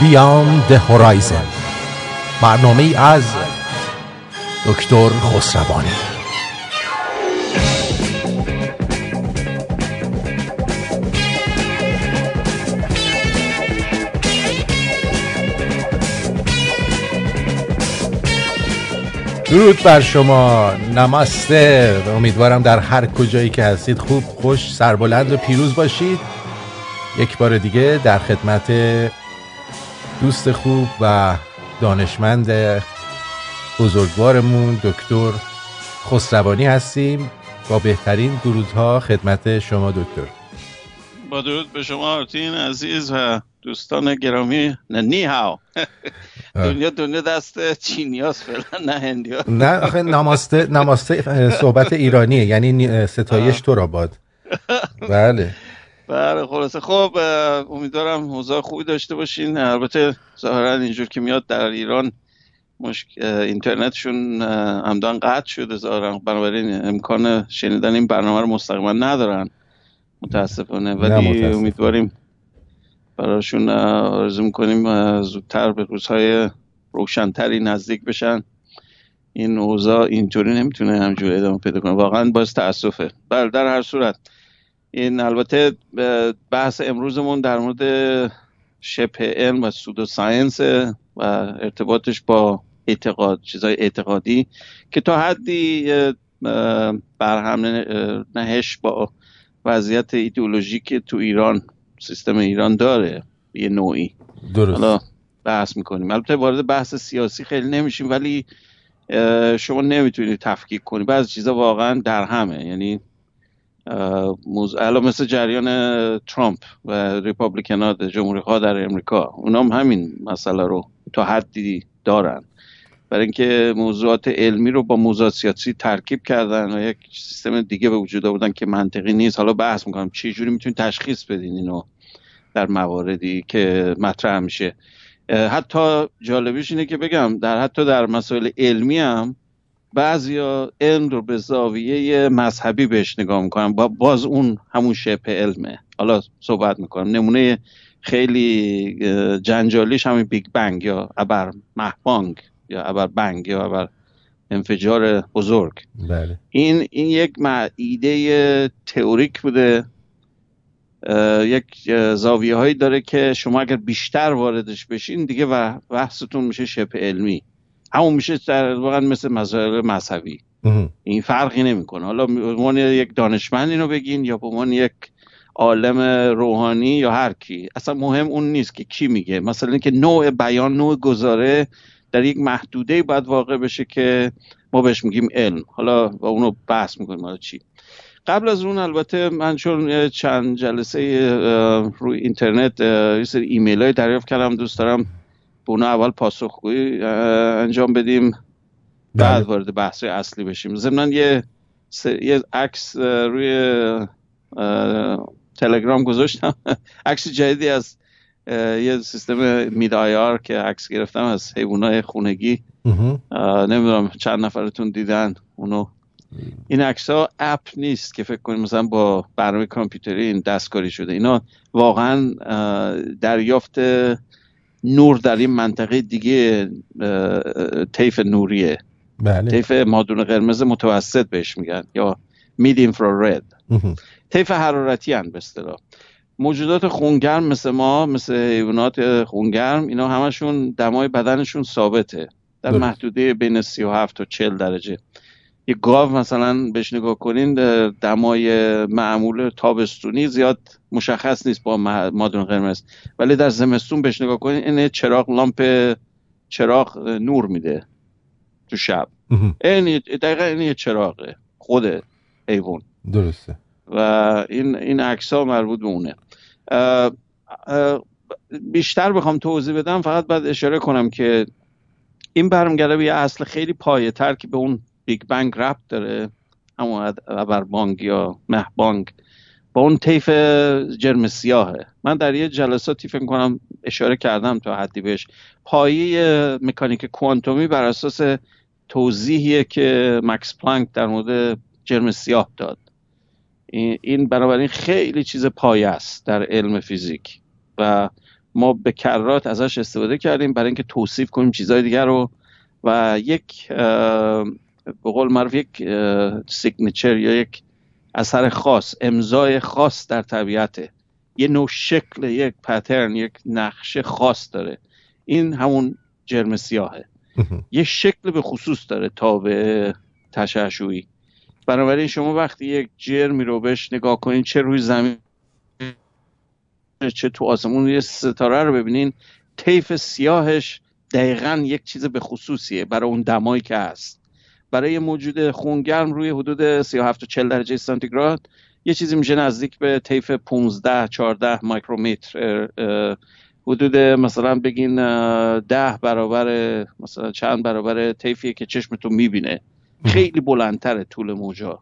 Beyond the Horizon برنامه از دکتر خسروانی. درود بر شما. نمسته. امیدوارم در هر کجایی که هستید خوب خوش سربلند و پیروز باشید. یک بار دیگه در خدمت دوست خوب و دانشمند بزرگوارمون دکتر خسروانی هستیم. با بهترین درودها خدمت شما دکتر. با درود به شما آرتین عزیز و دوستان گرامی. نه نی هاو. دنیا دنیا دست چینیاس فعلا نه هندیا نه آخه نماسته نماسته صحبت ایرانیه یعنی ستایش تو را باد. بله. بله خلاصه. خب امیدوارم اوضاع خوبی داشته باشین. البته ظاهرا اینجور که میاد در ایران مشک... اینترنتشون همدان قطع شده ظاهرا. بنابراین امکان شنیدن این برنامه رو مستقیما ندارن. متاسفانه. ولی امیدواریم براشون آرزو می‌کنیم زودتر به روزهای روشنتری نزدیک بشن. این اوضاع اینطوری نمی‌تونه همجور ادامه پیدا کنه. واقعا باز تاسفه بله در هر صورت. این البته بحث امروزمون در مورد شبه علم و سودو ساینس و ارتباطش با اعتقاد چیزای اعتقادی که تا حدی برهم نهش با وضعیت ایدئولوژیک تو ایران سیستم ایران داره یه نوعی. درست. حالا بحث می‌کنیم. البته وارد بحث سیاسی خیلی نمیشیم ولی شما نمی‌تونید تفکیک کنید بعضی چیزا واقعا در همه یعنی الان مثل جریان ترامپ و ریپابلیکن ها جمهوری ها در امریکا. اونام همین مسئله رو تا حدی دارن. برای اینکه موضوعات علمی رو با موضوعات سیاسی ترکیب کردن و یک سیستم دیگه به وجود آوردن که منطقی نیست. حالا بحث می‌کنم چه جوری می‌تونید تشخیص بدین اینو در مواردی که مطرح میشه. حتی جالبیش اینه که بگم در حتی در مسائل علمی هم بعضیا علم رو به زاویه مذهبی بهش نگاه می‌کنن. با باز اون همون شبه علمه. حالا صحبت می‌کنم. نمونه خیلی جنجالیش همین بیگ بنگ یا ابر محبانگ یا ابر بنگ یا ابر انفجار بزرگ. بله. این این یک ایده تئوریک بوده. یک زاویه هایی داره که شما اگر بیشتر واردش بشین دیگه و بحثتون میشه شبه علمی. همون میشه در واقع مثل مسائل مذهبی. این فرقی نمی‌کنه. حالا به عنوان یک دانشمند اینو بگین یا به عنوان یک عالم روحانی یا هر کی. اصلا مهم اون نیست که کی میگه. مثلا اینکه نوع بیان نوع گزاره در یک محدوده باید واقع بشه که ما بهش میگیم علم. حالا با اونو بحث می‌کنیم حالا چی. قبل از اون البته من چون چند جلسه روی اینترنت یه سری ایمیل های دریافت کردم دوست دارم به اونا اول پاسخگویی انجام بدیم بعد وارد بحث اصلی بشیم. ضمن یه یه عکس روی تلگرام گذاشتم. عکس جدیدی از یه سیستم میدایار که عکس گرفتم از حیوانات خونگی. نمی‌دونم چند نفرتون دیدن اونو. این عکس ها اپ نیست که فکر کنیم مثلا با برنامه کامپیوتری این دستکاری شده. اینا واقعا دریافت نور در این منطقه دیگه طیف نوریه. بله. طیف مادون قرمز متوسط بهش میگن یا مید اینفرارد طیف حرارتی هن به اصطلاح. موجودات خونگرم مثل ما مثل حیوانات خونگرم اینا همشون دمای بدنشون ثابته. در محدوده بین 37 تا 40 درجه. یه گاو مثلا بهش نگاه کنین دمای معمول تابستونی زیاد مشخص نیست با مادون قرمز. ولی در زمستون بهش نگاه کنین این چراغ لامپ چراغ نور میده تو شب. این دقیقا این یه چراغه خود حیوان درسته. و این این عکس ها مربوط به اونه. بیشتر بخوام توضیح بدم فقط باید اشاره کنم که این برمیگرده به یه اصل خیلی پایه تر که به اون Big Bang ربط داره. همون ابر بانگ یا مه بانگ. با اون طیف جرم سیاهه. من در یه جلساتی فکر کنم اشاره کردم تا حدی بهش. پایه مکانیک کوانتومی بر اساس توضیحیه که مکس پلانک در مورد جرم سیاه داد. این بنابراین خیلی چیز پایه است در علم فیزیک. و ما به کرات ازش استفاده کردیم برای اینکه توصیف کنیم چیزهای دیگر رو. و یک به قول معروف یک سیگنیچر یا یک اثر خاص امضای خاص در طبیعته یه نوع شکل یک پترن یک نقشه خاص داره. این همون جرم سیاهه. یه شکل به خصوص داره تا به تشعشویی بنابراین شما وقتی یک جرمی رو بهش نگاه کنین چه روی زمین چه تو آسمون یه ستاره رو ببینین طیف سیاهش دقیقا یک چیز به خصوصیه برای اون دمایی که هست. برای موجود خونگرم روی حدود 37 و 40 درجه سانتیگراد یه چیزی میشه نزدیک به طیف 15 14 مایکرومتر حدود مثلا بگین ده برابر مثلا چند برابر طیفیه که چشمتون می‌بینه. خیلی بلندتره طول موجا.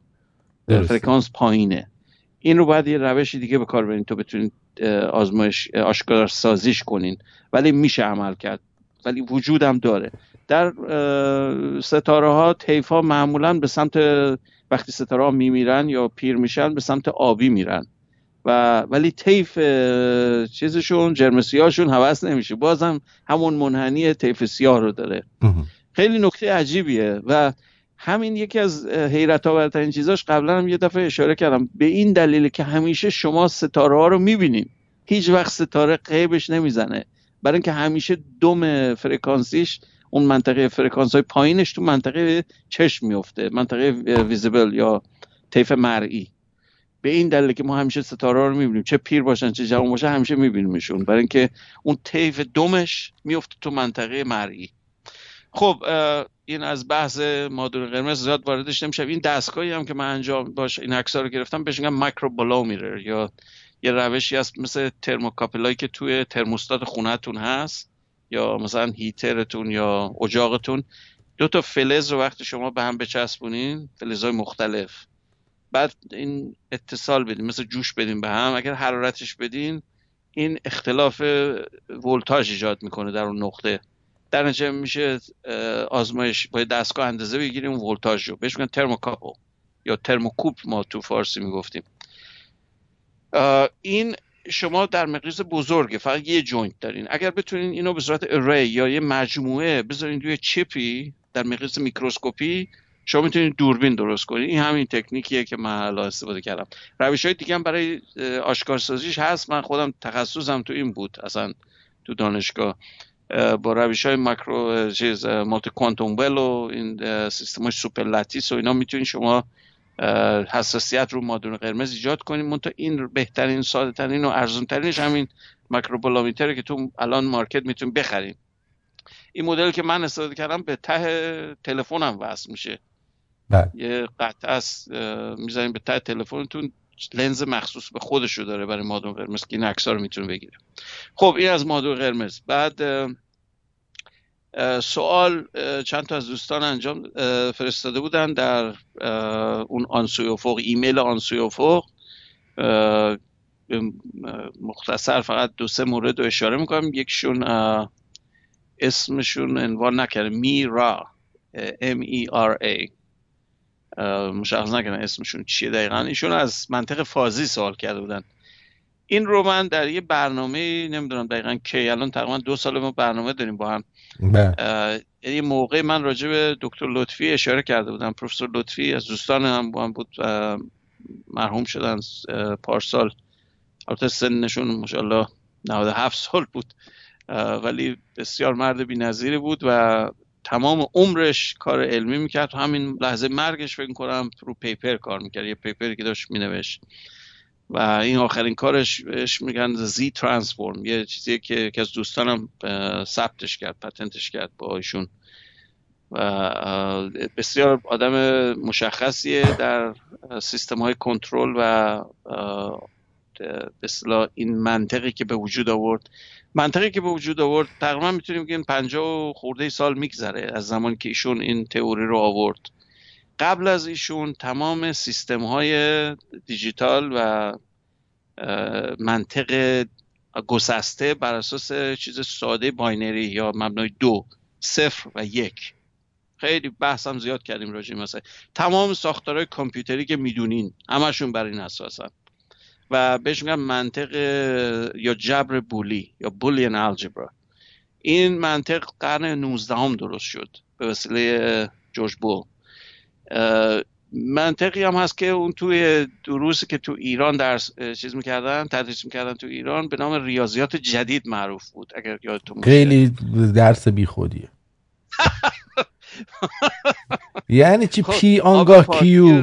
فرکانس پایینه. این رو باید یه روش دیگه به کار برین تو بتونید آزمایش آشکار سازیش کنین. ولی میشه عمل کرد. ولی وجودم داره. در ستاره ها طیف ها معمولا به سمت وقتی ستاره ها میمیرن یا پیر میشن به سمت آبی میرن. و ولی طیف چیزشون جرم سیاهشون حوض نمیشه. بازم همون منحنی طیف سیاه رو داره. خیلی نکته عجیبیه. و همین یکی از حیرت آورترین چیزاش قبلا هم یه دفعه اشاره کردم. به این دلیل که همیشه شما ستاره ها رو می‌بینیم هیچ وقت ستاره غیبش نمی‌زنه. برای اینکه همیشه دم فرکانسیش اون منطقه فرکانس های پایینش تو منطقه چشم میفته منطقه visible یا طیف مرئی. به این دلیل که ما همیشه ستاره رو می‌بینیم چه پیر باشن چه جوان باشن همیشه میبینیمشون. برای اینکه اون طیف دمش میفته تو منطقه مرئی. خب این از بحث مادون قرمز زیاد واردش نمیشه این دستگاهی هم که من انجام باش این عکس رو گرفتم بهش میگن micro mirror یا یه روشی هست مثل thermocouple ایی که توی ترموستات خونهتون هست. یا مثلا heater تون یا اجاقتون دو تا فلز رو وقتی شما به هم بچسبونین فلزهای مختلف. بعد این اتصال بدین مثل جوش بدین به هم. اگر حرارتش بدین این اختلاف ولتاژ ایجاد می‌کنه در اون نقطه. در نتیجه میشه آزمایش با دستگاه اندازه بگیریم ولتاژ رو. بهش میگن thermocouple یا ترموکوپل ما تو فارسی می‌گفتیم. این شما در مقیاس بزرگه فقط یه joint دارین. اگر بتونین اینو به صورت array یا یه مجموعه بذارین روی chip ی در مقیاس میکروسکوپی شما می‌تونید دوربین درست کنید این همین تکنیکیه که من الان استفاده کردم. روش های دیگه هم برای آشکارسازیش هست. من خودم تخصصم تو این بود اصلا تو دانشگاه. با روش های مکرو چیز multi quantum well و این سیستم های super lattice و اینا می‌تونید شما حساسیت رو مادون قرمز ایجاد کنیم. منتها این بهترین ساده ترین و ارزون ترینش همین مایکروبولومیتره که تو الان مارکت می‌تونیم بخریم. این مدل که من استفاده کردم به ته تلفنم وصل میشه. بله. یه قطعه است می‌زنیم به ته تلفنتون لنز مخصوص به خودش رو داره برای مادون قرمز که این عکس رو می‌تونه بگیره. خب این از مادون قرمز. بعد سوال چند تا از دوستان انجام فرستاده بودن در اون آنسوی افق ایمیل آنسوی افق مختصر فقط دو سه مورد رو اشاره می‌کنم. یکشون اسمشون عنوان نکرده. میرا M E R A. مشخص نکردن اسمشون چیه دقیقا. ایشون از منطق فازی سوال کرده بودن. این رو من در یه برنامه نمی‌دونم دقیقا کی الان تقریبا دو سال ما برنامه داریم با هم. بله. یه موقع من راجع به دکتر لطفی اشاره کرده بودم. پروفسور لطفی از دوستان هم با هم بود مرحوم شدن پارسال. البته سنشون ماشاءالله 97 سال بود. ولی بسیار مرد بی‌نظیری بود و تمام عمرش کار علمی می‌کرد. همین لحظه مرگش فکر کنم رو پیپر کار می‌کرد. یه پیپری که داشت مینوشت. و این آخرین کارش بهش میگن زی ترانسفورم یه چیزی که که از دوستانم ثبتش کرد پتنتش کرد با ایشون. و بسیار آدم مشخصیه در سیستم های کنترل و به این منطقی که به وجود آورد. منطقی که به وجود آورد تقریبا می‌تونیم بگیم 50 خورده سال میگذره از زمانی که ایشون این تئوری رو آورد. قبل از ایشون تمام سیستم های دیجیتال و منطق گسسته بر اساس چیز ساده باینری یا مبنای دو صفر و یک. خیلی بحث هم زیاد کردیم راجع مثلا تمام ساختارهای کامپیوتری که می‌دونین همشون بر این اساسن و بهش میگن منطق یا جبر بولی یا بولین الجبرا. این منطق قرن 19 هم درست شد. به وسیله جورج بول. منطقی هم هست که اون توی دروسی که تو ایران درس چیز می‌کردن تدریس می‌کردن تو ایران به نام ریاضیات جدید معروف بود اگر یادتون خیلی درس بی خودیه یعنی چی؟ خب، پی آنگاه کیو؟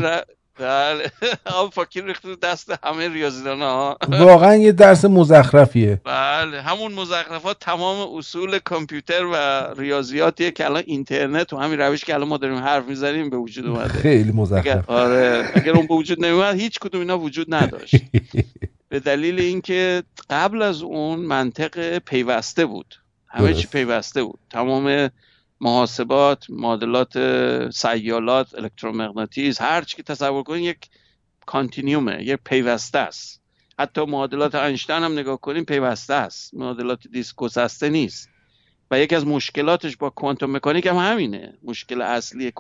بله. آب فاکر ریخته دست همه ریاضیدان ها. واقعا یه درس مزخرفیه. بله. همون مزخرفات تمام اصول کامپیوتر و ریاضیاتیه که الان اینترنت و همین روش که الان ما داریم حرف می‌زنیم به وجود اومده. خیلی مزخرف. آره. اگر اون به وجود نمیومد هیچ کدوم اینا وجود نداشت. به دلیل اینکه قبل از اون منطق پیوسته بود. همه چی پیوسته بود. تمام محاسبات معادلات سیالات الکترومغناطیس هر چی که تصور کنید یک کانتینیومه یک پیوسته است. حتی معادلات اینشتین هم نگاه کنیم پیوسته است. معادلات دیسک گسسته نیست. و یکی از مشکلاتش با کوانتوم مکانیک هم همینه. مشکل اصلی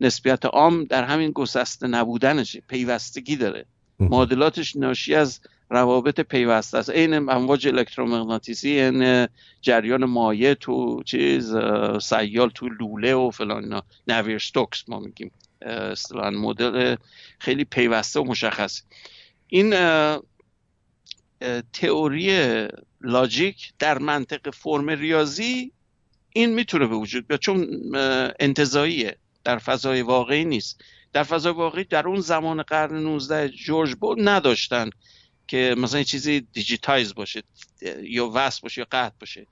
نسبیت عام در همین گسسته نبودنشه. پیوستگی داره. معادلاتش ناشی از روابط پیوسته است. عین امواج الکترومغناطیسی این جریان مایع تو چیز سیال تو لوله و فلان اینا. نویر ستوکس ما میگیم. اصطلاحا مدل خیلی پیوسته و مشخص. این تئوری logic در منطق فرم ریاضی این می‌تونه به وجود بیاد چون انتزاعیه. در فضای واقعی نیست. در فضای واقعی در اون زمان قرن 19 جورج بول نداشتن. که مثلا چیزی digitize باشه یا وصل باشه یا قطع باشه.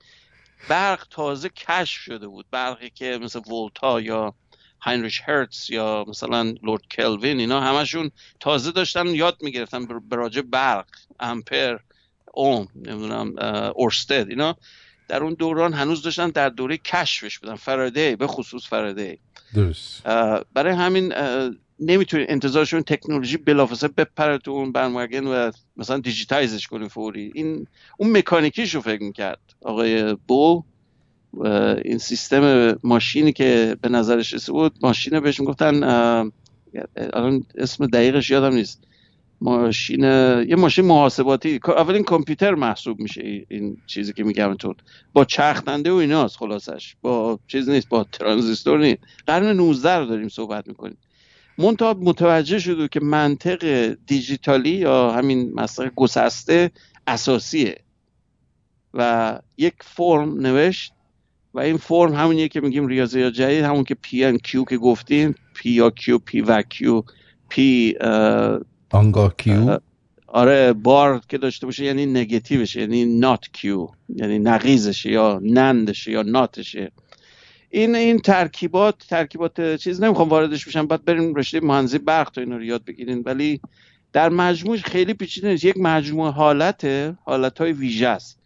برق تازه کشف شده بود. برقی که مثل ولتا یا هاینریش هرتز یا مثلا لورد کلوین اینا همشون تازه داشتن یاد می‌گرفتن به راجع برق امپر اوم نمی‌دونم اورستد اینا. در اون دوران هنوز داشتن در دوره کشفش بودن. فرادی به خصوص فرادی درست. برای همین نمی‌تونی انتظارشون تکنولوژی بلافاصله بپره تو اون برمگن و مثلا دیجیتایزش کنی فوری. این اون مکانیکیش رو فکر می‌کرد آقای بو این سیستم ماشینی که به نظرش رسید بود ماشین بهش می‌گفتن الان اسم دقیقش یادم نیست. ماشین یه ماشین محاسباتی. اولین کامپیوتر محسوب میشه این چیزی که میگم تو. با چرخنده و ایناست خلاصش. با چیز نیست با ترانزیستور نیست. قرن 19 رو داریم صحبت می‌کنیم. منتها متوجه شده که منطق دیجیتالی یا همین مسئله گسسته اساسیه و یک فرم نوشت و این فرم همونیه که میگیم ریاضی جدید همون که P and Q که گفتیم P یا Q P و Q P آنگاه Q. آره بار که داشته باشه یعنی نگتیوشه یعنی not Q یعنی نقیضشه یا NAND شه یا not شه. این این ترکیبات ترکیبات چیز نمی‌خوام واردش بشم بعد بریم رشته مهندسی برق تو اینو رو یاد بگیرین ولی در مجموع خیلی پیچیده نیست. یک مجموعه حالت حالت های ویژه است.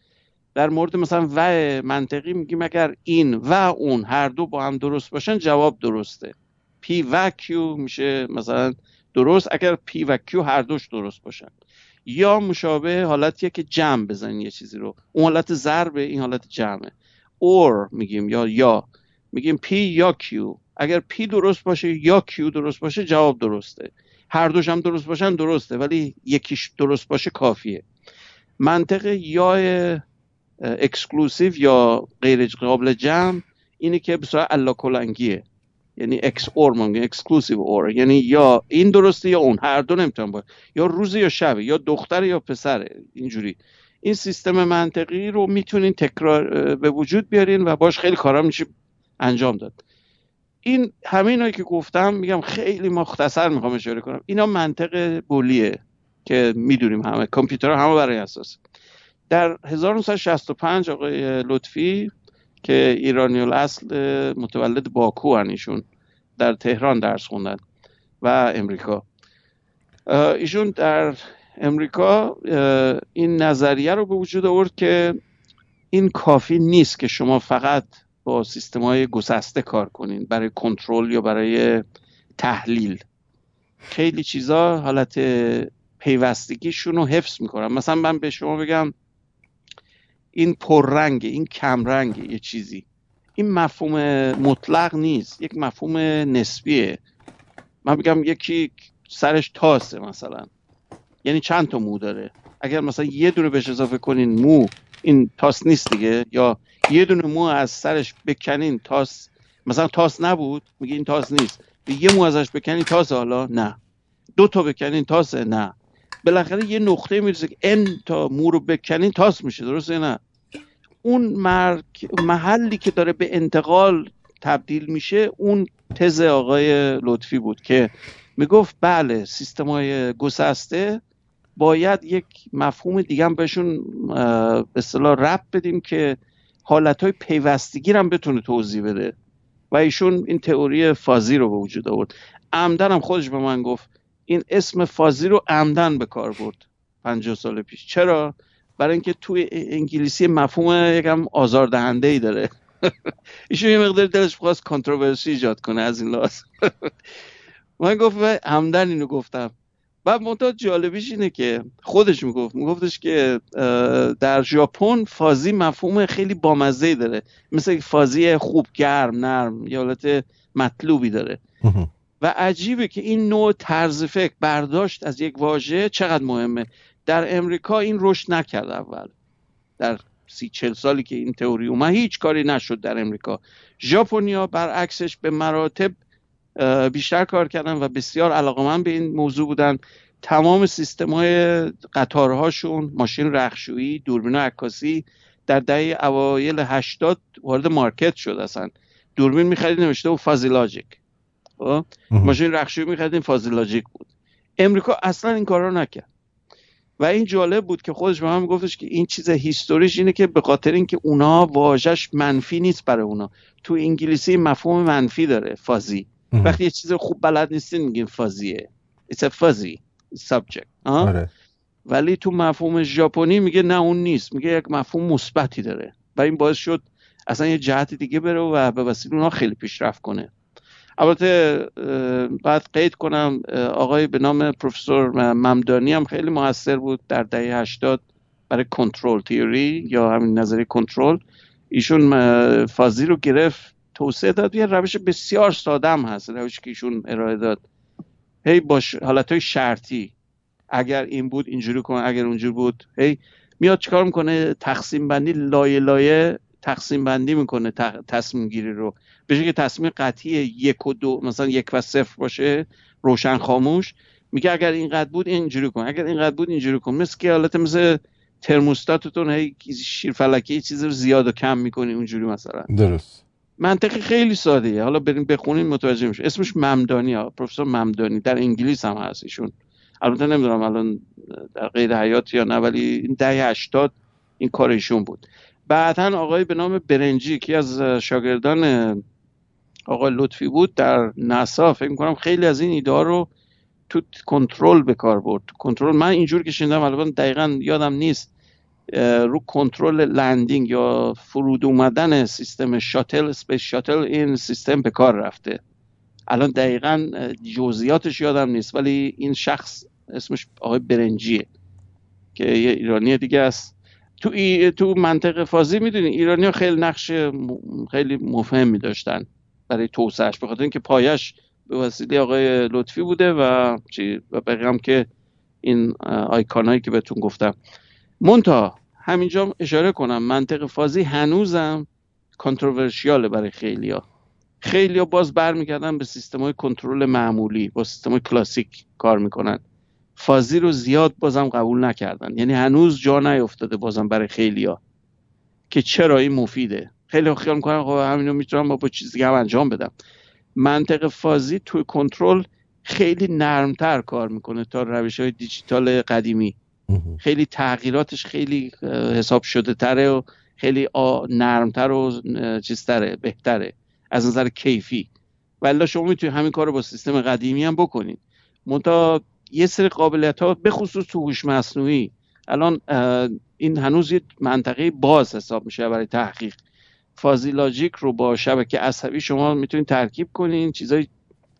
در مورد مثلا و منطقی میگیم اگر این و اون هر دو با هم درست باشن جواب درسته. P و Q میشه مثلا درست اگر P و Q هر دوش درست باشن. یا مشابه حالتیه که جمع بزنی یه چیزی رو. اون حالت ضرب این حالت جمعه. or میگیم یا یا میگیم P یا Q اگر P درست باشه یا Q درست باشه جواب درسته. هر دوش هم درست باشن درسته ولی یکیش درست باشه کافیه. منطق یا exclusive یا غیر قابل جمع اینه که به صورت الا کلنگیه. یعنی XOR میگه exclusive or یعنی یا این درسته یا اون. هر دو نمی‌تونن باشه یا روز یا شب یا دختر یا پسر اینجوری. این سیستم منطقی رو می‌تونین تکرار به وجود بیارین و باش خیلی کارا میشه. انجام داد. این همه که گفتم میگم خیلی مختصر می‌خوام اشاره کنم. اینا منطق بولیه که می‌دونیم همه. کامپیوتر همه بر این اساس. در 1965 آقای لطفی که ایرانی اصل متولد باکو ایشون. در تهران درس خوندن و امریکا. ایشون در امریکا این نظریه رو به وجود آورد که این کافی نیست که شما فقط با سیستم های گسسته کار کنین برای کنترل یا برای تحلیل. خیلی چیزا حالت پیوستگیشون رو حفظ می‌کنن. مثلا من به شما بگم این پررنگ این کمرنگ یه چیزی. این مفهوم مطلق نیست یک مفهوم نسبیه. من بگم یکی سرش تاسه مثلا. یعنی چند تا مو داره؟ اگر مثلا یه دونه بهش اضافه کنین مو این تاس نیست دیگه؟ یا یه دونه مو از سرش بکنین تاس مثلا تاس نبود؟ میگه این تاس نیست. یه مو ازش بکنین تاس حالا؟ نه. دو تا بکنین تاسه نه. بالاخره یه نقطه می‌رسه که ان تا مو رو بکنین تاس میشه. درسته نه؟ اون مرگ محلی که داره به انتقال تبدیل میشه اون تز آقای لطفی بود که می‌گفت بله سیستم های گسسته باید یک مفهوم دیگه هم بهشون به اصطلاح رب بدیم که حالت های پیوستگی هم بتونه توضیح بده. و ایشون این تئوری فازی رو به وجود آورد. عمدن هم خودش به من گفت این اسم فازی رو عمدن به کار برد. 50 سال پیش. چرا؟ برای اینکه توی انگلیسی مفهوم یکم آزاردهنده ای داره. ایشون یه مقدار دلش خواست کنتروورسی ایجاد کنه از این لحاظ. من گفت همدن اینو گفتم. بعد منتها جالبیش اینه که خودش می‌گفت میگفتش که در ژاپن فازی مفهوم خیلی بامزه ای داره. مثل فازی خوب گرم نرم یا حالت مطلوبی داره. و عجیبه که این نوع طرز فکر برداشت از یک واژه چقدر مهمه. در امریکا این رشد نکرد اول. در سی چل سالی که این تئوری اومد هیچ کاری نشد در امریکا. ژاپنیا برعکسش به مراتب بیشتر کار کردن و بسیار علاقمند به این موضوع بودن. تمام سیستم های قطارهاشون ماشین رخشویی دوربین عکاسی در دهه اوایل هشتاد وارد مارکت شد اصلا. دوربین می‌خرید نوشته و فازیلاجیک. خب؟ ماشین رخشویی میخریدیم فازیلاجیک بود. امریکا اصلا این کارا نکرد. و این جالب بود که خودش به من گفتش که این چیز هیستوریش اینه که به خاطر اینکه اونا واژش منفی نیست برای اونا. تو انگلیسی مفهوم منفی داره فازی. وقتی یه چیز خوب بلد نیستین میگین فازیه. It's a fuzzy subject. آره. ولی تو مفهوم ژاپنی میگه نه اون نیست. میگه یک مفهوم مثبتی داره. و این باعث شد اصلا یه جهت دیگه بره و به وسیله اونها خیلی پیشرفت کنه. البته بعد قید کنم آقای به نام پروفسور ممدانی هم خیلی موثر بود در دهه 80 برای کنترل تیوری یا همین نظریه کنترل ایشون فازی رو گرفت توسعه داد. یه روش بسیار ساده هم هست روشی که ایشون ارائه داد. هی باش حالت های شرطی. اگر این بود اینجوری کن اگر اونجوری بود هی میاد چیکار می‌کنه؟ تقسیم بندی لایه لایه تقسیم بندی می‌کنه تصمیم گیری رو. بشه که تصمیم قطعی یک و دو مثلا یک و صفر باشه روشن خاموش میگه اگر اینقدر بود اینجوری کن. اگر اینقدر بود اینجوری کن. مثل که حالت مثل ترموستاتتون هی شیر فلکی چیز رو زیاد و کم می‌کنی اونجوری مثلا. درست. منطقی خیلی ساده حالا بریم بخونیم متوجه میشه اسمش ممدانی پروفسور ممدانی. در انگلیس هم هست ایشون. البته نمی‌دونم الان در غیر حیات یا نه ولی این دهه 80 این کار ایشون بود. بعدا آقای به نام برنجی که از شاگردان آقای لطفی بود در نسا فکر می‌کنم خیلی از این ایده رو تو کنترل به کار برد. کنترل من اینجور که شنیدم الان دقیقا یادم نیست رو کنترل landing یا فرود اومدن سیستم شاتل space shuttle این سیستم به کار رفته. الان دقیقا جزئیاتش یادم نیست ولی این شخص اسمش آقای برنجیه که یه ایرانی دیگه است. تو ای تو منطق فازی می‌دونی ایرانی ها خیلی نقش خیلی مهمی داشتن برای توسعهش به خاطر اینکه پایه‌ش به وسیله آقای لطفی بوده و چی و بقیه که این آیکانایی که بهتون گفتم. مونتا همینجا اشاره کنم منطق فازی هنوزم کنتروورشیاله برای خیلیا. خیلیا باز برمیگردن به سیستم های کنترل معمولی با سیستم های کلاسیک کار می‌کنن. فازی رو زیاد بازم قبول نکردن. یعنی هنوز جا نیفتاده بازم برای خیلیا. که چرا این مفیده؟ خیلی خیال می‌کنن خب همینو می‌تونم با, با چیزی هم انجام بدم. منطق فازی توی کنترل خیلی نرمتر کار می‌کنه تا روش های دیجیتال قدیمی. خیلی تغییراتش خیلی حساب شده تره و خیلی نرمتر و چیزتره بهتره. از نظر کیفی. ولی شما می‌تونید همین کار رو با سیستم قدیمی هم بکنید. منتها یه سری قابلیت ها به خصوص تو هوش مصنوعی. الان این هنوز یه منطقه باز حساب میشه برای تحقیق. فازی لاجیک رو با شبکه عصبی شما می‌تونید ترکیب کنین چیزای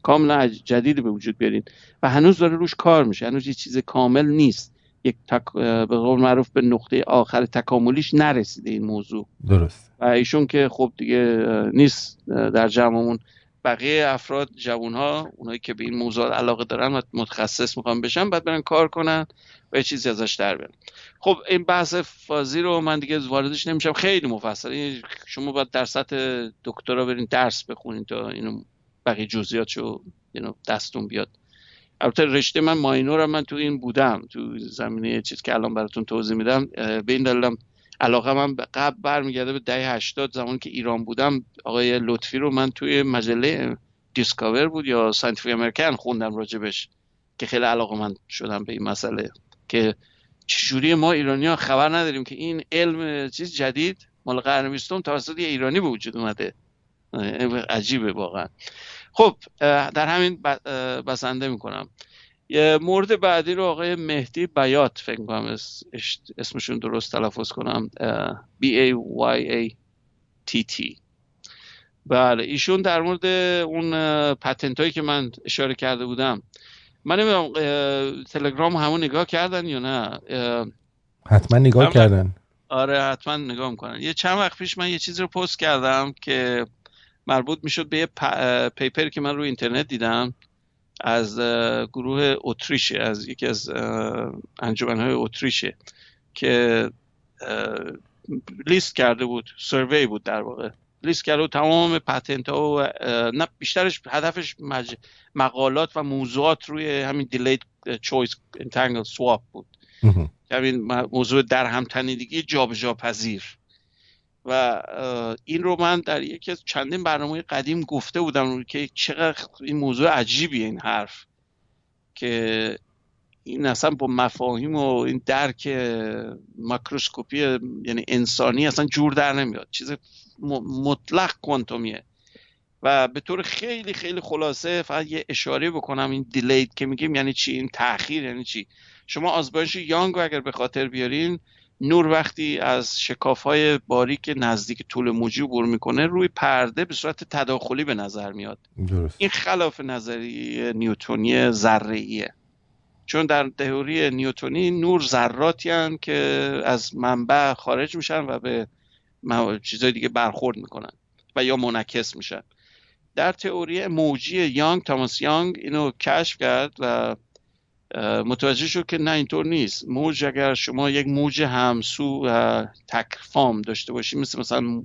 کاملا جدید به وجود بیارین. و هنوز داره روش کار میشه. هنوز یه چیز کامل نیست. یک تک... به قول معروف به نقطه آخر تکاملیش نرسیده این موضوع. درست. و ایشون که خب دیگه نیست در جمعمون. بقیه افراد جوان ها اونایی که به این موضوع علاقه دارن و متخصص می‌خوان بشن بعد برن کار کنن و یه چیزی ازش در بیارن. خب این بحث فازی رو من دیگه واردش نمیشم. خیلی مفصل. شما باید در سطح دکترا برین درس بخونین تا اینو بقیه جزئیاتشو دستتون بیاد. البته رشته من ماینورم من تو این بودم تو زمینه چیز که الان براتون توضیح میدم به این دلیلم علاقه‌مند قبل برمیگرده به دهه 80 زمانی که ایران بودم آقای لطفی رو من توی مجله دیسکاور بود یا ساینتیفیک امریکن خوندم راجبش که خیلی علاقه‌مند شدم به این مسئله که چجوری ما ایرانی ها خبر نداریم که این علم چیز جدید مال قرن بیستم توسط ایرانی به وجود اومده. عجیبه واقعا. خب در همین بسنده می‌کنم. یه مورد بعدی رو آقای مهدی بیات فکر کنم اسمشون درست تلفظ کنم. B A Y A T T. بله ایشون در مورد اون پتنت هایی که من اشاره کرده بودم. من نمی‌دونم تلگرام همون نگاه کردن یا نه؟ حتما نگاه کردن. آره حتما نگاه می‌کنن. یه چند وقت پیش من یه چیزی رو پست کردم که مربوط می‌شد به یه paper که من روی اینترنت دیدم از گروه اتریشه از یکی از انجمنهای اتریشه که لیست کرده بود survey بود در واقع. لیست کرده بود تمام patent ها و نه بیشترش هدفش مقالات و موضوعات روی همین delayed choice entangle swap بود. همین موضوع در هم تنیدگی جابجا پذیر. و این رو من در یکی از چندین برنامه قدیم گفته بودم که چقدر این موضوع عجیبیه این حرف. که این اصلا با مفاهیم و این درک ماکروسکوپی یعنی انسانی اصلا جور در نمیاد. چیز مطلق کوانتومیه. و به طور خیلی خیلی خلاصه فقط یه اشاره بکنم این دیلید که میگیم یعنی چی؟ این تاخیر یعنی چی؟ شما آزمایش یانگ اگر به خاطر بیارین نور وقتی از شکاف های باریک نزدیک طول موجی عبور می‌کنه روی پرده به صورت تداخلی به نظر میاد. درست. این خلاف نظری نیوتونی ذره چون در تئوری نیوتونی نور ذراتی که از منبع خارج میشن و به چیزای دیگه برخورد می‌کنن و یا منعکس میشن. در تئوری موجی یانگ تاماس یانگ اینو کشف کرد و متوجه شد که نه اینطور نیست. موج اگر شما یک موج همسو و تکفام داشته باشی مثل مثلا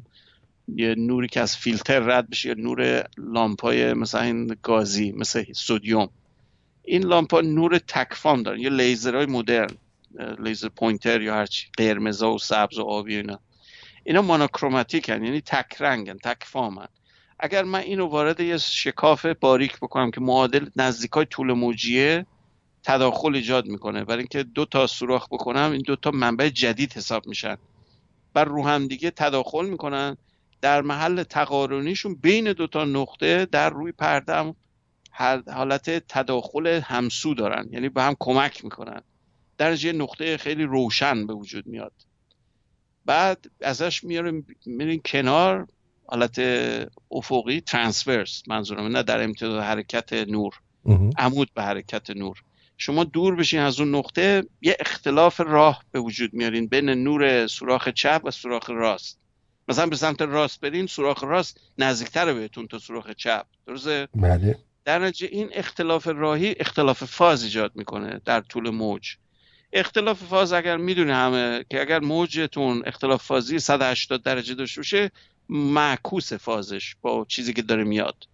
یه نوری که از فیلتر رد بشه یا نور لامپای مثلا این گازی مثل sodium این لامپا نور تکفام دارن یا لیزرهای مدرن laser pointer یا هرچی قرمزا و سبز و آبی اینا. اینا monochromatic ان یعنی تک رنگن تک فامن. اگر من اینو وارد یه شکاف باریک بکنم که معادل نزدیکای طول موجیه تداخل ایجاد می‌کنه. برای اینکه دو تا سوراخ بکنم این دو تا منبع جدید حساب میشن. بر رو هم دیگه تداخل می‌کنن. در محل تقارنیشون بین دو تا نقطه در روی پرده حالت تداخل همسو دارن. یعنی به هم کمک می‌کنن. در یه نقطه خیلی روشن به وجود میاد. بعد ازش میاریم میرین کنار. حالت افقی ترانسورس منظورم نه در امتداد حرکت نور. عمود به حرکت نور. شما دور بشین از اون نقطه یه اختلاف راه به وجود میارین بین نور سوراخ چپ و سوراخ راست. مثلا به سمت راست برین سوراخ راست نزدیکتر بهتون تا سوراخ چپ. درسته؟ بله. در نتیجه این اختلاف راهی اختلاف فاز ایجاد می‌کنه در طول موج. اختلاف فاز اگر می‌دونه همه که اگر موجتون اختلاف فازی 180 درجه داشته باشه معکوس فازش با چیزی که داره میاد.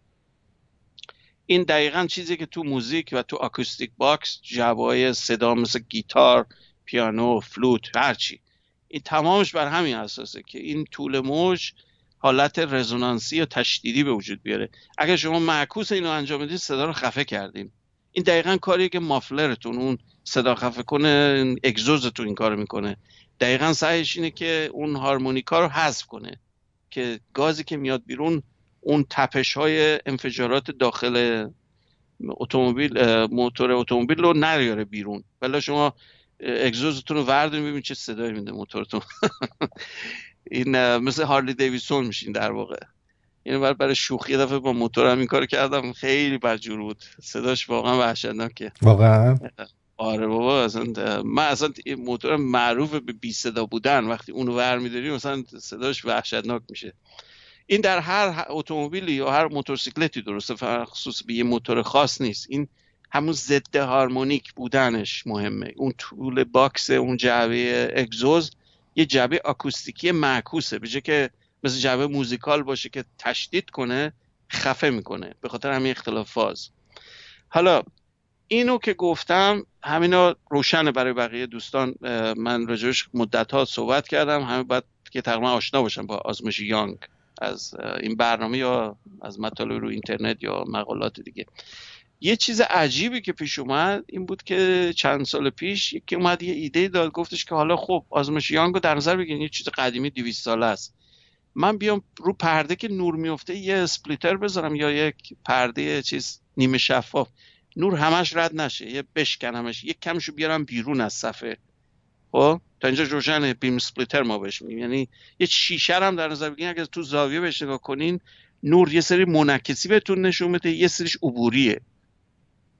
این دقیقا چیزی که تو موزیک و تو acoustic box های صدا مثل گیتار پیانو فلوت هرچی این تمامش بر همین اساسه که این طول موج حالت resonance ی یا تشدیدی به وجود بیاره. اگر شما معکوس اینو انجام بدید صدا رو خفه کردیم این دقیقا کاریه که muffler تون اون صدا خفه کنه اگزوزتون این کار می‌کنه. دقیقا سعیش اینه که اون harmonic ها رو حذف کنه. که گازی که میاد بیرون اون تپش های انفجارات داخل اتومبیل موتور اتومبیل رو نریاره بیرون. ولی شما اگزوزتون رو وردونید ببینید چه صدایی میده موتورتون. این مثل هارلی دیویسون میشین در واقع. این بر برای شوخی دفعه با موتورم این کار کردم. خیلی بدجور بود. صداش واقعا وحشتناکه. واقعا؟ آره بابا اصلا من اصلا موتورم معروف به بی صدا بودن. وقتی اونو ور میداری مثلا صداش وحشتناک میشه. این در هر اتومبیلی یا هر موتورسیکلتی درسته مخصوص به یه موتور خاص نیست. این همون ضد هارمونیک بودنش مهمه. اون طول box اون جعبه اگزوز یه جعبه آکوستیکی معکوسه. به که مثل جعبه موزیکال باشه که تشدید کنه خفه می‌کنه. به خاطر همین اختلاف فاز. حالا اینو که گفتم همینا روشنه برای بقیه دوستان. من راجبش مدت ها صحبت کردم. همه باید که تقریبا آشنا باشم با آزمایش یانگ. از این برنامه یا از مطالب رو اینترنت یا مقالات دیگه. یه چیز عجیبی که پیش اومد این بود که چند سال پیش یکی اومد یه ایده داد گفتش که حالا خب آزمایش یانگ رو در نظر بگیرین یه چیز قدیمی 200 ساله است. من بیام رو پرده که نور میفته یه اسپلیتر بذارم یا یک پرده چیز نیمه شفاف. نور همش رد نشه یه بشکنمش یک کمشو بیارم بیرون از صفحه. خب؟ تا اینجا روشن بیم سپلیتر ما بهش میگیم یعنی یه شیشه هم در نظر بگیرین اگه تو زاویه بهش نگاه کنین نور یه سری منعکسی بهتون نشون بده یه سریش عبوریه.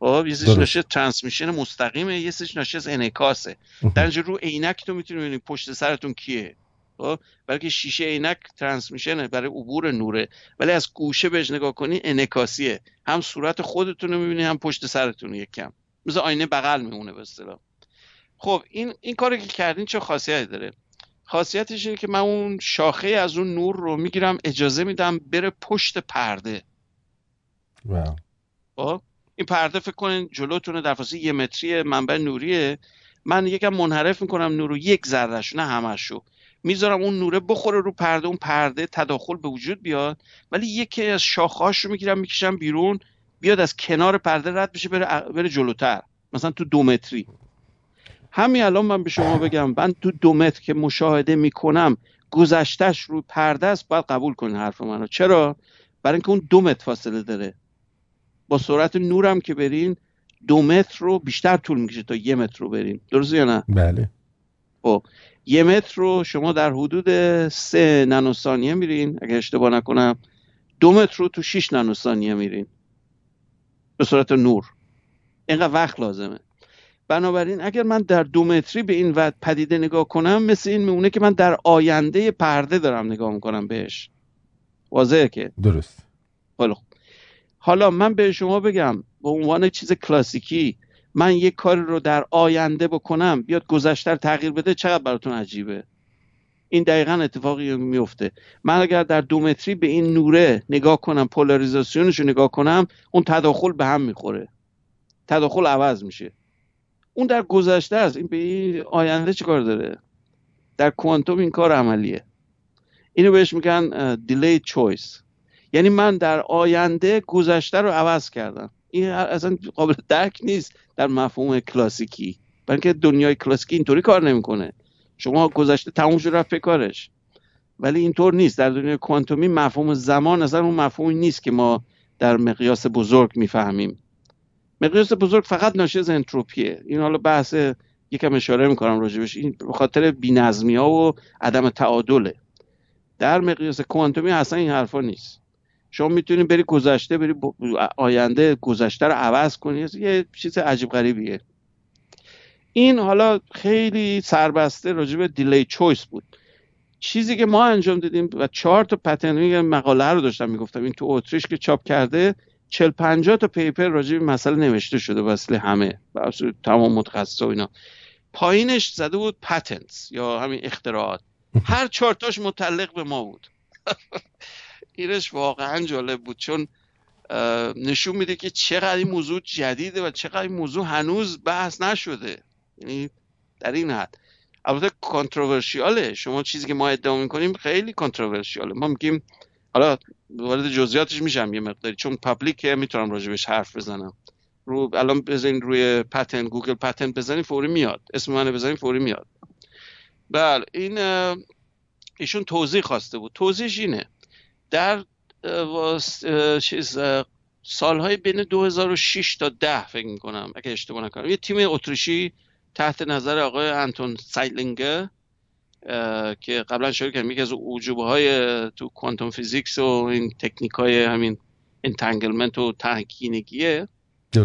خب یه سریش ناشه ترانسمیشن مستقیمه یه سریش ناشه از انعکاسه. در اینجا رو عینک تو می‌تونی ببینی پشت سرتون کیه. خب بلکه شیشه عینک ترانسمیشنه برای عبور نوره. ولی از گوشه بهش نگاه کنی انعکاسیه. هم صورت خودتون رو می‌بینی هم پشت سرتون یک کم مثل آینه بغل میمونه به اصطلاح. خب این این کاری که کردین چه خاصیتی داره؟ خاصیتش اینه که من اون شاخه از اون نور رو می‌گیرم اجازه میدم بره پشت پرده. واو. خب این پرده فکر کنین جلوتونه در فاصله یه متری منبع نوریه. من یکم منحرف می‌کنم نور رو یک ذرهش نه همشو می‌ذارم اون نوره بخوره رو پرده اون پرده تداخل به وجود بیاد. ولی یکی از شاخهاش رو می‌گیرم می‌کشم بیرون بیاد از کنار پرده رد بشه بره, بره جلوتر. مثلا تو دو متری. همین الان من به شما بگم من تو دو متر که مشاهده می‌کنم گذشتش رو پرده است باید قبول کنین حرف منو. چرا؟ برای اینکه اون دو متر فاصله داره. با سرعت نورم که برین دو متر رو بیشتر طول می‌کشه تا یه متر رو برین. درسته یا نه؟ بله. خب یه متر رو شما در حدود سه نانوثانیه میرین اگه اشتباه نکنم. دو متر رو تو 6 نانوثانیه میرین. به صورت نور. اینقدر وقت لازمه. بنابراین اگر من در دو متری به این پدیده نگاه کنم مثل این میمونه که من در آینده پرده دارم نگاه می‌کنم بهش. واضحه که؟ درست. حالا حالا من به شما بگم به عنوان چیز کلاسیکی من یک کار رو در آینده بکنم بیاد گذشته تغییر بده چقدر براتون عجیبه؟ این دقیقا اتفاقی میفته من اگر در دو متری به این نوره نگاه کنم پولاریزاسیونش رو نگاه کنم اون تداخل به هم می‌خوره. تداخل عوض میشه. اون در گذشته است. این به این آینده چه کار داره؟ در کوانتوم این کار عملیه. اینو بهش میگن دیلی چویس یعنی من در آینده گذشته رو عوض کردم. این اصلا قابل درک نیست در مفهوم کلاسیکی. بلکه دنیای کلاسیکی اینطوری کار نمی‌کنه. شما گذشته تموم شد رفت کارش. ولی اینطور نیست. در دنیای کوانتومی مفهوم زمان اصلا اون مفهومی نیست که ما در مقیاس بزرگ می‌فهمیم. مقیاس بزرگ فقط ناشی از انتروپیه. این حالا بحث یکم اشاره می‌کنم راجبش این به خاطر بینظمی ها و عدم تعادله. در مقیاس کوانتومی اصلا این حرفا نیست. شما می‌تونید بری گذشته بری آینده گذشته رو عوض کنی. یه چیز عجیب غریبیه. این حالا خیلی سربسته به دیلی چویس بود. چیزی که ما انجام دادیم و چهار تا پتن مقاله رو داشتم می‌گفتم. این تو اتریش که چاپ کرده چل پنجاه تا پیپر راجع به مسئله نوشته شده واسه همه تمام متخصص و اینا. پایینش زده بود پتنتس یا همین اختراعات. هر چهارتاش متعلق به ما بود. اینش واقعا جالب بود چون نشون میده که چقدر این موضوع جدیده و چقدر این موضوع هنوز بحث نشده. یعنی در این حد. البته کانتروورشیاله شما چیزی که ما ادعا می‌کنیم خیلی کانتروورشیاله ما میگیم حالا وارد جزئیاتش میشم یه مقداری چون پابلیکه می‌تونم راجبش حرف بزنم. رو الان بزنین روی پتن گوگل پتن بزنین فوری میاد. اسم من بزنین فوری میاد. بله این ایشون توضیح خواسته بود. توضیحش اینه. در چیز سالهای بین 2006 تا 10 فکر می‌کنم اگه اشتباه نکنم. یه تیم اتریشی تحت نظر آقای انتون زایلینگره که قبلا شروع کردم. یکی از عجوبه های تو quantum physics و این تکنیک های همین entanglement و درهم‌تنیدگیه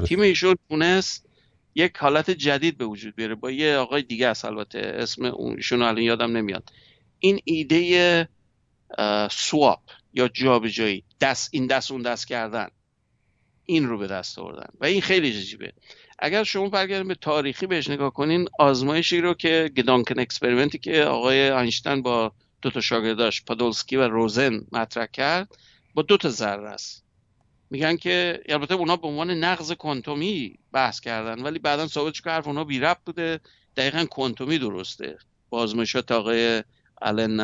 تیم ایشون تونست یک حالت جدید به وجود بیاره با یه آقای دیگه است البته. اسم ایشون الان یادم نمیاد. این ایده swap یا جابجایی دست این دست اون دست کردن این رو به دست آوردن. و این خیلی عجیبه اگر شما برگردین به تاریخی بهش نگاه کنین آزمایشی رو که gedanken experiment ی که آقای اینشتین با دو تا شاگرداش پادولسکی و روزن مطرح کرد با دو تا ذره است. میگن که البته اونا به عنوان نقض کوانتومی بحث کردن ولی بعدا ثابت شد که حرف اونا بی ربط بوده. دقیقا کوانتومی درسته. با آزمایشات آقای الن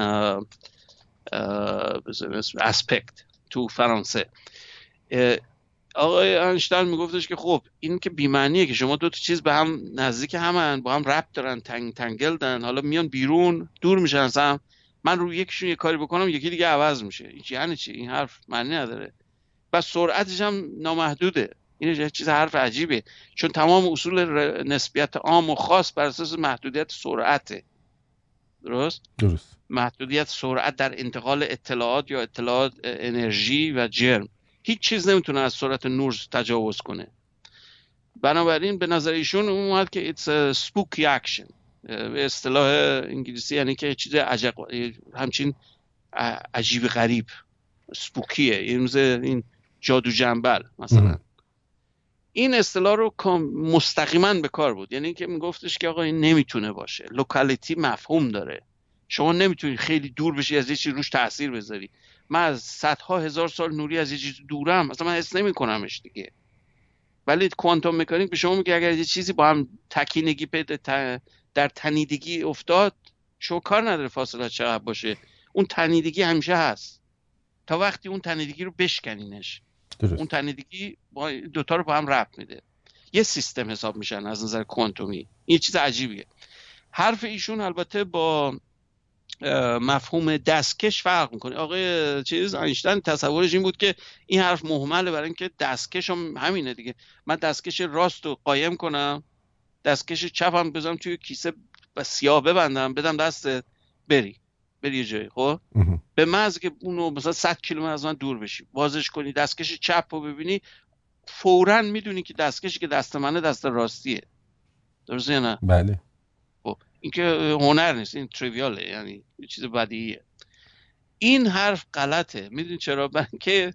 اسپکت تو فرانسه. آقای انشتین میگفتش که خب این که بیمعنیه که شما دو تا چیز به هم نزدیک همن با هم ربط دارن تنگ تنگل دارن حالا میان بیرون دور میشن اصلا من رو یکیشون یه کاری بکنم یکی دیگه عوض میشه. این یعنی چی؟ این حرف معنی نداره. و سرعتش هم نامحدوده. این چیز حرف عجیبه. چون تمام اصول نسبیت عام و خاص بر اساس محدودیت سرعته. درست؟ درست. محدودیت سرعت در انتقال اطلاعات یا اطلاعات انرژی و جرم. هیچ چیز نمی‌تونه از سرعت نور تجاوز کنه. بنابراین به نظر ایشون اومد که it's a spooky action به اصطلاح انگلیسی یعنی که چیز عجب همچین عجیب غریب سپوکیه این جادو جنبل مثلا. این اصطلاح رو مستقیما به کار بود. یعنی که میگفتش که آقا این نمی‌تونه باشه. لوکالیتی مفهوم داره. شما نمی‌تونی خیلی دور بشی از یه چیزی روش تاثیر بذاری. من از صدها هزار سال نوری از یه چیز دورم. مثلا من حس نمیکنمش دیگه. ولی کوانتوم مکانیک به شما میگه اگر یه چیزی با هم تکینگی پیدا در تنیدگی افتاد شما کار نداره فاصله چقدر باشه. اون تنیدگی همیشه هست. تا وقتی اون تنیدگی رو بشکنینش. درست. اون تنیدگی با دوتا رو با هم ربط میده. یه سیستم حساب میشن از نظر کوانتومی. این چیز عجیبیه. حرف ایشون البته با مفهوم دستکش فرق می‌کنه. آقای چیز اینشتین تصورش این بود که این حرف محمله برای اینکه دستکش هم همینه دیگه. من دستکش راست رو قایم کنم دستکش چپ هم بزنم توی کیسه و سیاه ببندم بدم دستت بری. بری یه جایی خب؟ به محض که اونو مثلا 100 کیلومتر از من دور بشی بازش کنی دستکش چپ رو ببینی فورا می‌دونی که دستکشی که دست منه دست راستیه. درسته نه؟ بله. خب این که هنر نیست این تریویاله یعنی یه چیز بدیهیه. این حرف غلطه. می‌دونی چرا؟ برای که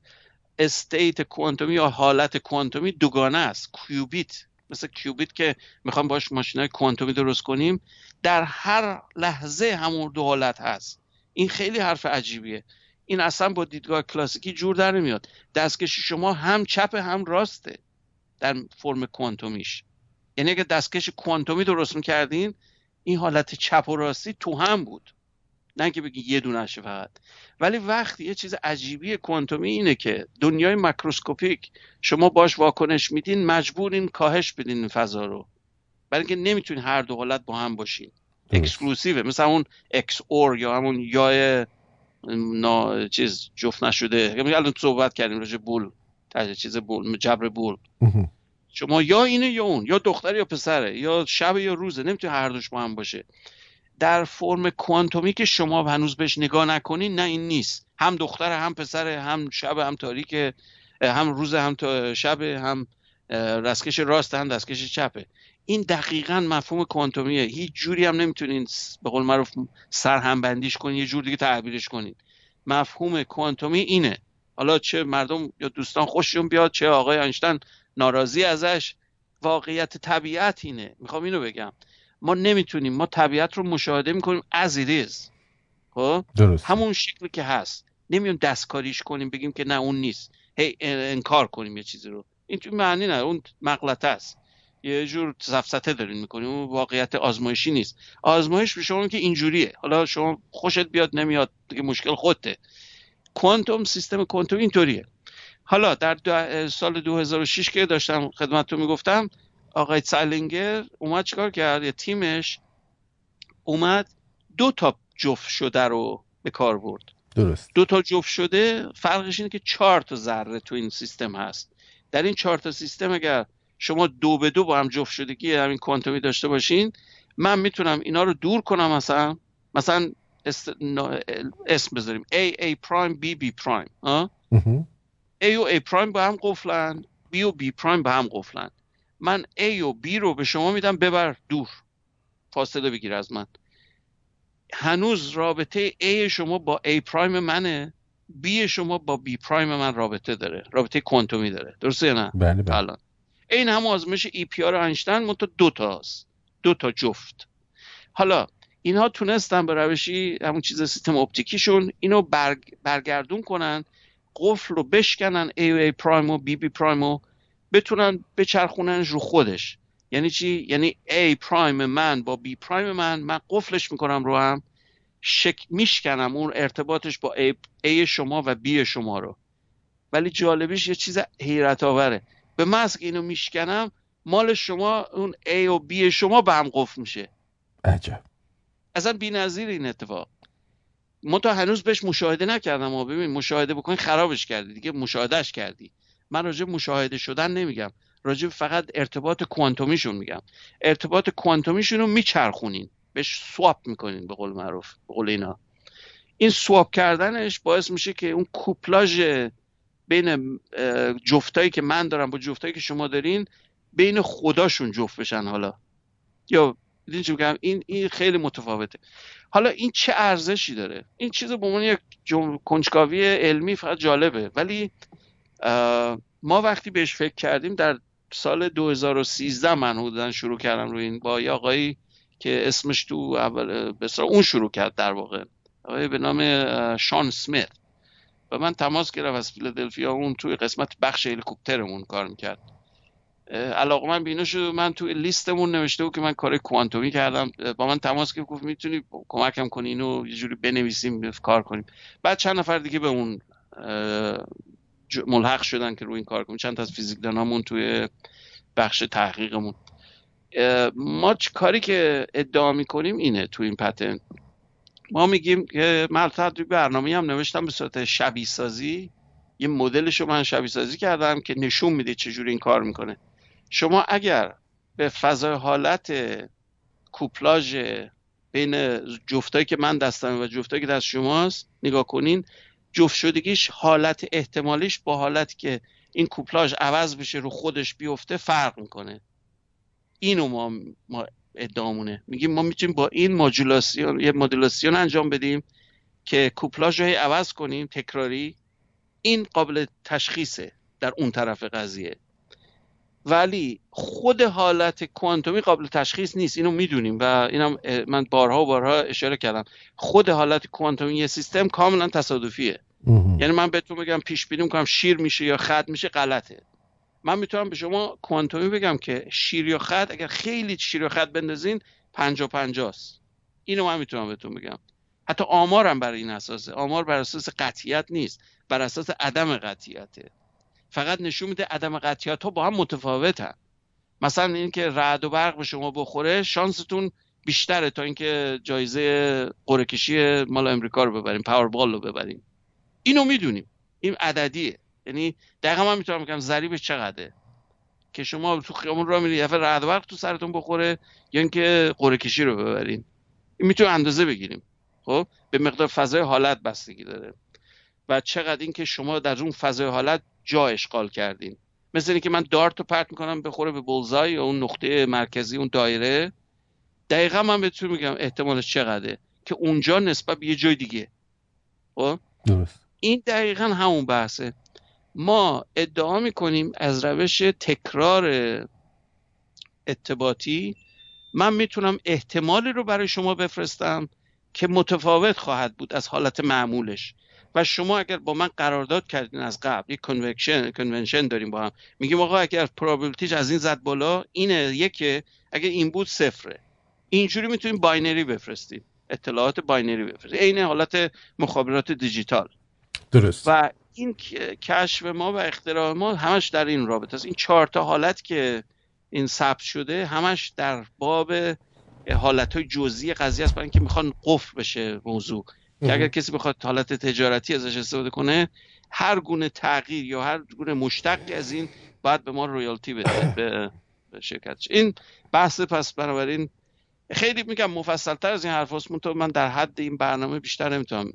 استیت کوانتومی یا حالت کوانتومی دوگانه است. کیوبیت مثل کیوبیت که می‌خوام باش ماشینای کوانتومی درست کنیم در هر لحظه همون دو حالت هست. این خیلی حرف عجیبیه. این اصلا با دیدگاه کلاسیکی جور در نمیاد. دستکش شما هم چپ هم راسته در فرم کوانتومیش. یعنی اگه دستکش کوانتومی درست می‌کردین این حالت چپ و راستی تو هم بود. نه که بگی یه دونه فقط. ولی وقتی یه چیز عجیبی کوانتومی اینه که دنیای macroscopic شما باش واکنش میدین مجبورین کاهش بدین این فضا رو. برای اینکه نمی‌تونین هر دو حالت با هم باشین. exclusive ه مثل اون XOR یا همون یا نا چیز جفت نشده. یعنی الان صحبت کردیم راجع Boole چیز Boole جبر Boole. شما یا اینه یا اون یا دختر یا پسره یا شب یا روزه نمی‌تونه هر دوش با هم باشه. در فرم کوانتومی که شما هنوز بهش نگاه نکنین نه این نیست. هم دختر هم پسر هم شب هم تاریک هم روز هم تا شب هم دستکش راست هم دستکش چپه. این دقیقا مفهوم کوانتومیه. هیچ جوری هم نمی‌تونین به قول معروف سرهم بندیش کنین یه جور دیگه تعبیرش کنین. مفهوم کوانتومی اینه. حالا چه مردم یا دوستان خوششون بیاد چه آقای اینشتین ناراضی ازش واقعیت طبیعت اینه. می‌خوام اینو بگم. ما نمی‌تونیم ما طبیعت رو مشاهده می‌کنیم از ایریز خب؟ همون شکلی که هست. نمیون دستکاریش کنیم بگیم که نه اون نیست. هی انکار کنیم یه چیزی رو. این تو معنی نه اون مغلطه است. یه جور سفسته دارین می‌کنیم. اون واقعیت آزمایشی نیست. آزمایش به شما که اینجوریه. حالا شما خوشت بیاد نمیاد دیگه مشکل خودته. کوانتوم سیستم کوانتوم اینطوریه. حالا در سال 2006 که داشتم خدمتتون می‌گفتم آقای سالینگر اومد چیکار کرد؟ یه تیمش اومد دو تا جفت شده رو به کار برد. درست. دو تا جفت شده فرقش اینه که چهار تا ذره تو این سیستم هست. در این چهار تا سیستم اگر شما دو به دو با هم جفت شدگی همین کوانتومی داشته باشین من می‌تونم اینا رو دور کنم مثلا مثلا اسم بذاریم A A پرایم B B پرایم A و A پرایم با هم قفلن B و B پرایم با هم قفلن. من A و B رو به شما میدم ببر دور. فاصله بگیر از من. هنوز رابطه A شما با A پرایم منه بی شما با بی پرایم من رابطه داره. رابطه کوانتومی داره. درسته یا نه؟ بله بله. الان. این هم آزمایش ای پی آر اینشتین منتها دو تاست دو تا جفت. حالا اینها تونستن به روشی همون چیز سیستم اپتیکیشون اینو برگ برگردون کنن قفل رو بشکنن ای ای پرایم و بی بی پرایم و بتونن بچرخوننش رو خودش. یعنی چی؟ یعنی A پرایم من با B پرایم من من قفلش می‌کنم رو هم شک میشکنم اون ارتباطش با A, A شما و B شما رو. ولی جالبیش یه چیز حیرت آوره به محض که اینو میشکنم مال شما اون A و B شما به هم قفل میشه. عجب. اصلا بی نظیر این اتفاق. من تا هنوز بهش مشاهده نکردم و ببین مشاهده بکنی خرابش کردی دیگه مشاهدهش کردی. من راجع مشاهده شدن نمیگم راجع فقط ارتباط کوانتومیشون میگم. ارتباط کوانتومیشون رو میچرخونین بهش سواپ می‌کنین به قول معروف به قول اینا. این سواپ کردنش باعث میشه که اون کوپلاژ بین جفتایی که من دارم با جفتایی که شما دارین بین خداشون جفت بشن حالا. یا دیدین چی میگم؟ این این خیلی متفاوته. حالا این چه ارزشی داره؟ این چیز به عنوان یک کنجکاوی علمی فقط جالبه. ولی ما وقتی بهش فکر کردیم در سال 2013 من حدودا شروع کردم روی این با یه آقایی که اسمش تو اول بسرا اون شروع کرد در واقع. آقای به نام شان سمیت. و من تماس گرفت از فیلادلفیا اون توی قسمت بخش هلیکوپترمون کار می‌کرد. علاقه من بینو شد من توی لیستمون نوشته بود که من کار کوانتومی کردم. با من تماس گرفت گفت می‌تونی کمکم کنی اینو یه جوری بنویسیم کار کنیم. بعد چند نفر دیگه به اون ملحق شدن که روی این کار کنیم. چند تا از فیزیکدانامون توی بخش تحقیقمون. ما کاری که ادعا می‌کنیم اینه تو این پتن ما میگیم که من توی برنامه هم نوشتم به صورت شبیه سازی یه مدلش رو من شبیه سازی کردم که نشون میده چجوری این کار می‌کنه. شما اگر به فضای حالت کوپلاژ بین جفتایی که من دستم و جفتایی که دست شماست نگاه کنین جفت شدگیش حالت احتمالیش با حالت که این کوپلاژ عوض بشه رو خودش بیفته فرق می‌کنه. اینو ما, ما ادعامونه. میگیم ما می‌تونیم با این ماجولاسیون یه مدولاسیون انجام بدیم که کوپلاژ رو عوض کنیم تکراری. این قابل تشخیصه در اون طرف قضیه. ولی خود حالت کوانتومی قابل تشخیص نیست. اینو می‌دونیم و اینم من بارها و بارها اشاره کردم. خود حالت کوانتومی یه سیستم کاملا تصادفیه. یعنی من بهتون بگم پیش بینی می‌کنم شیر میشه یا خط میشه غلطه. من می‌تونم به شما کوانتومی بگم که شیر یا خط اگر خیلی شیر یا خط بندازین پنجا پنجاست. اینو من می‌تونم بهتون بگم. حتی آمارم برای این اساسه آمار بر اساس قطعیت نیست. بر اساس عدم قطعیته. فقط نشون میده عدم قطعیت ها با هم متفاوتن. مثلا اینکه رعد و برق به شما بخوره شانستون بیشتره تا اینکه جایزه قرعه کشی مال امریکا رو ببریم پاور رو ببریم. اینو می‌دونیم. این عددیه. یعنی دقیقا من می‌تونم بگم ضریب چقدره. که شما تو خیامون را میری یه رعد برق تو سرتون بخوره یا اینکه قرعه کشی رو ببرین این می‌تونیم اندازه بگیریم. خب؟ به مقدار فضای حالت بستگی داره. و چقدر اینکه شما در اون فضای حالت جا اشغال کردین. مثل اینکه من دارت رو پرت می‌کنم بخوره به بولزای یا اون نقطه مرکزی اون دایره. دقیقا من بهتون میگم احتمالش چقدره که اونجا نسبت به یه جای دیگه. خب؟ درست. این دقیقا همون بحثه. ما ادعا می‌کنیم از روش تکرار ارتباطی من می‌تونم احتمالی رو برای شما بفرستم که متفاوت خواهد بود از حالت معمولش. و شما اگر با من قرارداد کردین از قبل یک connection convention داریم با هم. میگیم آقا اگر probability ش از این زد بالا اینه یکه. اگر این بود صفره. اینجوری می‌تونیم binary بفرستیم. اطلاعات binary بفرستیم. عین حالت مخابرات دیجیتال. درست. و این کشف ما و اختراع ما همش در این رابطه است. این چهار تا حالت که این ثبت شده همش در باب حالت های جزئی قضیه است برای اینکه می‌خوان قفل بشه موضوع. که اگر کسی بخواد حالت تجارتی ازش استفاده کنه هر گونه تغییر یا هر گونه مشتقی از این باید به ما رویالتی بده به شرکتش. این بحث پس بنابراین خیلی میگم مفصل تر از این حرف هست من در حد این برنامه بیشتر نمی‌تونم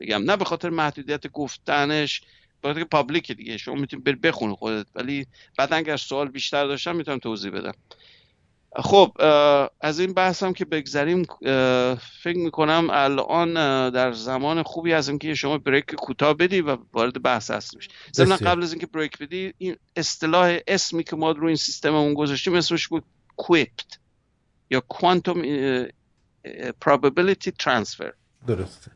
بگم. نه به خاطر محدودیت گفتنش به خاطر پابلیک دیگه. شما می‌تونید بر بخونید خودت. ولی بعد اگر سوال بیشتر داشتم می‌تونم توضیح بدم. خب از این بحث هم که بگذریم فکر می‌کنم الان در زمان خوبی هستیم که شما بریک کوتاه بدی و وارد بحث هستیم ضمن قبل از اینکه بریک بدی این اصطلاح اسمی که ما رو این سیستممون گذاشتیم اسمش بود کویپت یا کوانتوم probability transfer درسته.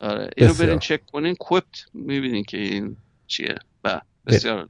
آره اینو برین چک کنین. کویپت می‌بینین که این چیه. با بسیار.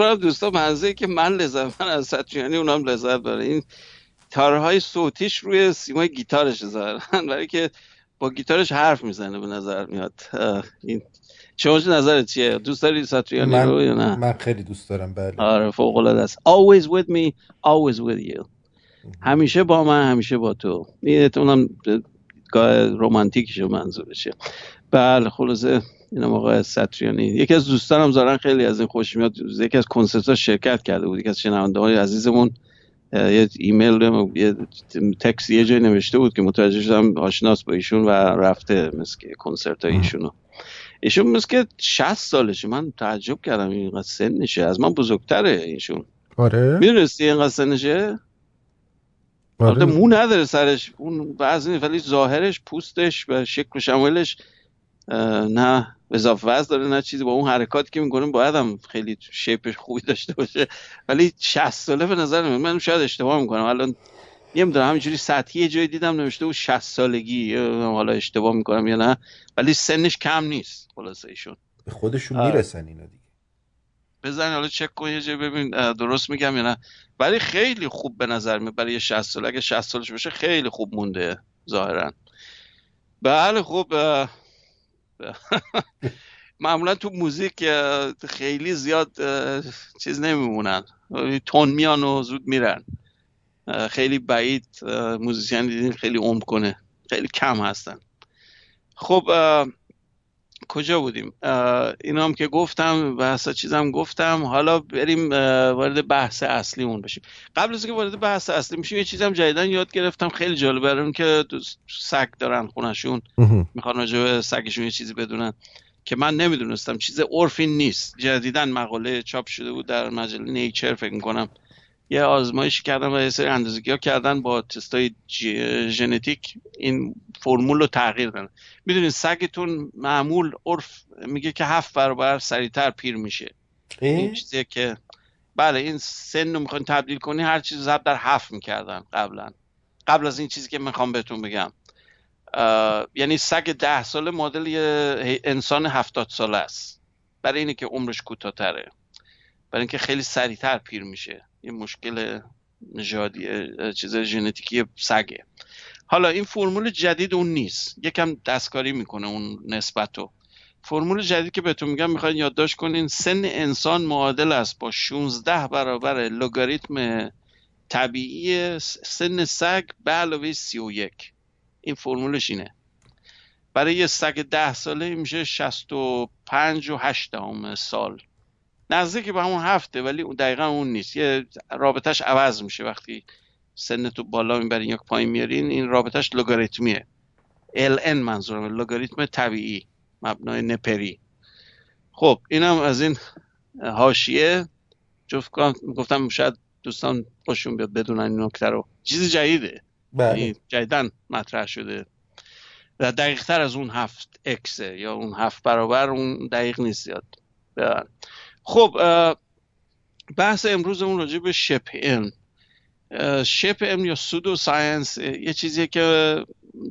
امیدوارم دوستا منظوری که من لذت من از سطریانی اونم لذت بره این تارهای صوتیش روی سیمای گیتارش ظاهرا برای که با گیتارش حرف می‌زنه به نظر میاد. این شما نظرت چیه؟ دوست داری ساتریانی رو یا نه؟ من خیلی دوست دارم بله. آره فوق العاده است. Always with me always with you. همیشه با من همیشه با تو. این اونم گاه رومانتیکشو منظورشه. بله خلاصه این آقای ستریانی یکی از دوستانم زارن خیلی از این خوش میاد. یکی از کنسرت ها شرکت کرده بود. یکی از شنونده های عزیزمون یه ایمیل یه تکس یه جای نوشته بود که متوجه شدم آشناس با ایشون و رفته مثل کنسرت های ایشونو. ایشون مثل که 60 سالشه. من تعجب کردم اینقدر سنشه. از من بزرگتره ایشون. آره. می‌دونستی اینقدر سنشه؟ آره. مو نداره سرش. اون بعضی ولی ظاهرش پوستش و شکل و نه. اضافه وزن داره نه چیزی. با اون حرکاتی که می‌کنه باید هم خیلی شیپش خوبی داشته باشه. ولی 60 ساله به نظر من من شاید اشتباه می‌کنم. الان نمی‌دونم همینجوری سطحی جای دیدم نوشته بود 60 سالگی. حالا اشتباه می‌کنم یا نه. ولی سنش کم نیست خلاصه ایشون. به خودشون می‌رسن اینا دیگه. بزن حالا چک کن یه جای ببین درست میگم یا نه. ولی خیلی خوب به نظر میاد برای 60 سال. اگه 60 سالش باشه خیلی خوب مونده ظاهرا. بله خوب معمولا تو موزیک خیلی زیاد چیز نمیمونن. تون میان و زود میرن. خیلی بعید موزیسین دیدین خیلی عمر کنه. خیلی کم هستن. خب کجا بودیم؟ اینا هم که گفتم بحث چیزم گفتم. حالا بریم وارد بحث اصلیمون بشیم. قبل از که وارد بحث اصلی میشیم یه چیزم جدیدن یاد گرفتم. خیلی جالبه برای که سگ دارن خونشون. می‌خوان راجع به سگشون یه چیزی بدونن که من نمی‌دونستم. چیز عرفی نیست. جدیدن مقاله چاپ شده بود در مجله نیچر فکر می‌کنم. یه آزمایش کردن و یه سری اندازگی ها کردن با تستای ژنتیک. این فرمول رو تغییر دادن. می‌دونین سگتون معمول عرف میگه که هفت برابر سریعتر پیر میشه. این چیزیه که بله این سن رو می‌خواین تبدیل کنی هر چیز ضرب در هفت می‌کردن قبلا. قبل از این چیزی که می‌خوام بهتون بگم. یعنی سگ ده ساله مدل یه انسان هفتاد ساله است. برای اینه که عمرش کوتاهتره. برای اینکه خیلی سریعتر پیر میشه. یه مشکل نژادی چیز ژنتیکی سگه. حالا این فرمول جدید اون نیست. یکم دستکاری می‌کنه اون نسبت رو فرمول جدید که بهتون میگم می‌خواین یادداشت کنین سن انسان معادل است با 16 برابر لگاریتم طبیعی سن سگ به علاوه 31 این فرمولش اینه. برای یه سگ ده ساله میشه 65 و 8 سال. نزدیک به همون هفته ولی دقیقا اون نیست. یه رابطش عوض میشه. وقتی سن تو بالا می‌برین یا پایین میارین این رابطش لوگاریتمیه. LN منظورم لوگاریتم طبیعی مبنای نپری. خب اینم از این هاشیه جفت گفتم شاید دوستان خوشون بیاد بدونن این نکته رو. چیز جدیده. بله. یعنی جدیدن مطرح شده. و دقیق تر از اون هفت اکسه یا اون هفت برابر اون دقیق نیست زیاد. بله. خب بحث امروز اون راجع به شپ علم شپ علم یا سودو ساینس یه چیزیه که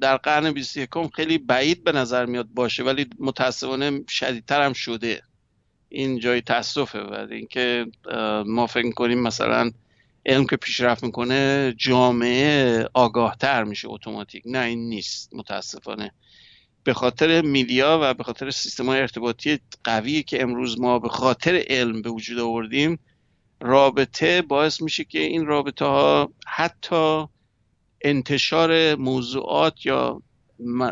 در قرن 21 خیلی بعید به نظر میاد باشه ولی متاسفانه شدیدتر هم شده. این جای تاسفه و اینکه ما فکر کنیم مثلا علم که پیشرفت می‌کنه جامعه آگاهتر میشه اتوماتیک. نه این نیست متاسفانه. به خاطر میدیا و به خاطر سیستم های ارتباطی قوی که امروز ما به خاطر علم به وجود آوردیم رابطه باعث میشه که این رابطه ها حتی انتشار موضوعات یا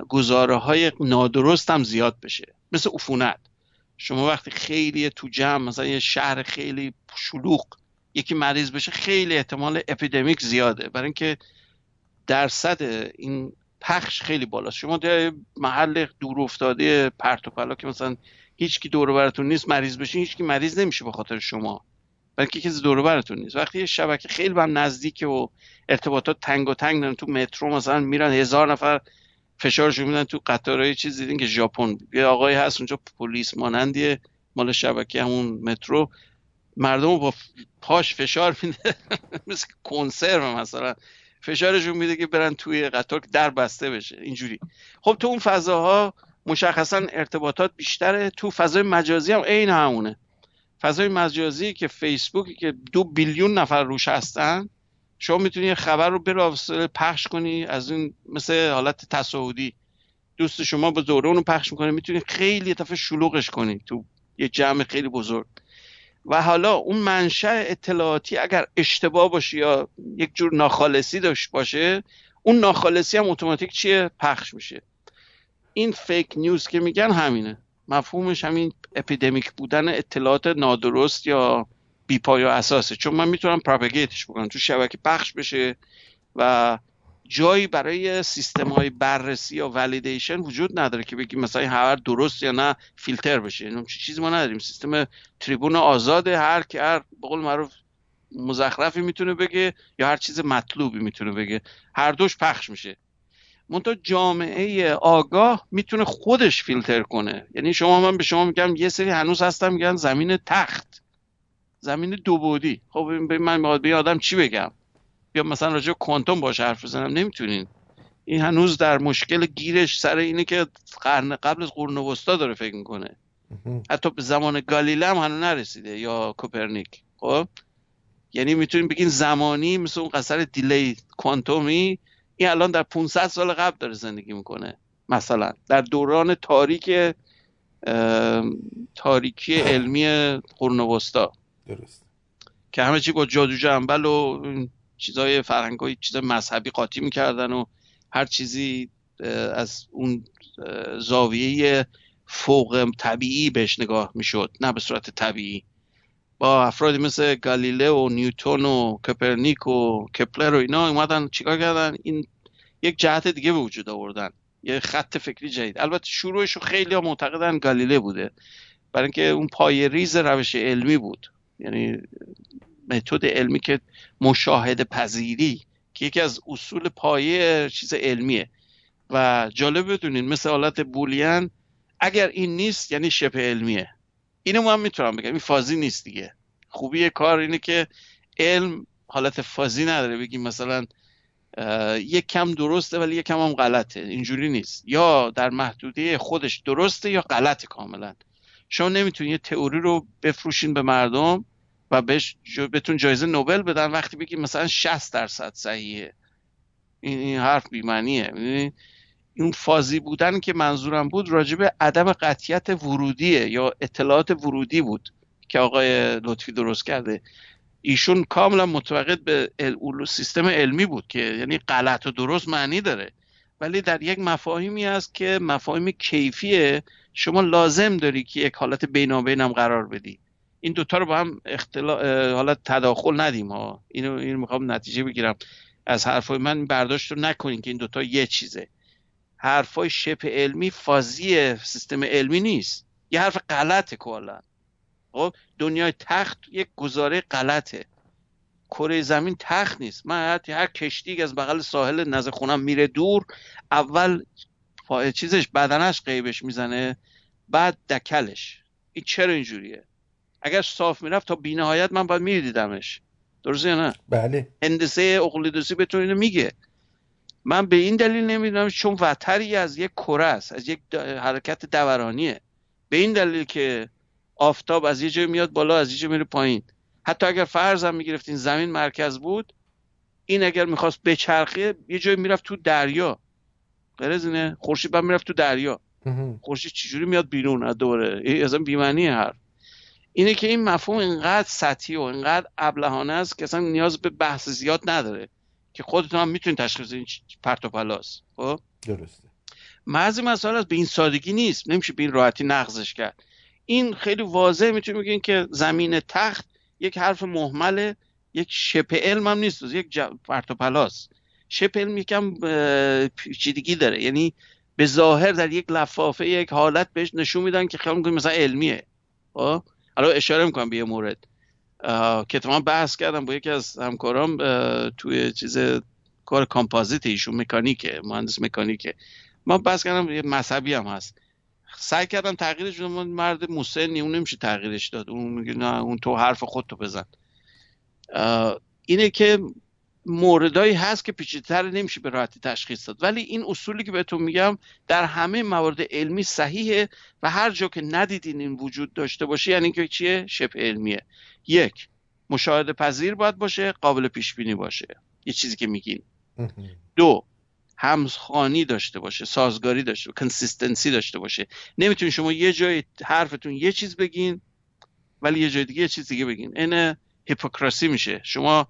گزاره های نادرست هم زیاد بشه. مثل عفونت. شما وقتی خیلی تو جمع مثلا یه شهر خیلی شلوغ یکی مریض بشه خیلی احتمال اپیدمیک زیاده. برای اینکه درصد این پخش خیلی بالاست. شما در محل دور افتاده پرت و که مثلا هیچکی دور براتون نیست مریض بشین هیچکی مریض نمیشه به خاطر شما. بلکه کسی دور براتون نیست. وقتی یه شبکه خیلی هم نزدیکه و ارتباطات تنگ و تنگ دارن تو مترو مثلا میرن هزار نفر فشارشون میدن تو قطارهای چیز دیدین که ژاپن یه آقایی هست اونجا پلیس مانندیه مال شبکه همون مترو. مردم با پاش فشار میده. مثل کنسرو مثلا. فشارشون میده که برن توی قطار که در بسته بشه. اینجوری. خب تو اون فضاها مشخصا ارتباطات بیشتره. تو فضای مجازی هم عین همونه. فضای مجازی که فیسبوکی که دو بیلیون نفر روش هستن شما می‌تونی خبر رو بلافاصله پخش کنی. از این مثل حالت تصاعدی. دوست شما با دوره رو پخش می‌کنه. می‌تونی خیلی طرف شلوغش کنی تو یه جمع خیلی بزرگ. و حالا اون منشأ اطلاعاتی اگر اشتباه باشه یا یک جور ناخالصی داشت باشه اون ناخالصی هم اتوماتیک چیه؟ پخش میشه. این فیک نیوز که میگن همینه. مفهومش همین اپیدمیک بودن اطلاعات نادرست یا بیپای و اساسه. چون من می‌تونم پراپگیتش بکنم. تو شبکه پخش بشه و جایی برای سیستم های بررسی یا ولیدیشن وجود نداره که بگیم مثلا خبر درست یا نه فیلتر بشه. این چیزی ما نداریم. سیستم تریبون آزاده هر که هر بقول معروف مزخرفی می‌تونه بگه یا هر چیز مطلوبی می‌تونه بگه. هر دوش پخش میشه. منتها جامعه آگاه می‌تونه خودش فیلتر کنه. یعنی شما من به شما میگم یه سری هنوز هستم میگن زمین تخت. زمین دو بودی خب من به آدم چی بگم؟ یا مثلا راجع کوانتوم باشه حرف بزنم نمی‌تونین. این هنوز در مشکل گیرش سر اینه که قرن قبل از قرن وسطا داره فکر می‌کنه. حتی به زمان گالیله هم هنوز نرسیده یا کوپرنیک. خب؟ یعنی می‌تونیم بگین زمانی مثل اون قصر دیلی کوانتومی این الان در 500 سال قبل داره زندگی می‌کنه مثلا. در دوران تاریک تاریکی علمی قرن وسطا درست. که همه چی با جادو جنبل و چیزای فرهنگای چیز مذهبی قاطی می‌کردن و هر چیزی از اون زاویه فوق طبیعی بهش نگاه می‌شد نه به صورت طبیعی. با افرادی مثل گالیله و نیوتون و کپرنیک و کپلر و اینا اومدن چیکار کردن؟ این یک جهت دیگه به وجود آوردن. یه خط فکری جدید. البته شروعش رو خیلی ها معتقدن گالیله بوده. برای اینکه اون پای ریز روش علمی بود. یعنی متد علمی که مشاهده پذیری که یکی از اصول پایه چیز علمیه. و جالب بدونین مثل حالت بولیان اگر این نیست یعنی شبه علمیه. اینو من می‌تونم بگم. این فازی نیست دیگه. خوبی کار اینه که علم حالت فازی نداره. بگیم مثلا یک کم درسته ولی یک کم هم غلطه. اینجوری نیست. یا در محدوده خودش درسته یا غلطه کاملا. شما نمی‌تونید یه تئوری رو بفروشین به مردم. و بهش بهتون جایزه نوبل بدن وقتی بگید مثلا 60 درصد صحیحه. این حرف بیمانیه این فازی بودن که منظورم بود راجب عدم قطیت ورودیه یا اطلاعات ورودی بود که آقای لطفی درست کرده. ایشون کاملا متوقد به سیستم علمی بود که یعنی غلط و درست معنی داره. ولی در یک مفاهیمی هست که مفاهیم کیفیه. شما لازم داری که یک حالت بینابینم قرار بدی. این دوتا رو با هم اختلا... حالت تداخل ندیم. ها اینو اینو می‌خوام نتیجه بگیرم. از حرفای من برداشت رو نکنین که این دوتا یه چیزه. حرفای شبه علمی فازی سیستم علمی نیست. یه حرف غلطه کلا. خب دنیای تخت یک گزاره غلطه. کره زمین تخت نیست. من هر کشتی از بغل ساحل نزد خونم میره دور اول چیزش بدنش قیبش می‌زنه بعد دکلش. این چرا اینجوریه؟ اگر صاف می‌رفت تا بینهایت من باید میدیدمش درسته نه؟ بله. هندسه اقلیدوسی بهتون اینو میگه. من به این دلیل نمی‌دونم چون وتری از یک کره است از یک حرکت دورانیه. به این دلیل که آفتاب از یه جای میاد بالا از یه جای میره پایین. حتی اگر فرضم می‌گرفتین زمین مرکز بود این اگر می‌خواست بچرخه یه جای می‌رفت تو دریا. غرض اینه خورشید بعد می‌رفت تو دریا. خورشید چجوری میاد بیرون؟ از دوره اصلا بیمعنی حرف. اینه که این مفهوم اینقدر سطحی و اینقدر ابلهانه است که اصلا نیاز به بحث زیاد نداره که خودتون هم می‌تونید تشخیص این پرت و پلاس خب؟ درسته. بعضی مسائل به این سادگی نیست نمیشه به این راحتی نقضش کرد. این خیلی واضح می‌تونیم بگیم که زمین تخت یک حرف محمله یک شبه علم هم نیست یک ج... پرت و پلاس. شبه علم یکم پیچیدگی داره یعنی به ظاهر در یک لفافه یک حالت بهش نشون میدن که خیلی مثلا علمیه خب؟ حالا اشاره می‌کنم به یه مورد. که من بحث کردم با یکی از همکارام توی چیز کار کامپازیت ایشون مکانیکه مهندس مکانیکه. ما بحث کردم یه مذهبی هم هست. سعی کردم تغییرش بدم مرد مسنی اون نمیشه تغییرش داد. اون میگه نه اون تو حرف خودتو بزن. اینه که موردایی هست که پیچیده‌تر نمیشه به راحتی تشخیص داد. ولی این اصولی که بهتون میگم در همه موارد علمی صحیحه و هر جا که ندیدین این وجود داشته باشه یعنی که چیه؟ شبه علمیه. یک مشاهده پذیر باید باشه قابل پیش بینی باشه. یه چیزی که میگین. دو همخانی داشته باشه سازگاری داشته باشه کنسیستنسی داشته باشه. نمی‌تونین شما یه جای حرفتون یه چیز بگین ولی یه جای دیگه یه چیز دیگه بگین. این hypocrisy میشه. شما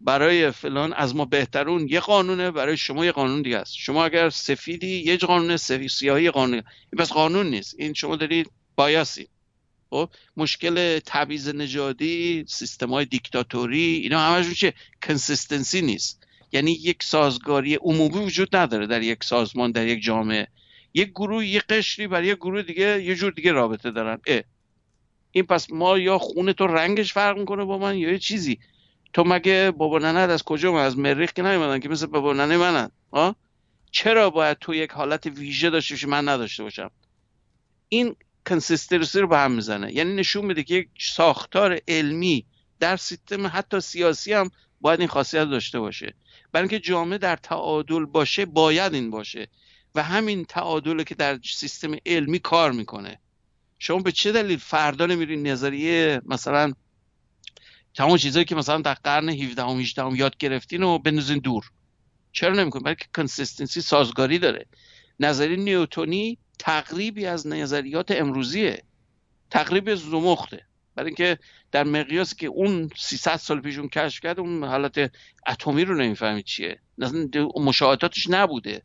برای فلان از ما بهترون. یه قانونه برای شما یه قانون دیگه است. شما اگر سفیدی یه قانون سفید سیاهی قانون. این بس قانون نیست. این شما دارید biased ی خب مشکل تبعیض نژادی سیستم های دیکتاتوری اینا همشون چه consistency نیست. یعنی یک سازگاری عمومی وجود نداره در یک سازمان در یک جامعه. یک گروه یک قشری برای یک گروه دیگه یه جور دیگه رابطه دارن. اه. این پس ما یا خونه تو رنگش فرق می‌کنه با من یا یه چیزی. تو مگه بابا ننت از کجا من از مریخ که نیومدن که مثل بابا ننه منن. ها چرا باید تو یک حالت ویژه داشته باشی من نداشته باشم؟ این consistency رو به هم می‌زنه. یعنی نشون میده که یک ساختار علمی در سیستم حتی سیاسی هم باید این خاصیت داشته باشه. برای اینکه جامعه در تعادل باشه باید این باشه. و همین تعادل که در سیستم علمی کار می‌کنه. شما به چه دلیل فردا نمیرین نظریه مثلا تمام چیزایی که مثلا در قرن 17 و 18 یاد گرفتین و بندازین دور. چرا نمی‌کنین برای که کنسیستنسی سازگاری داره. نظریه نیوتونی تقریبی از نظریات امروزیه. تقریبی زمخته. برای اینکه در مقیاسی که اون 300 سال پیش اون کشف کرد اون حالت اتمی رو نمی‌فهمید چیه. مشاهداتش نبوده.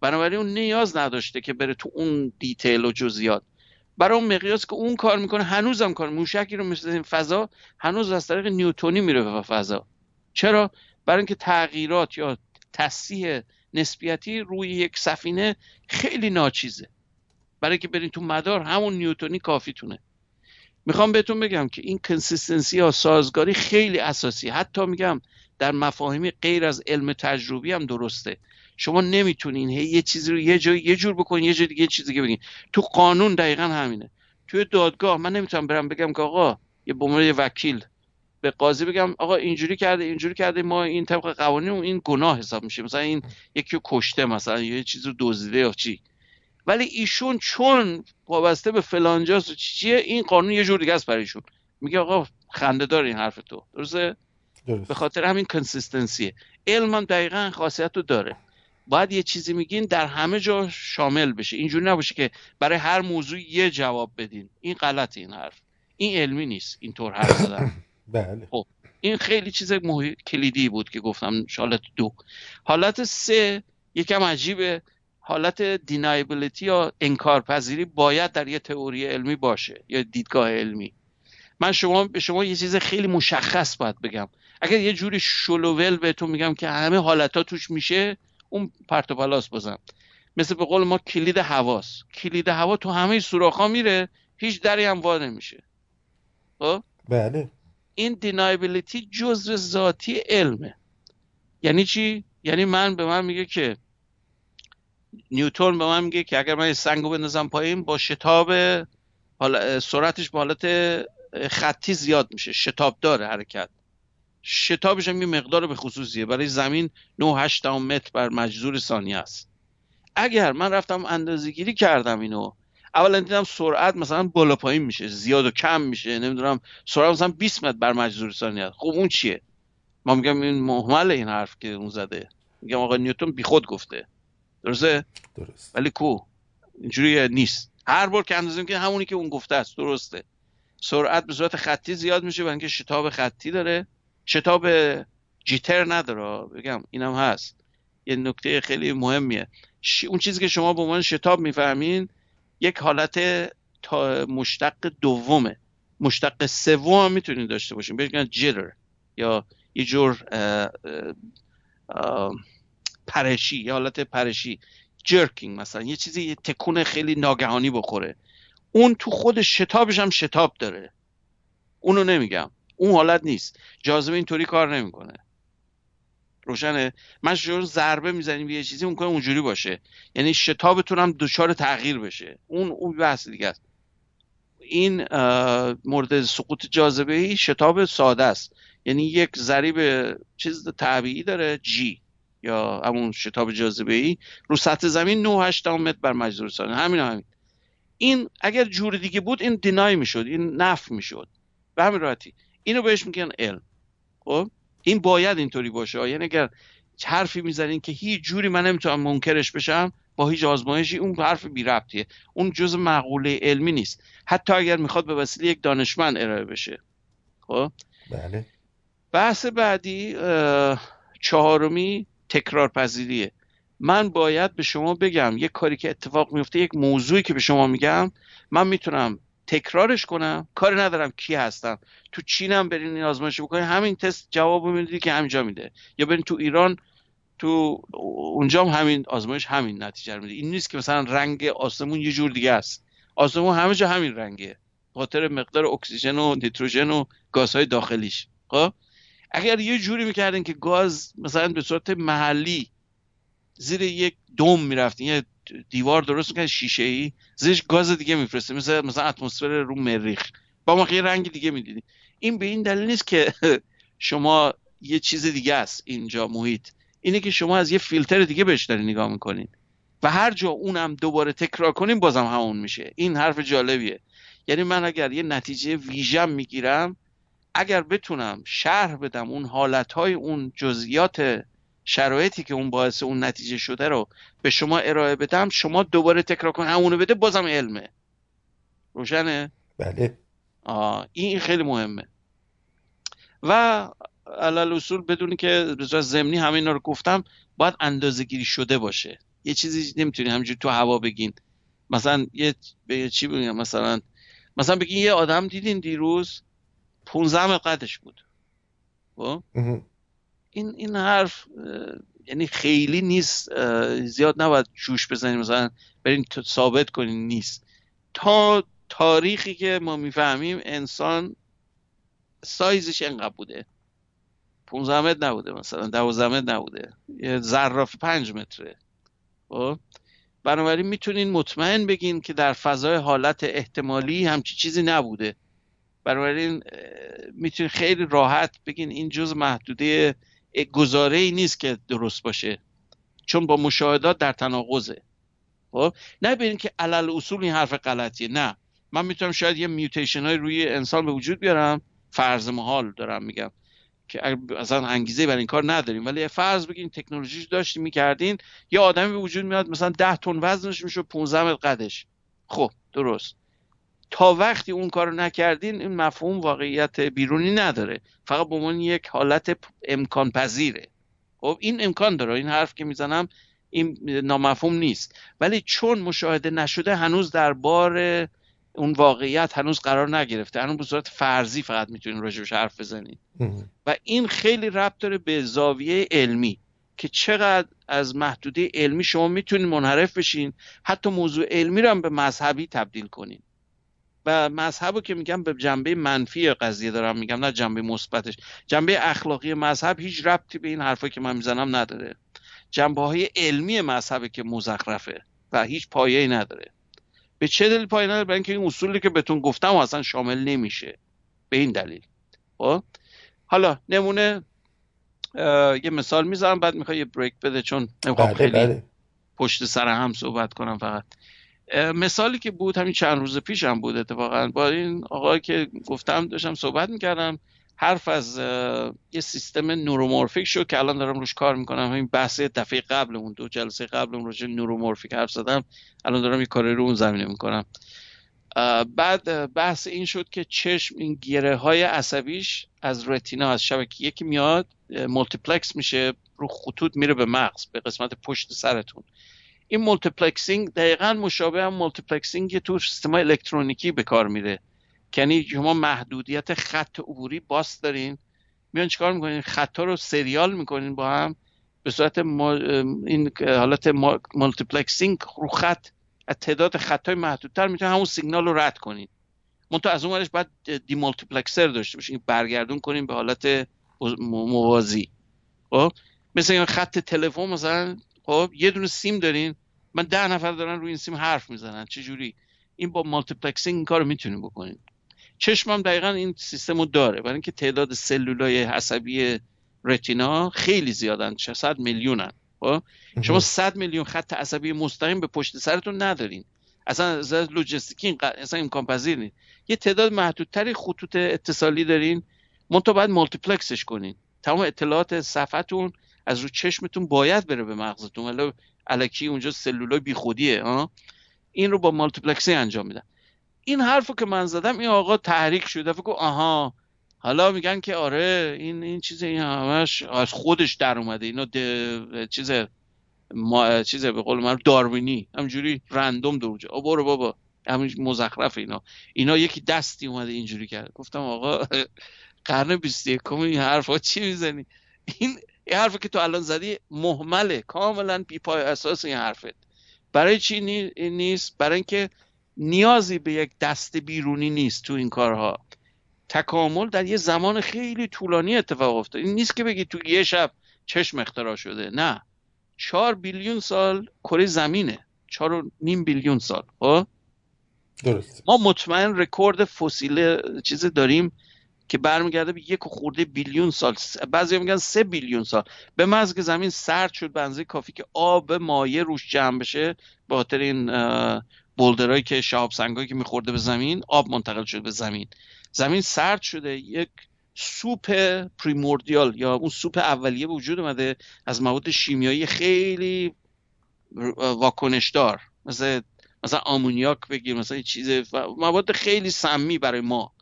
بنابراین اون نیاز نداشته که بره تو اون دیتیل و جزئیات. برای اون مقیاس که اون کار می‌کنه هنوزم کار موشکی رو مثل این فضا هنوز از طریق نیوتونی میره به فضا. چرا؟ برای اینکه تغییرات یا تصحیح نسبیتی روی یک سفینه خیلی ناچیزه. برای که برین تو مدار همون نیوتونی کافیتونه. می‌خوام بهتون بگم که این کنسیستنسی یا سازگاری خیلی اساسی. حتی میگم در مفاهیمی غیر از علم تجربی هم درسته. شما نمی‌تونین یه چیزی رو یه جای یه جور بکنین یه جای دیگه چیز دیگه بگین. تو قانون دقیقا همینه. توی دادگاه من نمی‌تونم برم بگم که آقا یه به وکیل به قاضی بگم آقا اینجوری کرده اینجوری کرده ما این طبق قوانین این گناه حساب میشه. مثلا این یکی کشته مثلا یه چیز رو دزدیده یا چی. ولی ایشون چون وابسته به فلانجاست و چیه این قانون یه جور دیگه است برای ایشون میگه آقا خنده دار این حرف تو. درسته؟ درست. به خاطر همین کنسیستنسیه علم هم دقیقا خاصیت رو داره. باید یه چیزی میگین در همه جا شامل بشه. اینجوری نباشه که برای هر موضوع یه جواب بدین. این غلط این حرف. این علمی نیست. اینطور حرف زدن. بله. خب این خیلی چیز کلیدی بود که گفتم حالت دو. حالت سه یکم عجیبه. حالت دینایبلیتی یا انکارپذیری باید در یه تئوری علمی باشه یا دیدگاه علمی. من شما به شما یه چیز خیلی مشخص باید بگم. اگر یه جوری شلوول بهتون میگم که همه حالت ها توش میشه اون پرتوپلاس بزن مثل به قول ما کلید هواست کلید هوا تو همه سوراخ ها میره هیچ دری هم وا نمیشه. خب؟ بله. این دینایبلیتی جزء ذاتی علمه. یعنی چی؟ یعنی من به من میگه که نیوتون به من میگه که اگر من سنگو بندازم پایین با شتاب سرعتش به حالت خطی زیاد میشه. شتاب داره حرکت. شتابش هم یه مقدار به خصوصیه. برای زمین 9 متر بر مجذور ثانیه است. اگر من رفتم اندازه گیری کردم اینو اولا دیدم سرعت مثلا بالا پایین میشه زیاد و کم میشه نمی‌دونم سرعت مثلا 20 متر بر مجذور ثانیه خب اون چیه؟ ما میگم این محمل این حرف که اون زده. میگم آقا نیوتن بیخود گفته. درسته؟ درست. ولی کو؟ اینجوری نیست. هر بار که اندازه که همونی که اون گفته است. درسته. سرعت به صورت خطی زیاد میشه برای اینکه شتاب خطی داره. شتاب جیتر نداره بگم اینم هست. یه نکته خیلی مهمیه. اون چیزی که شما به عنوان شتاب می‌فهمین یک حالت تا مشتق دومه. مشتق سوم هم می‌تونید داشته باشین. بهش میگن جیتر یا یه جور پرشی یا حالت پرشی. جرکینگ مثلا. یه چیزی یه تکون خیلی ناگهانی بخوره. اون تو خود شتابش هم شتاب داره. اونو نمیگم. اون حالت نیست. جاذبه اینطوری کار نمی‌کنه. روشنه. من شروع ضربه می‌زنیم به یه چیزی اون اونجوری باشه. یعنی شتابتون هم دچار تغییر بشه. اون اون بحث دیگه است. این مورد سقوط جاذبه ای شتاب ساده است. یعنی یک ضریب چیز طبیعی داره جی یا همون شتاب جاذبه ای رو سطح زمین 9 متر بر مجذور ثانیه همین همین. این اگر جور دیگه بود این دینای می‌شد این نف می‌شد. به همین راحتی. اینو بهش میگن علم. خب؟ این باید اینطوری باشه. یعنی اگر حرفی می‌زنین که هیچ جوری من نمی‌تونم منکرش بشم با هیچ آزمایشی اون حرف بی ربطیه اون جز معقوله علمی نیست. حتی اگر می‌خواد به وسیله یک دانشمند ارائه بشه. خب؟ بله. بحث بعدی چهارمی تکرار پذیریه من باید به شما بگم یک کاری که اتفاق میفته یک موضوعی که به شما میگم من می‌تونم تکرارش کنم کاری ندارم کی هستم. تو چینم برین این آزمایش بکنین. همین تست جواب می‌دید که همینجا میده. یا برین تو ایران تو اونجا هم همین آزمایش همین نتیجه میده. این نیست که مثلا رنگ آسمون یه جور دیگه است. آسمون همه جا همین رنگه. خاطر مقدار اکسیژن و نیتروژن و گازهای داخلیش. خب؟ اگر یه جوری می‌کردین که گاز مثلا به صورت محلی زیر یک دوم می‌رفتین یه دیوار درست می‌کنه شیشه ای زیرش گاز دیگه میفرسته مثل مثلا اتمسفر رو مریخ. با ما یه رنگ دیگه می‌دیدیم این به این دلیل نیست که شما یه چیز دیگه است اینجا محیط. اینه که شما از یه فیلتر دیگه بهش داری نگاه می‌کنین. و هر جا اونم دوباره تکرار کنیم بازم همون میشه. این حرف جالبیه. یعنی من اگر یه نتیجه ویژم می‌گیرم اگر بتونم شرح بدم اون حالتهای اون جزئیات شرایطی که اون باعث اون نتیجه شده رو به شما ارائه بدم شما دوباره تکرار کن. همونو بده بازم علمه. روشنه؟ بله. آه این خیلی مهمه. و علال اصول بدونی که به زمینی همه اینا رو گفتم باید اندازه گیری شده باشه. یه چیزی نمی‌تونی همینجور تو هوا بگین. مثلا یه به چی بگم؟ مثلا مثلا بگین یه آدم دیدین دیروز 15 قدش بود. خب؟ این این حرف یعنی خیلی نیست زیاد نباید جوش بزنیم. مثلا برین ثابت کنین نیست. تا تاریخی که ما می‌فهمیم انسان سایزش انقدر بوده. 15 متر نبوده مثلا 12 متر نبوده. یه ظراف 5 متره. خب؟ بنابراین می‌تونین مطمئن بگین که در فضای حالت احتمالی همچی چیزی نبوده. بنابراین می‌تونین خیلی راحت بگین این جز محدوده گزاره ای نیست که درست باشه. چون با مشاهدات در تناقضه. خب؟ نه ببینید که علل اصول این حرف غلطیه. نه. من می‌تونم شاید یه میوتیشن های روی انسان به وجود بیارم. فرض محال دارم میگم. که اصلا انگیزه برای این کار نداریم. ولی فرض بگین تکنولوژیش داشتیم می‌کردین یه آدمی به وجود میاد مثلا 10 تن وزنش میشه 15 متر قدش. خب درست. تا وقتی اون کارو نکردین این مفهوم واقعیت بیرونی نداره. فقط به عنوان یک حالت امکان پذیره خب این امکان داره. این حرف که می‌زنم این نامفهوم نیست. ولی چون مشاهده نشده هنوز در بار اون واقعیت هنوز قرار نگرفته. هنوز به صورت فرضی فقط می‌تونین راجبش حرف بزنید و این خیلی ربط داره به زاویه علمی که چقدر از محدوده علمی شما می‌تونید منحرف بشین حتی موضوع علمی رو هم به مذهبی تبدیل کنین. و مذهب که میگم به جنبه منفی قضیه دارم میگم نه جنبه مثبتش. جنبه اخلاقی مذهب هیچ ربطی به این حرفایی که من می‌زنم نداره. جنبه های علمی مذهب که مزخرفه و هیچ پایه ای نداره. به چه دلیل پایه نداره؟ برای اینکه این اصولی که بهتون گفتم اصلا شامل نمیشه. به این دلیل. خب؟ حالا نمونه یه مثال می‌ذارم بعد می‌خوای یه بریک بده چون بله خیلی بله. پشت سر هم صحبت کنم فقط. مثالی که بود همین چند روز پیش هم بود اتفاقا. با این آقای که گفتم داشتم صحبت می‌کردم حرف از یه سیستم نورومورفیک شو که الان دارم روش کار می‌کنم. همین بحث دفعه قبل اون دو جلسه قبل اون روش نورومورفیک حرف زدم. الان دارم یه کاری رو اون زمینه می‌کنم. بعد بحث این شد که چشم این گیرنده های عصبیش از retina از شبکه یکی میاد multiplex میشه رو خطوط میره به مغز به قسمت پشت سرتون. این multiplexing دقیقا مشابه هم multiplexing تو سیستم الکترونیکی به کار میره. یعنی شما محدودیت خط عبوری باس دارین. میان چیکار می‌کنین؟ خطا رو سریال می‌کنین با هم. به صورت این حالت multiplexing رو خط. از تعداد خطای محدودتر می‌تونین همون سیگنال رو رد کنین. منتها از اون ورش باید demultiplexer داشته باشین. برگردون کنین به حالت موازی. خب؟ مثل خط تلفن مثلا خب یه دونه سیم دارین. من ده نفر دارن روی این سیم حرف می‌زنن چه جوری؟ این با multiplexing این کارو می‌تونیم بکنیم. چشمم دقیقا این سیستم رو داره برای اینکه تعداد سلولای عصبی رتینا خیلی زیادن 600 میلیونن. خب؟ شما 100 میلیون خط عصبی مستقیم به پشت سرتون ندارین. اصلا از لوجستیکی اصلا امکان پذیر یه تعداد محدودتری خطوط اتصالی دارین. منتها باید مالتیپلکسش کنین. تمام اطلاعات صفحتون از رو چشمتون باید بره به مغزتون. ولی الکی اونجا سلولای بیخودیه این رو با مالتیپلکسی انجام میدن. این حرفو که من زدم این آقا تحریک شده فکر آها حالا میگن که آره این این چیز این همش از خودش در اومده. اینا چیز ما چیز به قول من داروینی همجوری رندوم دروجه آ برو بابا همین مزخرف اینا. اینا یکی دستی اومده اینجوری کرد. گفتم آقا قرن 21 این حرفا چی می‌زنی؟ این این حرفی که تو الان زدی محمله. کاملا بی پای اساس این حرفت. برای چی نیست؟ برای اینکه نیازی به یک دست بیرونی نیست تو این کارها. تکامل در یه زمان خیلی طولانی اتفاق افتاد. این نیست که بگی تو یه شب چشم اختراع شده. نه. چهار بیلیون سال کره زمینه. چهار و نیم بیلیون سال. خب؟ درست. ما مطمئن رکورد فسیل چیز داریم. که برمیگرده به یک خورده بیلیون سال. بعضی میگن سه بیلیون سال. به محض که زمین سرد شد بنزه کافی که آب مایع روش جمع بشه به خاطر این boulder هایی که شهاب سنگایی که میخورده به زمین آب منتقل شد به زمین. زمین سرد شده یک سوپ primordial یا اون سوپ اولیه به وجود اومده از مواد شیمیایی خیلی واکنشدار. مثل مثلا آمونیاک بگیر مثلا چیز مواد خیلی سمی برای ما.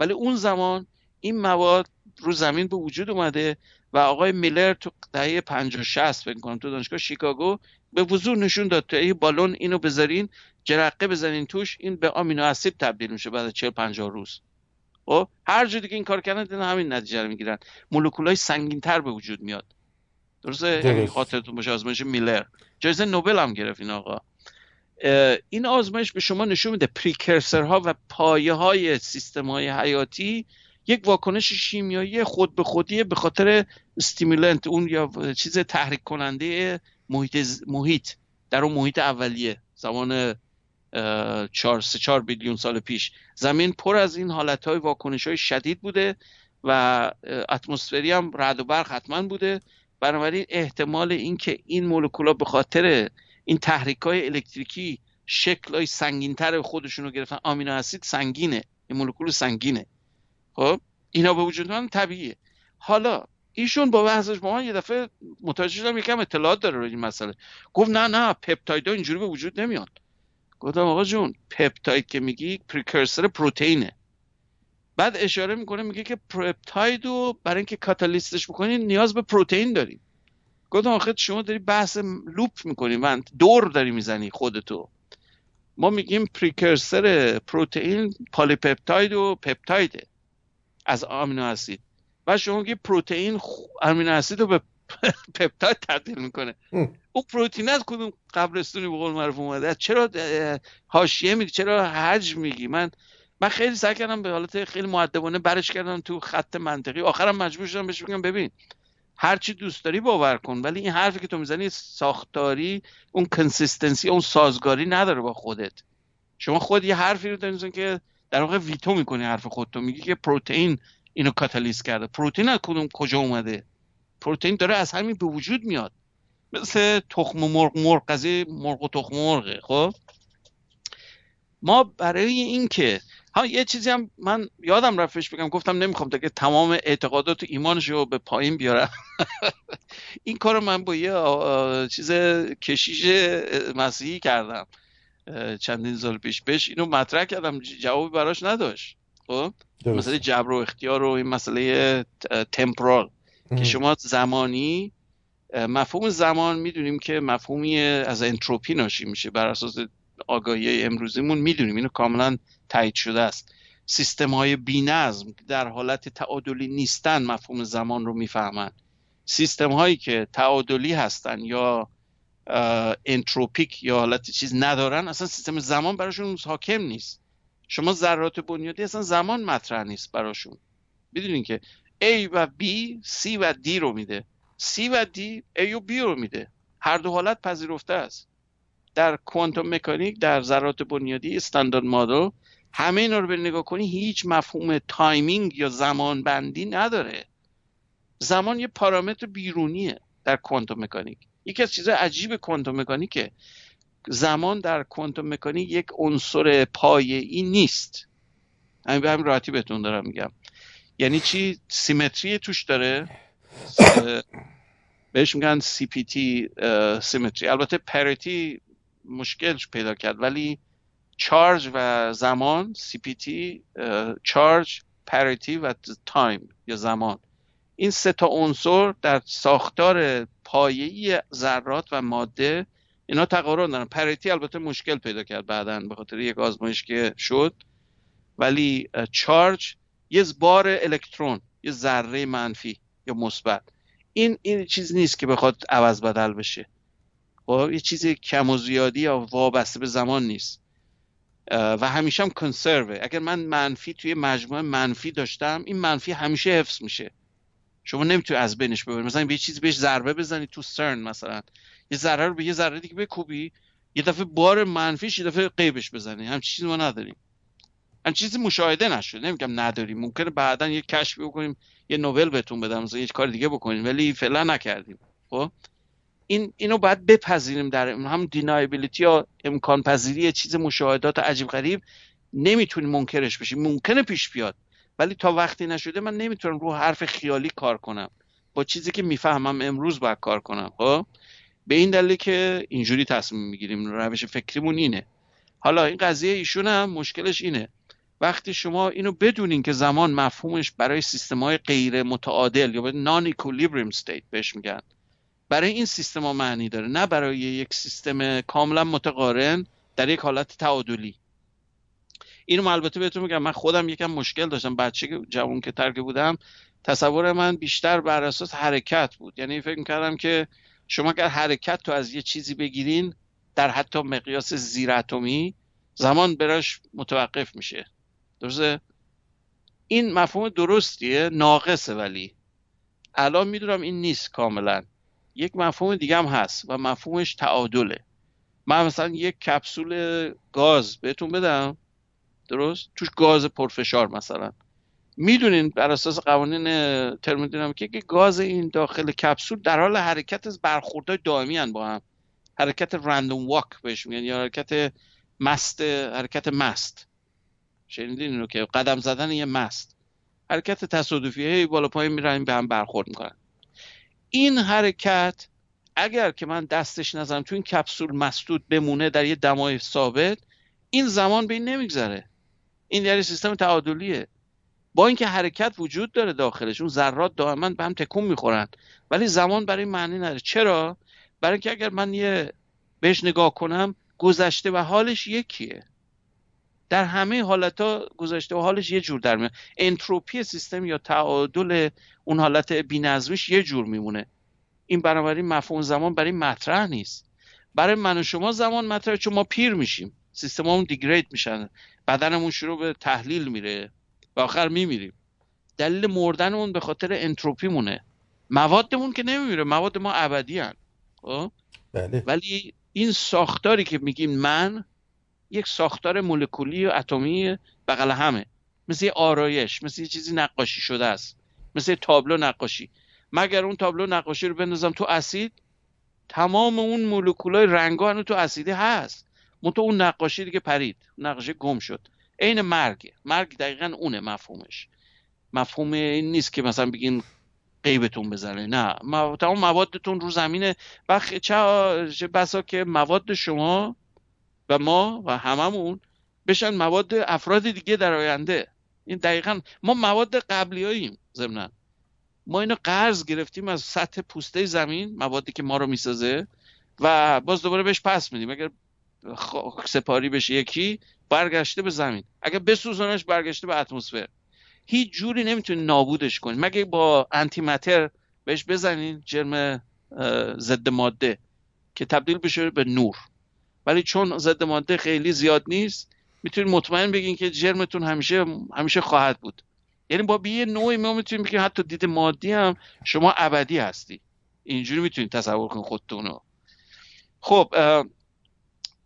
ولی اون زمان این مواد رو زمین به وجود اومده و آقای میلر تو دهه 50 60 فکر کنم تو دانشگاه شیکاگو به وضوح نشون داد تا بالون اینو بذارین جرقه بزنین توش این به آمینو اسید تبدیل میشه بعد 40 50 روز. خب هر جا دیگه این کار کردن همین نتیجه رو می‌گیرن. مولکولای سنگین تر به وجود میاد. درسته؟ یعنی خاطرتون باشه آزمایش میلر. جایزه نوبل هم گرفت این آقا. این آزمایش به شما نشون میده پریکرسر ها و پایه های سیستم های حیاتی یک واکنش شیمیایی خود به خودی به خاطر استیمولنت اون یا چیز تحریک کننده محیط, محیط در اون محیط اولیه زمان چهار سه چهار بیلیون سال پیش. زمین پر از این حالت های واکنش های شدید بوده و اتمسفری هم رد و برق حتما بوده. بنابراین احتمال اینکه این مولکولا به خاطر این تحریک های الکتریکی شکل های سنگین تر خودشون رو گرفتن آمینو اسید سنگینه این مولکول سنگینه. خب اینا به وجود من طبیعیه. حالا ایشون با بحثش با من یه دفعه متوجه شدم یکم اطلاعات داره روی این مسئله. گفت نه نه پپتاید اینجوری به وجود نمیاد گفتم آقا جون پپتاید که میگی پریکرسر پروتئینه بعد اشاره می‌کنه میگه که پپتاید رو برای اینکه کاتالیستش بکنین نیاز به پروتئین داریم. گفتم آخه شما داری بحث لوپ می‌کنی من دور داری می‌زنی خودتو. ما میگیم پریکرسر پروتئین پالیپپتاید و پپتایده از آمینو اسید. و شما میگی پروتئین آمینو اسید رو به پپتاید تبدیل می‌کنه. اون پروتئین از کدوم قبرستونی به قول معروف اومده؟ چرا حاشیه میگی؟ چرا حجم میگی؟ من من خیلی سعی کردم به حالت خیلی معدبانه برش کردم تو خط منطقی. آخرم مجبور شدم بهش بگم ببین هر چی دوست داری باور کن ولی این حرفی که تو می‌زنی ساختاری اون consistency اون سازگاری نداره با خودت. شما خود یه حرفی رو داری که در واقع veto می‌کنی حرف خودتو. میگی که پروتئین اینو catalyze کرده. پروتئین از کدوم کجا اومده؟ پروتئین داره از همین به وجود میاد. مثل تخم مرغ مرغ قضیه مرغ و تخم مرغه خب؟ ما برای اینکه ها یه چیزی هم من یادم رفتش بگم. گفتم نمی‌خوام که تمام اعتقادات و ایمانش رو به پایین بیارم. این کار من با یه چیز کشیش مسیحی کردم. چندین سال پیش. بهش اینو مطرح کردم جوابی براش نداشت. خب؟ مسئله جبر و اختیار و این مسئله تمپرال. که شما زمانی مفهوم زمان می‌دونیم که مفهومی از انتروپی ناشی میشه. بر اساس آگاهی امروزیمون می‌دونیم. اینو کاملا تایید شده است. سیستم های بینظم در حالت تعادلی نیستن مفهوم زمان رو می‌فهمن. سیستم هایی که تعادلی هستن یا entropic یا حالت چیز ندارن اصلا سیستم زمان براشون حاکم نیست. شما ذرات بنیادی اصلا زمان مطرح نیست براشون. می‌دونین که A و B C و D رو میده. C و D A و B رو میده. هر دو حالت پذیرفته است. در کوانتوم مکانیک در ذرات بنیادی standard model همه اینا رو به نگاه کنی هیچ مفهوم timing یا زمان بندی نداره. زمان یه پارامتر بیرونیه در کوانتوم مکانیک. یکی از چیزهای عجیب کوانتوم مکانیکه زمان در کوانتوم مکانیک یک عنصر پایه‌ای نیست. همین به همین راحتی بهتون دارم میگم. یعنی چی؟ symmetry توش داره. بهش میگن CPT symmetry. البته parity مشکلش پیدا کرد ولی charge و زمان CPT charge parity و time یا زمان. این سه تا عنصر در ساختار پایه‌ای ذرات و ماده اینا تقارن دارن. parity البته مشکل پیدا کرد بعدا به خاطر یک آزمایش که شد. ولی charge یه بار الکترون یه ذره منفی یا مثبت. این این چیز نیست که بخواد عوض بدل بشه. خب یه چیزی کم و زیادی یا وابسته به زمان نیست. و همیشه هم کنسروه اگر من منفی توی مجموعه منفی داشتم این منفی همیشه حفظ میشه. شما نمی‌تونی از بینش ببری. مثلا یه چیزی بهش ضربه بزنی تو سرن مثلا. یه ذره رو به یه ذره دیگه بکوبی یه دفعه بار منفیش یه دفعه قیبش بزنی. هم چیزی ما نداریم. هم چیزی مشاهده نشده. نمیگم نداریم. ممکنه بعدا یه کشف بکنیم یه نوول بهتون بدم مثلا یه کار دیگه بکنیم ولی فعلا نکردیم. خب؟ این اینو باید بپذیریم در هم دینایبیلیتی یا امکان پذیری چیز مشاهدات عجیب غریب نمی‌تونیم منکرش بشیم ممکنه پیش بیاد. ولی تا وقتی نشده من نمی‌تونم رو حرف خیالی کار کنم. با چیزی که می‌فهمم امروز باید کار کنم خب؟ به این دلیل که اینجوری تصمیم می‌گیریم. روش فکریمون اینه. حالا این قضیه ایشون هم مشکلش اینه. وقتی شما اینو بدونین که زمان مفهومش برای سیستم های غیر متعادل یا نان اکولیبریم استیت بهش میگن برای این سیستم ها معنی داره. نه برای یک سیستم کاملا متقارن در یک حالت تعادلی. اینو البته بهتون میگم من خودم یکم مشکل داشتم. بچه جوان که ترک بودم تصور من بیشتر بر اساس حرکت بود. یعنی فکر کردم که شما اگر حرکت تو از یه چیزی بگیرین در حتی مقیاس زیر اتمی زمان براش متوقف میشه. درسته؟ این مفهوم درستیه ناقصه ولی. الان می‌دونم این نیست کاملا. یک مفهوم دیگه هم هست و مفهومش تعادله. من مثلا یک کپسول گاز بهتون بدم. درست؟ توش گاز پرفشار مثلا. می‌دونین بر اساس قوانین ترمودینامیکی که گاز این داخل کپسول در حال حرکت برخوردهای دائمی هن با هم. حرکت رندوم واک بهش میگن یا حرکت مست حرکت مست. شنیدین اینو که قدم زدن یه مست. حرکت تصادفی هی بالا پایین میرن به هم برخورد می‌کنن. این حرکت اگر که من دستش نزنم تو این کپسول مسدود بمونه در یه دمای ثابت این زمان به این نمیگذره. این یعنی سیستم تعادلیه. با اینکه حرکت وجود داره داخلش اون ذرات دائما به هم تکون می‌خورن. ولی زمان برای معنی نداره. چرا؟ برای اینکه اگر من یه بهش نگاه کنم گذشته و حالش یکیه. در همه حالت ها گذشته و حالش یه جور در میاد. انتروپی سیستم یا تعادل اون حالت بینظمیش یه جور میمونه. این بنابراین مفهوم زمان برای مطرح نیست. برای من و شما زمان مطرح چون ما پیر میشیم. سیستممون degrade میشن. بدنمون شروع به تحلیل میره و آخر میمیریم. دلیل مردنمون به خاطر انتروپی مونه موادمون که نمیمیره مواد ما ابدی. خب؟ بله. ولی این ساختاری که میگیم من یک ساختار مولکولی و اتمی بغل همه. مثل یه آرایش مثل یه چیزی نقاشی شده است. مثل تابلو نقاشی. مگر اون تابلو نقاشی رو بندازم تو اسید؟ تمام اون مولکولای رنگا هنو تو اسیده هست. منتها اون نقاشی دیگه پرید. نقاشی گم شد. عین مرگ مرگ دقیقا اونه مفهومش. مفهوم این نیست که مثلا بگین قیبتون بزنه. نه. تمام موادتون رو زمینه. و چه بسا که مواد شما و ما و هممون بشن مواد افراد دیگه در آینده. این دقیقا ما مواد قبلی هاییم ضمنا. ما اینو قرض گرفتیم از سطح پوسته زمین موادی که ما رو می‌سازه و باز دوباره بهش پس میدیم. اگر سپاری بشه یکی برگشته به زمین. اگر بسوزانش برگشته به اتمسفر. هیچ جوری نمی‌تونی نابودش کنی. مگه با انتی ماتر بهش بزنین جرم ضد ماده که تبدیل بشه به نور. ولی چون ضد ماده خیلی زیاد نیست می‌تونید مطمئن بگین که جرمتون همیشه همیشه خواهد بود. یعنی با یه نوعی ما می‌تونیم بگیم حتی دید مادی هم شما ابدی هستی. اینجوری می‌تونید تصور کنید خودتون رو. خب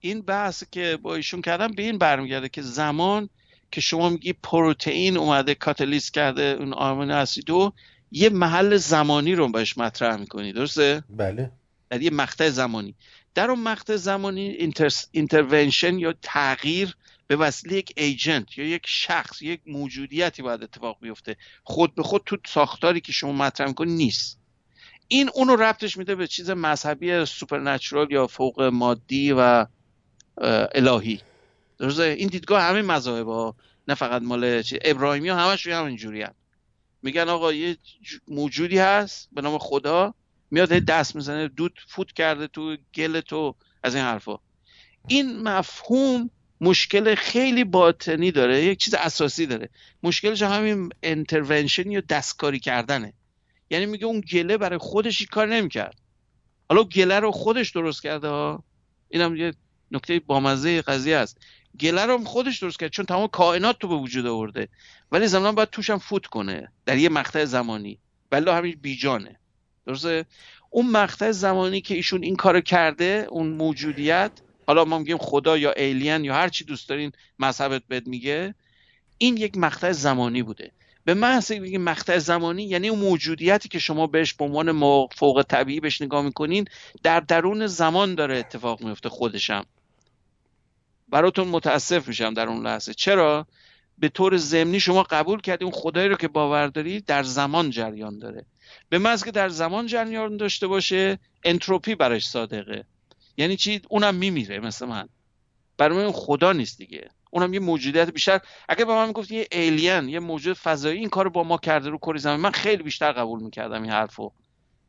این بحث که با ایشون کردم به این برمیگرده که زمان که شما میگی پروتئین اومده catalyze کرده اون آمینو اسیدو یه محل زمانی رو بهش مطرح می‌کنی درسته؟ بله. در یه مقطع زمانی. در اون مقطع زمانی inter... intervention یا تغییر به وسیله یک agent یا یک شخص یک موجودیتی باید اتفاق بیفته. خود به خود تو ساختاری که شما مطرح می‌کنی نیست. این اونو ربطش میده به چیز مذهبی supernatural یا فوق مادی و الهی. درسته؟ این دیدگاه همه مذاهب ها نه فقط مال ابراهیمی ها همش همین جوری هم. میگن آقا یه موجودی هست به نام خدا میاد دست می‌زنه دود فوت کرده تو گل تو از این حرفا. این مفهوم مشکل خیلی باطنی داره یک چیز اساسی داره. مشکلش همین انترونشن یا دستکاری کردنه. یعنی میگه اون گله برای خودش کار نمی‌کرد. حالا گله رو خودش درست کرده ها؟ اینم یه نکته بامزه قضیه است. گله رو خودش درست کرد چون تمام کائنات تو به وجود آورده. ولی زمان باید توشم فوت کنه در یه مقطع زمانی. ولی همین بیجانه. درسته؟ اون مقطع زمانی که ایشون این کارو کرده اون موجودیت حالا ما میگیم خدا یا ایلین یا هر چی دوست دارین مذهبت بهت میگه این یک مقطع زمانی بوده. به محض بگیم مقطع زمانی یعنی اون موجودیتی که شما بهش به عنوان فوق طبیعی بهش نگاه می‌کنین در درون زمان داره اتفاق میفته خودشم براتون متاسف میشم در اون لحظه. چرا؟ به طور ضمنی شما قبول کردید اون خدایی رو که باور دارید در زمان جریان داره. به محض که در زمان جریان داشته باشه انتروپی براش صادقه. یعنی چی؟ اونم میمیره مثل من. برای من خدا نیست دیگه. اونم یه موجودیت بیشتر. اگه به من می‌گفت یه ایلین یه موجود فضایی این کارو با ما کرده رو کره زمین من خیلی بیشتر قبول می‌کردم این حرفو.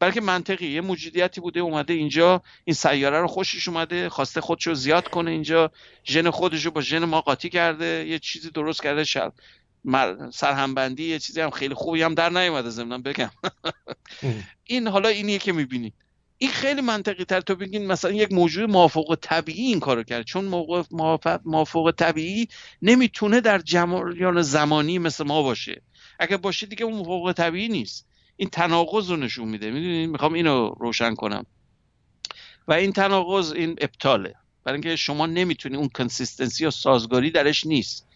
بلکه منطقی. یه موجودیتی بوده اومده اینجا. این سیاره رو خوشش اومده خواسته خودش رو زیاد کنه اینجا. ژن خودش رو با ژن ما قاطی کرده. یه چیزی درست کرده شب سرهمبندی یه چیزی هم خیلی خوبی هم در نیومده زمینم بگم. این حالا اینیه که می‌بینی این خیلی منطقی تر تو بگین مثلا یک موجود موافق طبیعی این کارو کرد. چون موافق طبیعی نمی‌تونه در جریان زمانی مثل ما باشه. اگه باشه دیگه اون موافق طبیعی نیست. این تناقض رو نشون میده. می‌دونید می‌خوام اینو روشن کنم. و این تناقض این ابطاله. برای اینکه شما نمی‌تونی اون consistency یا سازگاری درش نیست.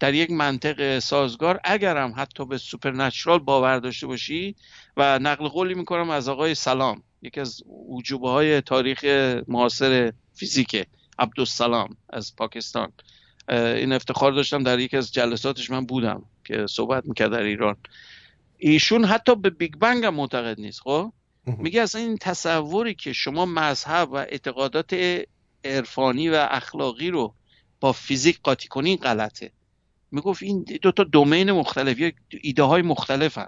در یک منطق سازگار اگرم حتی به supernatural باور داشته باشی و نقل قولی می‌کنم از آقای سلام یکی از اعجوبه های تاریخ معاصر فیزیک عبدالسلام از پاکستان. این افتخار داشتم در یکی از جلساتش من بودم که صحبت می‌کرد در ایران. ایشون حتی به Big Bang هم معتقد نیست خب؟ میگه اصلا این تصوری که شما مذهب و اعتقادات عرفانی و اخلاقی رو با فیزیک قاطی کنین غلطه. می‌گفت این دو تا domain مختلف یا ایده های مختلفن.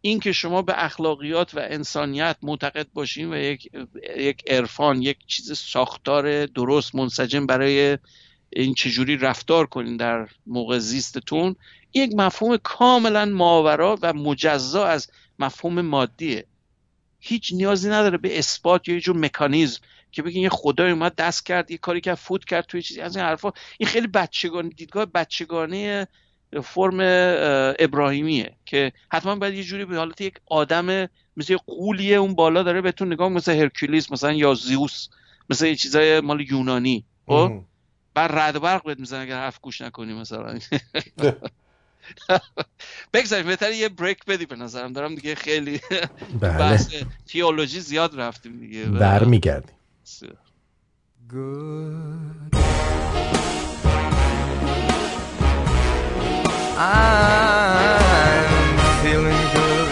این که شما به اخلاقیات و انسانیت معتقد باشین و یک یک عرفان یک چیز ساختار درست منسجم برای این چجوری رفتار کنین در موقع زیستتون یک مفهوم کاملا ماورا و مجزا از مفهوم مادیه. هیچ نیازی نداره به اثبات یا یه جور مکانیزم که بگین یه خدای اومد دست کرد یه کاری که فوت کرد توی چیزی. از این حرفا. این خیلی بچگانه دیدگاه بچگانه فرم ابراهیمیه که حتما باید یه جوری به حالت یک آدم مثل قولیه اون بالا داره بهتون نگاه مثل هرکولیس مثلا یا زیوس مثل یه چیزای مال یونانی. خب؟ بر رد برق بهت می‌زنه اگر حرف گوش نکنی مثلا. بگذاریم بهتر یه بریک بدی به نظرم دارم دیگه خیلی بله. بحث تیولوژی زیاد رفتیم دیگه برمیگردیم Good. I'm feeling good.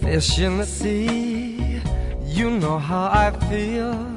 Fish in the sea, you know how I feel.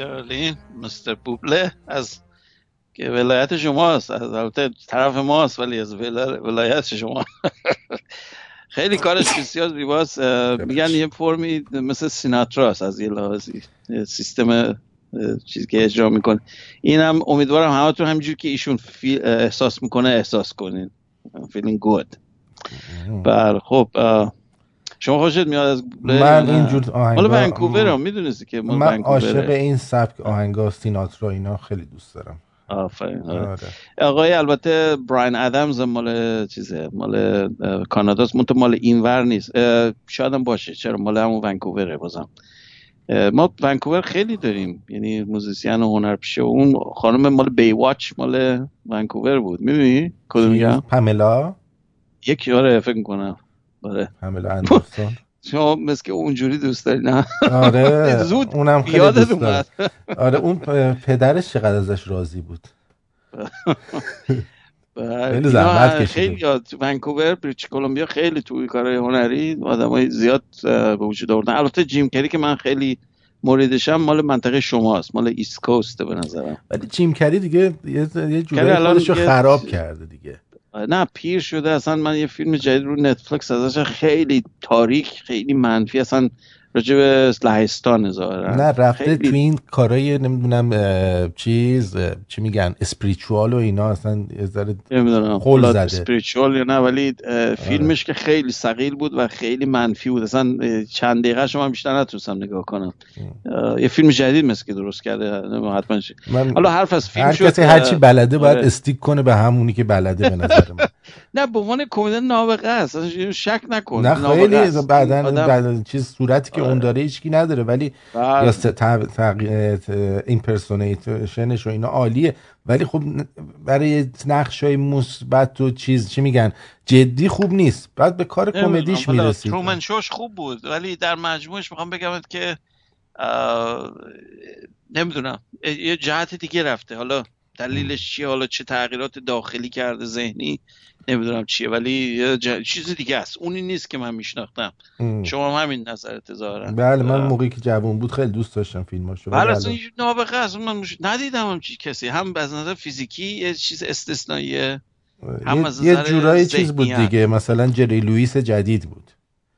لین مستر بوبله از که ولایت شماست از البته طرف ماست ولی از ولایت شما. خیلی کارش بسیار زیباست. میگن یه فرمی مثل سیناتراس از یه لحاظی. سیستم چیزی که اجرا می‌کنه. اینم امیدوارم همتون همینجور که ایشون احساس می‌کنه احساس کنین. Feeling good. بله خب شما خوشت میاد از من؟ اینجور آهنگا مال ونکوور هم می‌دونستی که من ونکووره. عاشق این سبک آهنگا سیناترا اینا خیلی دوست دارم. آفرین آره. آره. آقای البته براین ادمز مال چیزه مال کاناداست منتها مال اینور نیست. شاید هم باشه چرا مال همون ونکووره بازم. ما ونکوور خیلی داریم یعنی موزیسین و هنرپیشه اون خانم مال Baywatch مال ونکوور بود. می‌دونی کدوم میگم پملا یکی آره فکر کنم آره. پملا اندرسون شما مثل که اونجوری دوست داری نه. آره. زود اونم خیلی یادت دوست دارم آره اون پدرش چقدر ازش راضی بود؟ بله. خیلی زحمت کشیده. خیلی یاد ونکوور بریچ کلمبیا خیلی توی کارهای هنری آدمای زیاد به وجود آوردن. البته جیم کری که من خیلی موردشم مال منطقه شماست مال ایست کوست به نظرم. ولی جیم کری دیگه یه جورایی الان خودش رو خراب کرده دیگه. نه پیر شده اصلا من یه فیلم جدید رو نتفلکس ازش خیلی تاریک خیلی منفی اصلا راجع به لهستان ظاهرا نه رفته خیلی- تو این کارای نمی‌دونم چیز چی میگن اسپریچوال و اینا اصلا ذره نمی‌دونم خل زده. اسپریچوال یا نه ولی اه، فیلمش که خیلی سقیل بود و خیلی منفی بود. اصلا چند دقیقه شما بیشتر نتونستم نگاه کنم. یه فیلم جدید مثل که درست کرده حتما حالا حرف از فیلم هر شد کسی هر چی بلده باید آره. استیک کنه به همونی که بلده به نظر من. نه به عنوان کمدین نابغه است شک نکن نه خیلی. بعدن آدم- بعد چیز صورتی که اون آره. داره هیچکی نداره ولی بله. یا ایمپرسونیشنش و اینا عالیه ولی خب برای نقش های مثبت و چیز چی میگن جدی خوب نیست بعد به کار. کمدیش می‌رسید ترومن شوش خوب بود ولی در مجموعش می‌خوام بگم که اه، نمی‌دونم یه جهت دیگه رفته حالا دلیلش چیه؟ حالا چه تغییرات داخلی کرده ذهنی؟ نمی‌دونم چیه ولی ج- چیز دیگه است. اونی نیست که من میشناختم. ام. شما هم همین نظرت ظاهرا بله من. موقعی که جوان بود خیلی دوست داشتم فیلماشو ولی بله اصلا نابغه است. من مش... ندیدم همچی کسی. هم از نظر فیزیکی یه چیز استثنائیه هم از یه جورایی چیز بود. دیگه. مثلا جری لوئیس جدید بود.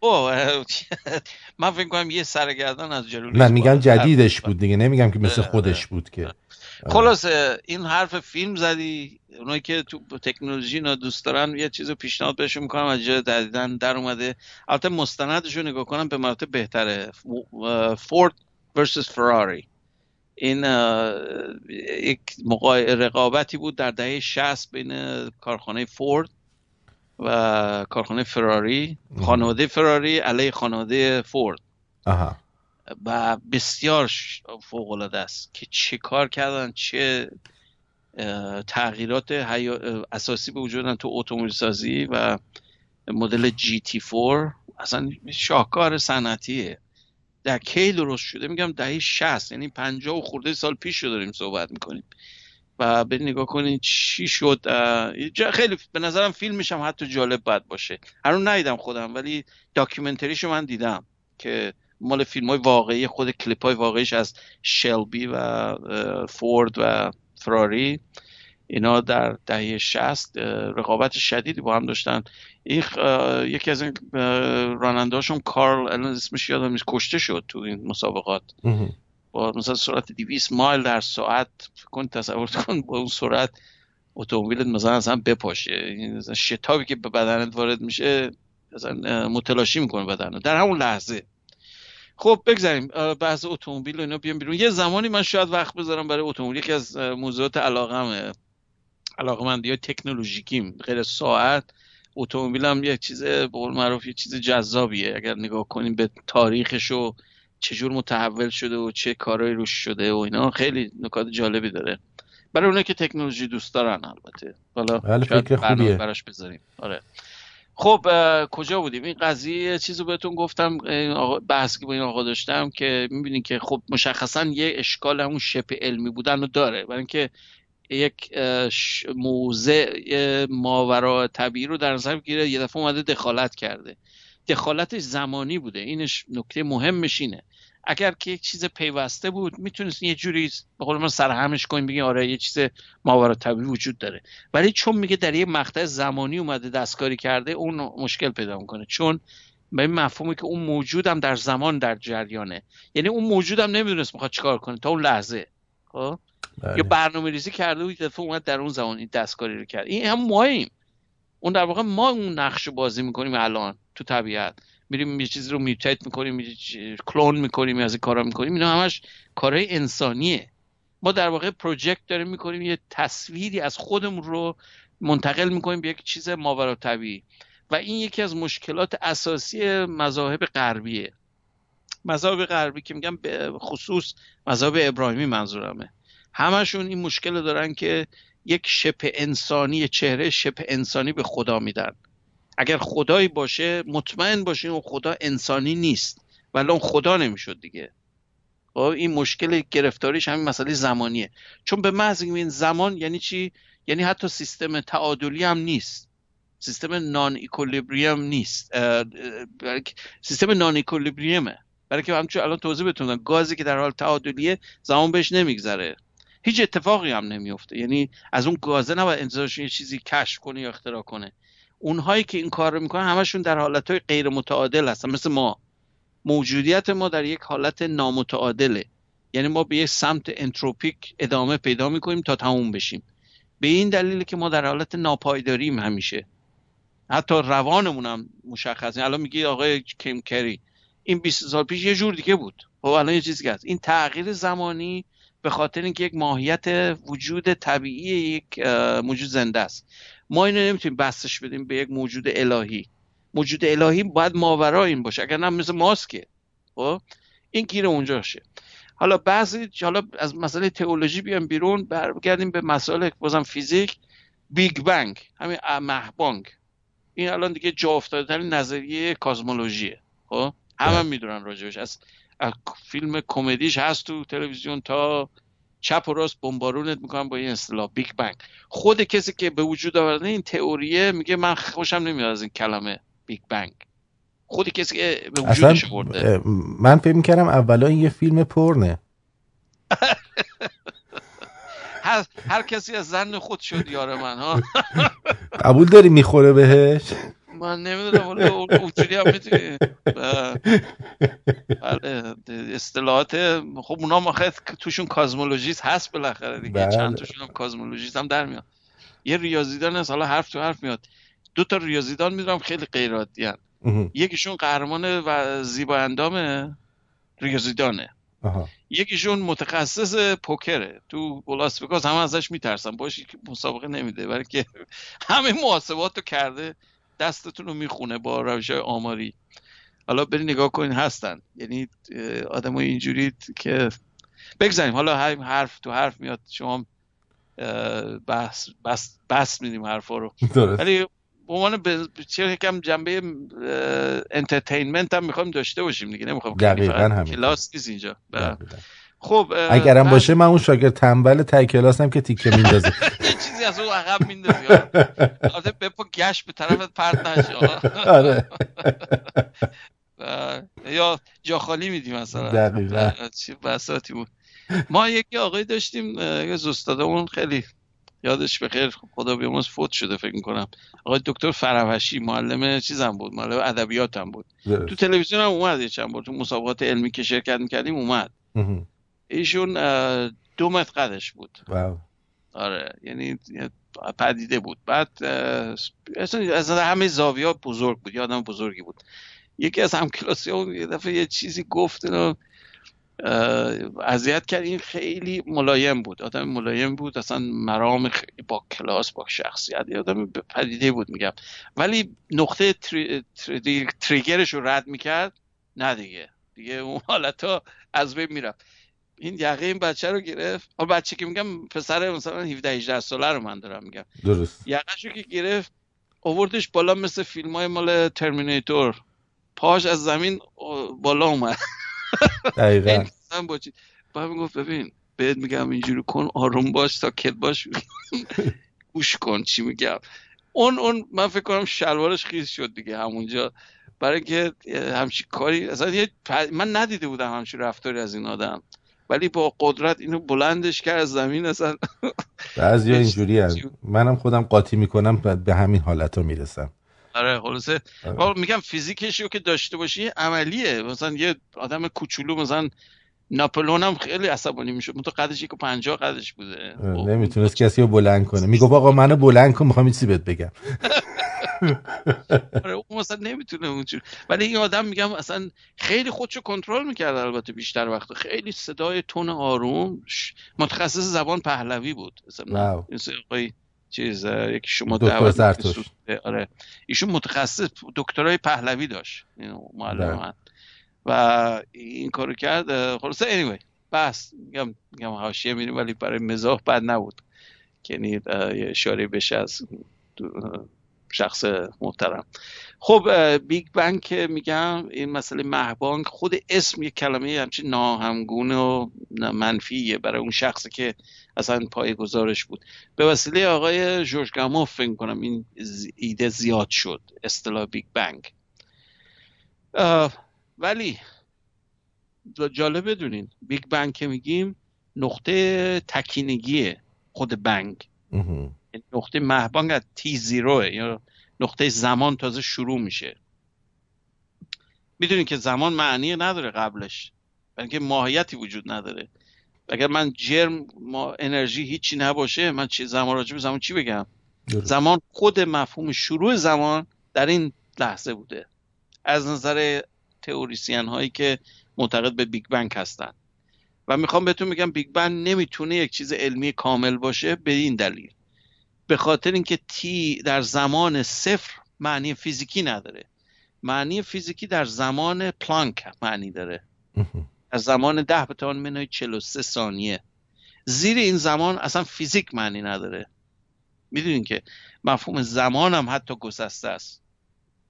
من فکر کنم یه سرگردان از جلوی نه میگم جدیدش بود دیگه. نمیگم که مثل خودش بود که. خلاصه این حرف فیلم زدی اونایی که تو تکنولوژی اینا دوست دارن یه چیز رو پیشنهاد بهشون می‌کنم از جای دیدن در اومده. البته مستندش رو نگاه کنم به مراتب بهتره. فورد ورسس فراری. این یک. رقابتی بود در دهه 60 بین کارخانه فورد و کارخانه فراری. خانواده فراری علیه خانواده فورد. آها. و بسیار فوق العاده است که چه کار کردن چه تغییرات اساسی به وجود تو اتومبیل سازی و مدل جی تی 4 اصلا شاهکار صنعتیه. در کی درست شده؟ میگم دهه 60 یعنی 50 و خورده سال پیش رو داریم صحبت می‌کنیم. و به نگاه کنید چی شد خیلی به نظرم فیلمش هم حتی جالب باید باشه. هنوز ندیدم خودم ولی داکیومنتریشو من دیدم که مال فیلم های واقعی خود کلیپ های واقعیش از شلبی و فورد و فراری. اینا در دهه 60 رقابت شدیدی با هم داشتن. این یکی از این کارل الان اسمش یادم نیست کشته شد تو این مسابقات. با مثلا سرعت 200 مایل در ساعت کن تصور کن با اون سرعت اتومبیلت مثلا اصلا بپاشه. این مثلا شتابی که به بدنت وارد میشه مثلا متلاشی می‌کنه بدن در همون لحظه. خب بگذاریم بحث اتومبیل و اینا بیام بیرون. یه زمانی من شاید وقت بذارم برای اتومبیل. یکی از موضوعات علاقمه علاقمندی های تکنولوژیکیم. غیر ساعت اتومبیل هم یه چیز به قول معروف یه چیز جذابیه. اگر نگاه کنیم به تاریخش و چجور متحول شده و چه کارهایی روش شده و اینا خیلی نکات جالبی داره. برای اونایی که تکنولوژی دوست دارن البته. حالا بله، فکر خوبیه. براش بذاریم. آره. خب کجا بودیم؟ این قضیه چیزو بهتون گفتم بحثی که با این آقا داشتم که می‌بینین که خب مشخصا یه اشکال همون شبه علمی بودن رو داره. برای اینکه یک اه، ماورا طبیعی رو در نظر بگیره یه دفعه اومده دخالت کرده. دخالتش زمانی بوده. اینش نکته مهمش اینه. اگر که یک چیز پیوسته بود می‌تونست یه جوری به قول من سرهمش کنیم بگیم آره یه چیز ماورا طبیعی وجود داره. ولی چون میگه در یه مقطع زمانی اومده دستکاری کرده اون مشکل پیدا می‌کنه. چون به این مفهومی که اون موجودم در زمان در جریانه. یعنی اون موجودم نمی‌دونست می‌خواد چیکار کنه تا اون لحظه. خب؟ بله. یا برنامه ریزی کرده بود دفعه اومد در اون زمان این دستکاری رو کرد. این هم ماییم. اون در واقع ما اون نقش رو بازی می‌کنیم الان تو طبیعت. میریم یه چیزی رو میوتیت می‌کنیم کلون می‌کنیم از این کارا می‌کنیم. اینا همش کارهای انسانیه. ما در واقع پروژکت داریم می‌کنیم یه تصویری از خودمون رو منتقل می‌کنیم به یک چیز ماورا طبیعی. و این یکی از مشکلات اساسی مذاهب غربیه. مذاهب غربی که میگم به خصوص مذاهب ابراهیمی منظورمه. همشون این مشکل دارن که یک شبه انسانی چهره شبه انسانی به خدا میدن. اگر خدایی باشه مطمئن باشین اون خدا انسانی نیست. ولی اون خدا نمی‌شد دیگه. خب این مشکل گرفتاریش همین مسئله زمانیه. چون به محض این زمان یعنی چی؟ یعنی حتی سیستم تعادلی هم نیست. سیستم نان ایکولیبریم نیست سیستم نان ایکولیبریمه برای که همچون الان توضیح بهتون دادم گازی که در حال تعادلیه زمان بهش نمیگذره. هیچ اتفاقی هم نمیفته یعنی از اون گازه نباید انتظارش یه چیزی کشف کنه یا اختراع کنه. اونهایی که این کار رو می‌کنن همشون در حالتهای غیر متعادل هستن. مثل ما. موجودیت ما در یک حالت نامتعادله. یعنی ما به یک سمت انتروپیک ادامه پیدا می‌کنیم تا تموم بشیم. به این دلیل که ما در حالت ناپایداریم همیشه. حتی روانمون هم مشخصه الان میگی آقای کیم کری این 20 سال پیش یه جور دیگه بود. خب الان یه چیزی هست. این تغییر زمانی به خاطر اینکه یک ماهیت وجود طبیعی یک موجود زنده است. ما اینو نمی‌تونیم بستش بدیم به یک موجود الهی. موجود الهی باید ماورا این باشه اگر نه مثل ماسکه خب؟ این گیر اونجاشه. حالا بعضی حالا از مسئله تئولوژی بیام بیرون برگردیم به مسائل بازم فیزیک. Big Bang همین مهبانگ. این الان دیگه جا افتاده نظریه cosmology ه. خب؟ همه هم می‌دونن راجبش. از, از فیلم کمدیش هست تو تلویزیون تا چپ و راست بمبارونت می‌کنن با این اصطلاح Big Bang. خود کسی که به وجود آورده این تئوریه میگه من خوشم نمیاد از این کلمه Big Bang. خود کسی که به وجودش آورده من فکر می‌کردم اولا این یه فیلم پرنه. هر, هر کسی از زن خود شد یار من ها. قبول داری می‌خوره بهش؟ من نمی‌دونم ولی اون- اونجوری هم می‌تونی بله اصطلاحات خب اونا ما توشون کازمولوژیست هست بالاخره دیگه بله. چند تاشون هم کازمولوژیست هم در میاد یه ریاضیدان هست حالا حرف تو حرف میاد دو تا ریاضیدان می‌دونم خیلی غیر عادی یکیشون قهرمان و زیبا اندام ریاضیدانه آها. یکیشون متخصص پوکره تو لاس وگاس همه ازش میترسن باشه که مسابقه نمیده برای که همه محاسبات رو کرده دستتون رو می‌خونه با روش آماری. حالا بری نگاه کنین هستن. یعنی آدم اینجوری که بگذاریم. حالا هر- حرف تو حرف میاد شما بس بس بس میدیم حرفا رو. ولی به عنوان چه یکم جنبه entertainment هم می‌خوایم داشته باشیم دیگه. دقیقاً همینطور. کلاس نیست اینجا. بله. خب اگرم باشه من اون شاگرد تنبل ته کلاسم که تیکه میندازه. چیزی از اون عقب میندازی البته بپا گچ به طرفت پرت نشه آره. یا جا خالی میدی مثلا. دقیقاً. چه بساطی بود. ما یکی آقایی داشتیم از استادمون خیلی یادش بخیر خدا بیامرز فوت شده فکر می‌کنم. آقای دکتر فروشی معلم چیزم بود معلم ادبیاتم بود. تو. تلویزیون هم اومد یه چند بار تو مسابقات علمی که شرکت می‌کردیم اومد. ایشون دو متر قدش بود. واو. آره یعنی پدیده بود. بعد از همه زاویه بزرگ بود یه آدم بزرگی بود. یکی از همکلاسی ها یه دفعه یه چیزی گفت اه، اذیت کرد. این خیلی ملایم بود آدم ملایم بود. اصلا مرام خیلی با کلاس با شخصیت یه آدم پدیده بود میگم. ولی نقطه تری، تری، تریگرش رو رد می‌کرد نه دیگه. دیگه اون حالت ها از بین می‌رفت. این یقه این بچه رو گرفت. آه بچه که میگم پسر مثلا 17 18 ساله رو من دارم میگم. درست. رو که گرفت آوردش بالا مثل فیلم های مال ترمینیتور. پاش از زمین بالا اومد. دقیقا. با بعد می‌گفت ببین بهت میگم اینجوری کن آروم باش ساکت باش. گوش کن چی میگم. اون اون من فکر کنم شلوارش خیز شد دیگه همونجا. برای اینکه همچین کاری اصلا یه من ندیده بودم همچین رفتاری از این آدم. ولی با قدرت اینو بلندش کرد از زمین اصلا بعضی اینجوری چیزی- منم خودم قاطی می‌کنم به همین حالت ها می‌رسم. آره خلاصه. آره. میگم فیزیکش رو که داشته باشی عملیه. مثلا یه آدم کوچولو مثلا ناپلون هم خیلی عصبانی می‌شد تو قدش یک و پنجاه قدش بوده. خب، نمی‌تونست کسی رو بلند کنه. می‌گفت آقا منو بلند کن می‌خوام چیزی بهت بگم. آره اون مثلا نمی‌تونه اونجور ولی این آدم میگم اصلا خیلی خودشو کنترل می‌کرد البته بیشتر وقت خیلی صدای تون آروم. متخصص زبان پهلوی بود. مثلا چیز یکی شما دعوت. آره. ایشون متخصص دکترای پهلوی داشت. اینو معلم. من و این کارو کرد. خلاصه anyway بس میگم میگم حاشیه میریم ولی برای مزاح بد نبود. که یعنی یه اشاره بشه از شخص محترم. خب Big Bang که میگم این مسئله مهبانگ خود اسم یک کلمه همچین ناهمگون و منفیه برای اون شخصی که اصلا پایه گذارش بود. به وسیله آقای جورج گاموف فکر کنم این ایده زیاد شد اصطلاح Big Bang. ولی جالب بدونین بیگ بنگ که میگیم نقطه تکینگیه خود بنگ. نقطه مهبانگ از تی زیروه یا نقطه زمان تازه شروع میشه. می‌دونین که زمان معنی نداره قبلش. اینکه ماهیتی وجود نداره. اگر من جرم ما انرژی هیچی نباشه من چی زمان راجع به زمان چی بگم؟ درست. زمان خود مفهوم شروع زمان در این لحظه بوده. از نظر تئوریسین هایی که معتقد به Big Bang هستن. و می‌خوام بهتون بگم Big Bang نمی‌تونه یک چیز علمی کامل باشه به این دلیل. به خاطر اینکه t در زمان صفر معنی فیزیکی نداره. معنی فیزیکی در زمان پلانک معنی داره. در زمان ده به توان منهای 43 ثانیه. زیر این زمان اصلا فیزیک معنی نداره. می‌دونین که مفهوم زمان هم حتی گسسته است.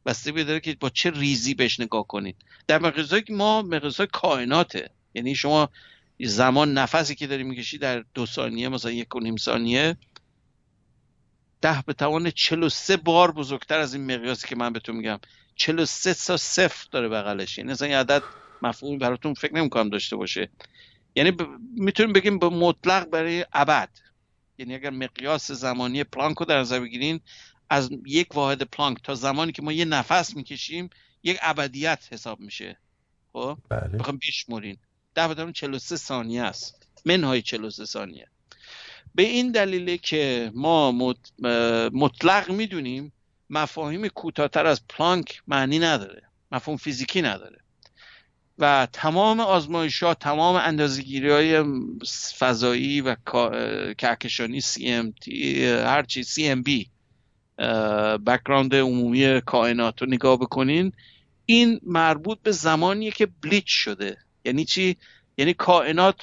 بسته داره که با چه ریزی بهش نگاه کنید در مقیاسای که ما مقیاسای کائناته. یعنی شما زمان نفسی که داری می‌کشی در دو ثانیه مثلا یک و نیم ثانیه ده به توان 43 بار بزرگتر از این مقیاسی که من بهتون میگم. 43 تا صفر داره بغلش. یعنی اصلا این عدد مفهومی براتون فکر نمی‌کنم داشته باشه. یعنی ب... می‌تونیم بگیم به مطلق برای ابد. یعنی اگر مقیاس زمانی پلانک رو در نظر بگیرین از یک واحد پلانک تا زمانی که ما یه نفس می‌کشیم یک ابدیت حساب میشه. خب؟ بله. بخوام بشمرین. ده به 43 ثانیه است. منهای 43 ثانیه. به این دلیله که ما مطلق می‌دونیم مفاهیم کوتاهتر از پلانک معنی نداره مفهوم فیزیکی نداره. و تمام آزمایشات تمام اندازه‌گیری های فضایی و کهکشانی CMT اه، هرچی CMB بکراند عمومی کائنات رو نگاه بکنین این مربوط به زمانیه که بلیچ شده. یعنی چی؟ یعنی کائنات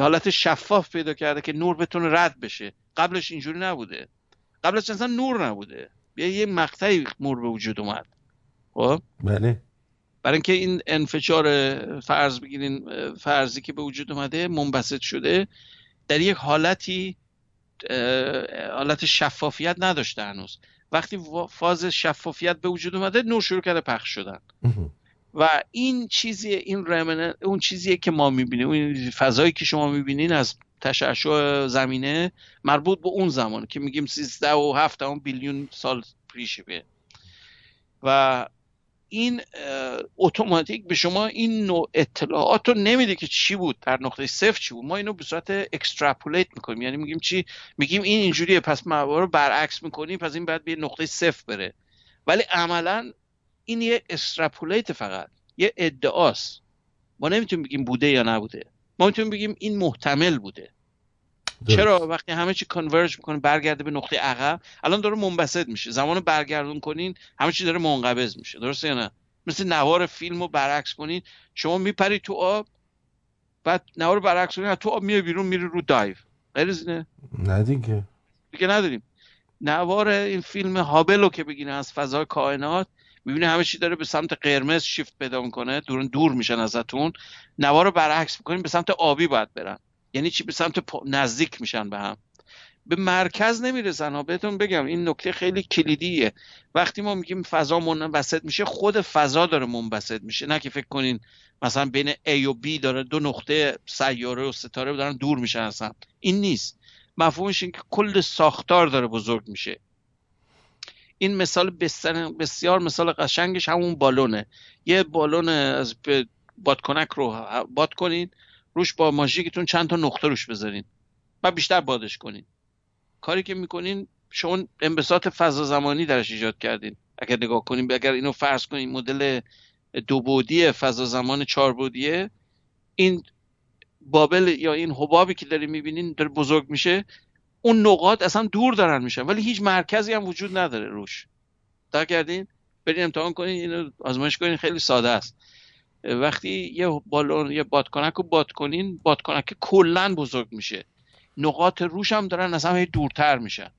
حالت شفاف پیدا کرده که نور بتونه رد بشه. قبلش اینجوری نبوده. قبلش اصلا نور نبوده. یه یه مقطعی نور به وجود اومد. خب؟ بله. برای اینکه این انفجار فرض بگیرین فرضی که به وجود اومده منبسط شده در یک حالتی حالت شفافیت نداشته هنوز. وقتی فاز شفافیت به وجود اومده نور شروع کرده پخش شدن. و این چیزی این رمنه اون چیزیه که ما می‌بینیم. اون فضایی که شما می‌بینین از تشعشع زمینه مربوط به اون زمان که میگیم 13 و 7 اون بیلیون سال پیشه و این اتوماتیک به شما این نوع اطلاعات رو نمیده که چی بود در نقطه صفر چی بود. ما اینو به صورت extrapolate می‌کنیم. یعنی میگیم چی؟ میگیم این اینجوریه پس ما رو برعکس می‌کنیم پس این باید به نقطه صفر بره. ولی عملا این یه extrapolate فقط یه ادعاست. ما نمی‌تونیم بگیم بوده یا نبوده. ما می‌تونیم بگیم این محتمل بوده. چرا؟ وقتی همه چی کانورج می‌کنه برگرده به نقطه عقب الان داره منبسط میشه. زمان برگردون کنین همه چی داره منقبض میشه. درسته یا نه؟ مثل نوار فیلم رو برعکس کنین. شما میپری تو آب بعد نوار رو برعکس کنین تو آب میای بیرون میری رو دایو. غیر از اینه؟ نه دیگه. دیگه نداریم. نوار این فیلم هابل رو که بگیرین از فضای کائنات می‌بینی همه چی داره به سمت قرمز شیفت پیدا می‌کنه دور دور میشن ازتون. نوار رو برعکس می‌کنین به سمت آبی باید برن. یعنی چی؟ به سمت پا- نزدیک میشن به هم. به مرکز نمی‌رسن ها. بهتون بگم این نکته خیلی کلیدیه. وقتی ما میگیم فضا منبسط میشه خود فضا داره منبسط میشه. نه که فکر کنین مثلا بین A و B داره دو نقطه سیاره و ستاره دارن دور میشن اصلا. این نیست. مفهومش این که کل ساختار داره بزرگ میشه. این مثال بسیار مثال قشنگش همون بالونه. یه بالون از بادکنک رو باد کنین روش با ماژیکتون چند تا نقطه روش بذارین و بیشتر بادش کنین. کاری که می‌کنین شما انبساط فضا زمانی درش ایجاد کردین. اگر نگاه کنیم اگر اینو فرض کنیم مدل دو بودی فضا زمان چهار بودیه این بابل یا این حبابی که داریم می‌بینین داره بزرگ میشه. اون نقاط اصلا دور دارن میشن ولی هیچ مرکزی هم وجود نداره روش. تا کردین؟ برین امتحان کنین اینو آزمایش کنین خیلی ساده است. وقتی یه بالون یه بادکنک رو باد کنین بادکنک کلا بزرگ میشه. نقاط روش هم دارن از همه دورتر میشن.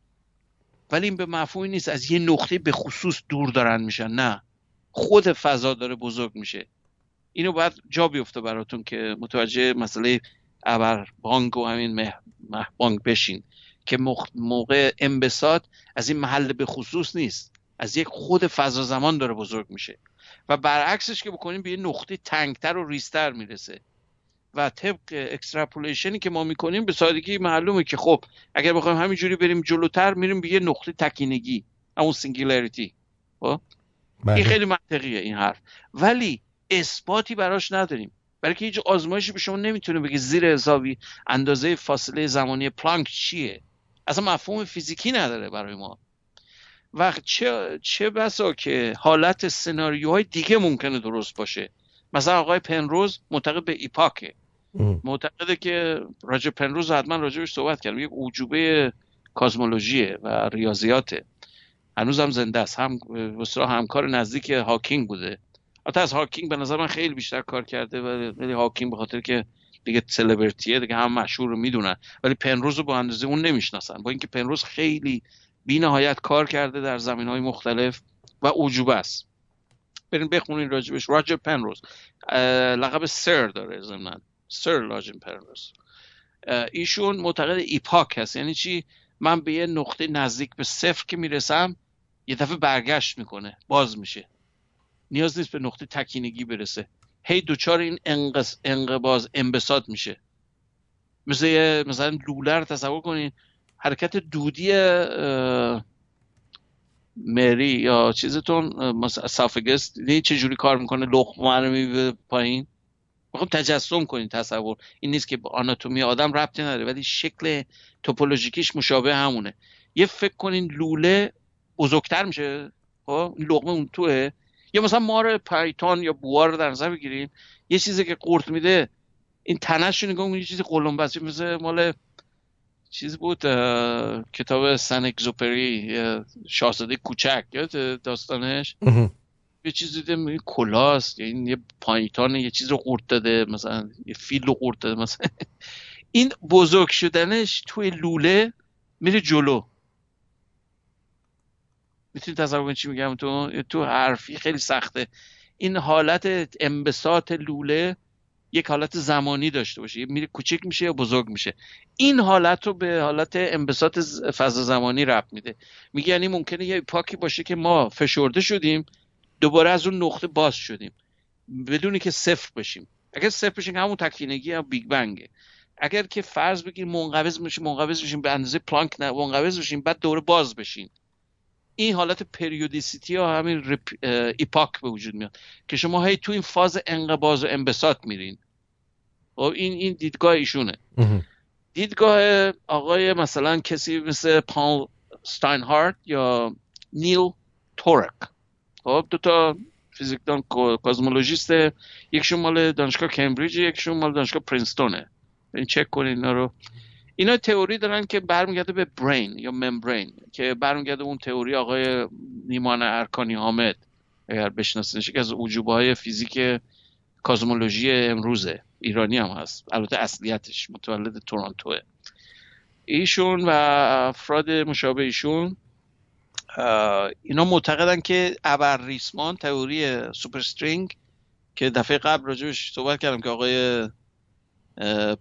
ولی این به مفهومی نیست از یه نقطه به خصوص دور دارن میشن نه. خود فضا داره بزرگ میشه. اینو باید جا بیفته براتون که متوجه مسئله ابر بانک و همین مه, بانک بشین. که موقع انبساط از این محل به خصوص نیست. از یک خود فضا زمان داره بزرگ میشه. و برعکسش که بکنیم به یه نقطه تنگتر و ریزتر می‌رسه. و طبق extrapolation ی که ما می‌کنیم به سادگی معلومه که خب اگر بخوایم همینجوری بریم جلوتر میریم به یه نقطه تکینگی. همون singularity خب؟ بله. این خیلی منطقیه این حرف. ولی اثباتی براش نداریم. برای که هیچ آزمایشی به شما نمی‌تونه بگه زیر حسابی اندازه فاصله زمانی پلانک چیه. اصلا مفهوم فیزیکی نداره برای ما. و چه, چه بسا که حالت سناریوهای دیگه ممکنه درست باشه. مثلا آقای پنروز معتقد به ایپاکه. معتقده که راجع پنروز حتما راجبش صحبت کردم یک عجوبه کازمولوژیه و ریاضیاته. هنوز هم زنده است. هم همکار نزدیک هاکینگ بوده. حتی از هاکینگ به نظر من خیلی بیشتر کار کرده ولی هاکینگ به خاطر که دیگه سلبریتیه دیگه هم مشهور رو می‌دونن. ولی پنروز رو با اندازه اون نمی‌شناسن. با اینکه پنروز خیلی بی نهایت کار کرده در زمین های مختلف و عجوبه است. برین بخونین راجبش. راجر پنروز. لقب سر داره زمین سر لاجن پنروز. ایشون معتقد ایپاک هست. یعنی چی؟ من به یه نقطه نزدیک به صفر که می‌رسم یه دفعه برگشت می‌کنه. باز میشه. نیاز نیست به نقطه تکینگی برسه. هی دوچار این انقباز انبساط میشه. مثل مثلا لولر تصور کنین حرکت دودی مری یا چیزتون سافگست چه چجوری کار می‌کنه؟ لخمه رو پایین. می‌خوام تجسم کنین تصور. این نیست که آناتومی آدم ربطی نداره ولی شکل توپولوژیکیش مشابه همونه. یه فکر کنین لوله بزرگتر میشه. خب لقمه اون توه. یا مثلا مار پایتون یا بوار رو در نظر بگیرین. یه چیزی که قورت میده این تنش رو نگاه یه چیزی قلمبسی مثل مال چیز بود کتاب سن اگزوپری شاهزاده کوچک یاد داستانش؟ یه چیزی دیدم کلاست این یه پایتان یه چیز رو قورت داده مثلا یه فیل رو قورت داده مثلا. این بزرگ شدنش توی لوله میره جلو. می‌تونی تصور کنید چی میگم؟ تو تو حرفی خیلی سخته. این حالت انبساط لوله یک حالت زمانی داشته باشه. میره کوچک میشه یا بزرگ میشه. این حالت رو به حالت انبساط فضا زمانی ربط میده. میگه یعنی ممکنه یه پاکی باشه که ما فشرده شدیم دوباره از اون نقطه باز شدیم. بدونی که صفر بشیم. اگر صفر بشیم همون تکینگی هم بیگ بنگه. اگر که فرض بگیر منقبض میشیم منقبض بشیم به اندازه پلانک نه منقبض بشیم بعد دوباره باز بشین. این حالت periodicity ها همین رپ... epoch به وجود میاد که شما هی تو این فاز انقباض و انبساط میرین. و خب این این دیدگاه ایشونه. دیدگاه آقای مثلا کسی مثل پال ستاینهارت یا نیل توراک خب دو تا فیزیکدان کازمولوژیست یک مال دانشگاه کمبریج یک مال دانشگاه پرینستونه. این چک کنید اینا رو. اینا تئوری دارن که برمیگرده به برین یا ممبرین که برمیگرده اون تئوری آقای نیمان ارکانی حامد اگر بشناسینش که از عجوبه های فیزیک کازمولوژی امروزه. ایرانی هم هست. البته اصلیتش متولد تورانتوه ایشون و افراد مشابه ایشون اینا معتقدن که ابر ریسمان تئوری سوپر که دفعه قبل راجبش صحبت کردم که آقای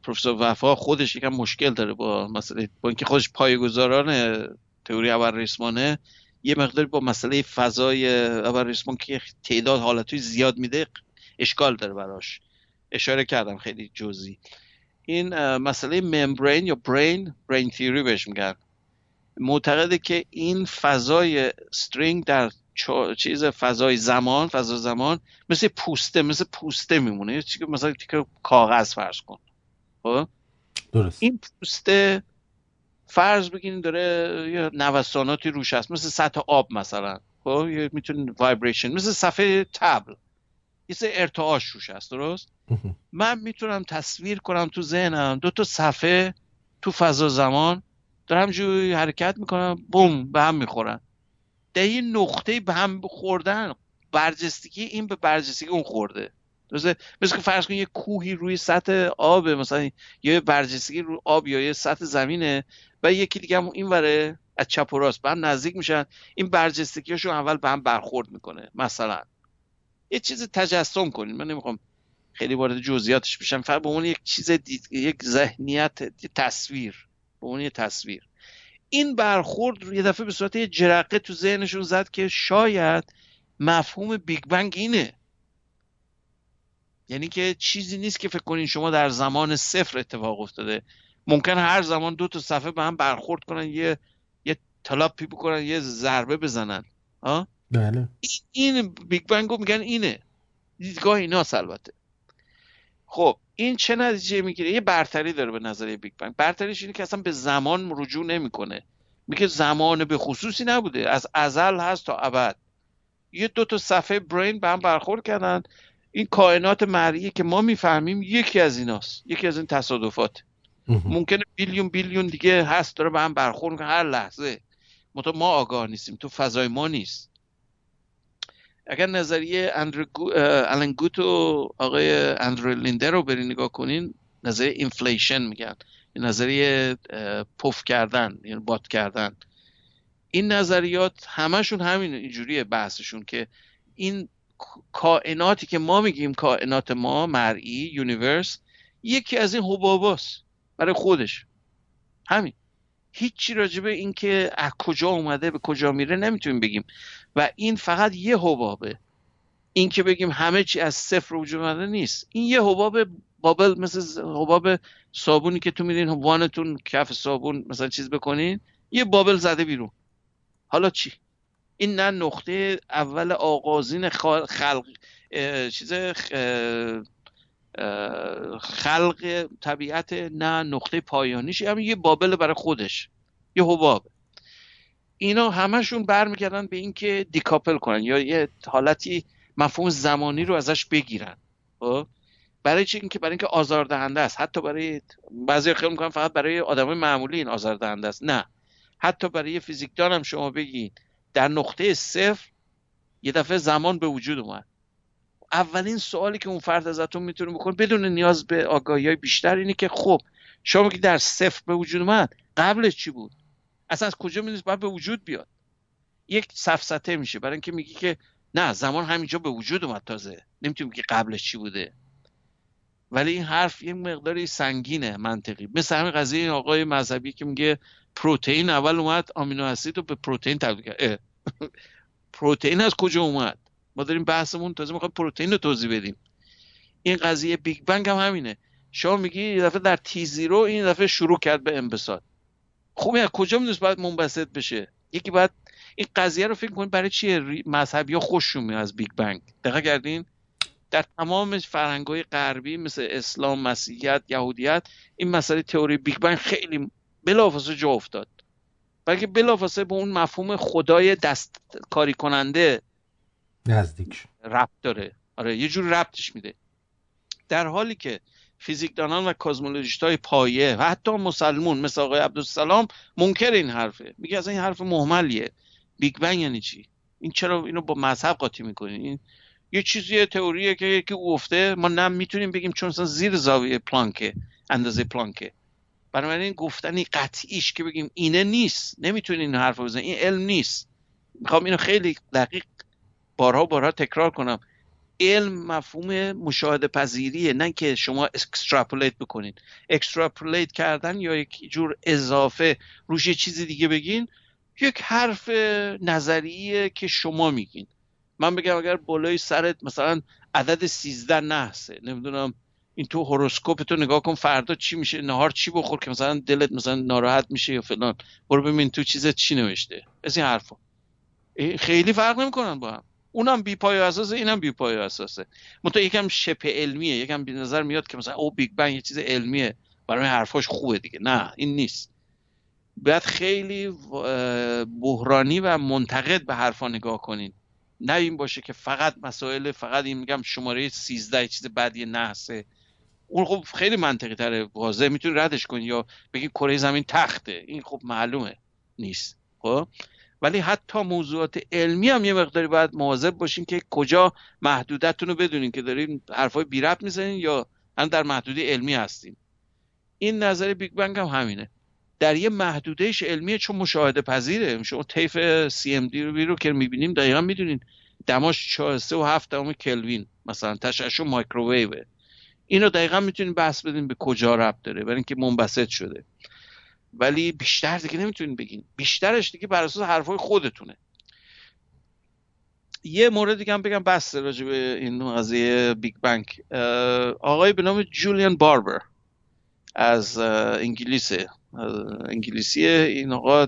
پروفسور وفا خودش یکم مشکل داره با مسئله با اینکه خودش پایه‌گذاران تئوری ابرریسمانه یه مقداری با مسئله فضای ابرریسمان که تعداد حالتهای زیاد میده اشکال داره براش. اشاره کردم خیلی جزئی. این مسئله ممبرین یا برین برین تیوری بهش میگن. معتقده که این فضای string در چیز فضای زمان فضا زمان مثل پوسته مثل پوسته میمونه. یه چیزی که مثلا تیکه کاغذ فرض کن. خب؟ درست. این پوسته فرض بگیرین داره یه نوساناتی روش هست. مثل سطح آب مثلا. خب؟ یه می‌تونه vibration مثل صفحه طبل. یه سری ارتعاش روش هست. درست. من می‌تونم تصویر کنم تو ذهنم. دو تا صفحه تو فضا زمان دارم همجوری حرکت می‌کنم. بوم به هم می‌خورن. در یه نقطه به هم خوردن. برجستگی این به برجستگی اون خورده. درسته؟ مثل که فرض کن یه کوهی روی سطح آب مثلا یه برجستگی رو آب یا یه سطح زمینه و یکی دیگه هم این وره از چپ و راست به هم نزدیک میشن. این برجستگیشون اول به هم برخورد می‌کنه مثلا. یه چیز تجسم کنین من نمی‌خوام خیلی وارد جزئیاتش بشم. فقط به عنوان یک چیز دید... یک ذهنیت تصویر. به عنوان یه تصویر. این برخورد رو یه دفعه به صورت یه جرقه تو ذهنشون زد که شاید مفهوم Big Bang اینه. یعنی که چیزی نیست که فکر کنین شما در زمان صفر اتفاق افتاده. ممکن هر زمان دو تا صفحه به هم برخورد کنن یه یه تلاپی بکنن یه ضربه بزنن. ها بله. این این Big Bang رو میگن اینه. دیدگاه ایناست البته. خب این چه نتیجه می‌گیره؟ یه برتری داره به نظریه بیگ بنگ. برتریش اینه که اصلا به زمان رجوع نمی‌کنه. میگه زمان به خصوصی نبوده. از ازل هست تا ابد. یه دو تا صفحه برین به هم برخورد کردن. این کائنات مرئی که ما می‌فهمیم یکی از ایناست. یکی از این تصادفات. ممکنه بیلیون بیلیون دیگه هست داره به هم برخورد می‌کنه. هر لحظه. منتها ما آگاه نیستیم. تو فضای ما نیست. اگر نظریه اندرو آلن گوث و آقای اندرو لینده رو برین نگاه کنین نظریه inflation میگن. نظریه پف کردن یعنی باد کردن. این نظریات همشون همین اینجوریه بحثشون که این کائناتی که ما میگیم کائنات ما مرئی universe یکی از این حباباست. برای خودش. همین. هیچی راجبه این که از کجا اومده به کجا میره نمی‌تونیم بگیم. و این فقط یه حبابه. این که بگیم همه چی از صفر وجود اومده نیست. این یه حباب بابل مثل حباب صابونی که تو میرین وانتون کف صابون مثلا چیز بکنین یه بابل زده بیرون. حالا چی؟ این نه نقطه اول آغازین خلق چیز خلق طبیعت نه نقطه پایانیش همین یه بابل برای خودش یه حباب. اینا همشون برمیگردن به اینکه دیکاپل کنن یا یه حالتی مفهوم زمانی رو ازش بگیرن. خب؟ برای چی؟ اینکه برای اینکه آزاردهنده است. حتی برای بعضی خیلی می‌کنن فقط برای آدمای معمولی این آزاردهنده است. نه. حتی برای فیزیکدان هم شما بگین در نقطه صفر یه دفعه زمان به وجود اومد. اولین سوالی که اون فرد ازتون می‌تونه بکنه بدون نیاز به آگاهی های بیشتر اینه که خب شما که در صفر به وجود اومد قبلش چی بود؟ اصلا از کجا می‌دونید باید به وجود بیاد؟ یک سفسته میشه. برای اینکه میگی که نه زمان همینجا به وجود اومد تازه. نمی‌تونی که قبلش چی بوده. ولی این حرف یه مقداری سنگینه منطقی. مثل همین قضیه این آقای مذهبی که میگه پروتئین اول اومد آمینو اسید رو به پروتئین تبدیل کرد. پروتئین از کجا اومد؟ ما داریم بحثمون تازه می‌خوایم پروتئین رو توضیح بدیم. این قضیه Big Bang هم همینه. شما میگی یه دفعه در t zero این دفعه شروع کرد به انبساط. این از کجا می‌دونست باید منبسط بشه؟ یکی باید این قضیه رو فکر کنید برای چیه مذهبی ها خوششون میاد از Big Bang؟ دقیق کردین؟ در تمام فرهنگ‌های غربی مثل اسلام مسیحیت یهودیت این مسئله تئوری Big Bang خیلی بلافاصله جا افتاد. بلکه بلافاصله به اون مفهوم خدای دست کاری کننده نزدیک. ربط داره. آره یه جور ربطش میده. در حالی که فیزیکدانان و کازمولوژیست های پایه و حتی مسلمون مثل آقای عبدالسلام منکر این حرفه. میگه از این حرف مهملیه. Big Bang یعنی چی؟ این چرا اینو با مذهب قاطی می‌کنین این یه چیزی تئوریه که یکی گفته ما نه می‌تونیم بگیم چون اصلا زیر زاویه پلانکه اندازه پلانکه. بنابراین گفتنی قطعیش که بگیم اینه نیست. نمی‌تونین این حرف بزنین این علم نیست. می‌خوام اینو خیلی دقیق بارها بارها تکرار کنم. علم مفهوم مشاهده پذیریه نه که شما extrapolate بکنین. extrapolate کردن یا یک جور اضافه روش یه چیزی دیگه بگین یک حرف نظریه که شما میگین. من بگم اگر بالای سرت مثلا عدد سیزده نحسه نمی‌دونم این تو horoscope تو نگاه کن فردا چی میشه نهار چی بخور که مثلا دلت مثلا ناراحت میشه یا فلان. برو ببین تو چیزت چی نوشته. از این حرفا. خیلی فرق نمی‌کنن با هم. اونم بی پایه اساسه اینم بی پایه اساسه. منتها یکم شبه علمیه یکم به نظر میاد که مثلا او Big Bang یه چیز علمیه. برای حرفاش خوبه دیگه. نه این نیست. باید خیلی بحرانی و منتقد به حرفا نگاه کنین. نه این باشه که فقط مسائل فقط این میگم شماره 13 چیز بعدی نحسه. اون خب خیلی منطقی تره واضح می‌تونی ردش کنی یا بگی کره زمین تخته. این خب معلومه. نیست. خب؟ ولی حتی موضوعات علمی هم یه مقداری باید مواظب باشین که کجا محدوده‌تون رو بدونین که دارین حرفای بی ربط می‌زنین یا هم در محدوده علمی هستین. این نظر Big Bang هم همینه. در یه محدودهش علمیه چون مشاهده پذیره. شما طیف CMD رو رو که می‌بینیم دقیقا می‌دونین دماش 4 و 7 دهم کلوین مثلا تشعشع microwave ه. اینو دقیقا می‌تونین بحث بدین به کجا ربط داره برای اینکه منبسط شده. ولی بیشتر دیگه نمی‌تونین بگین. بیشترش دیگه بر اساس حرفای خودتونه. یه مورد دیگه هم بگم بس راجع به این قضیه بیگ بنگ آقای به نام جولیان باربر از انگلیس انگلیسی این آقا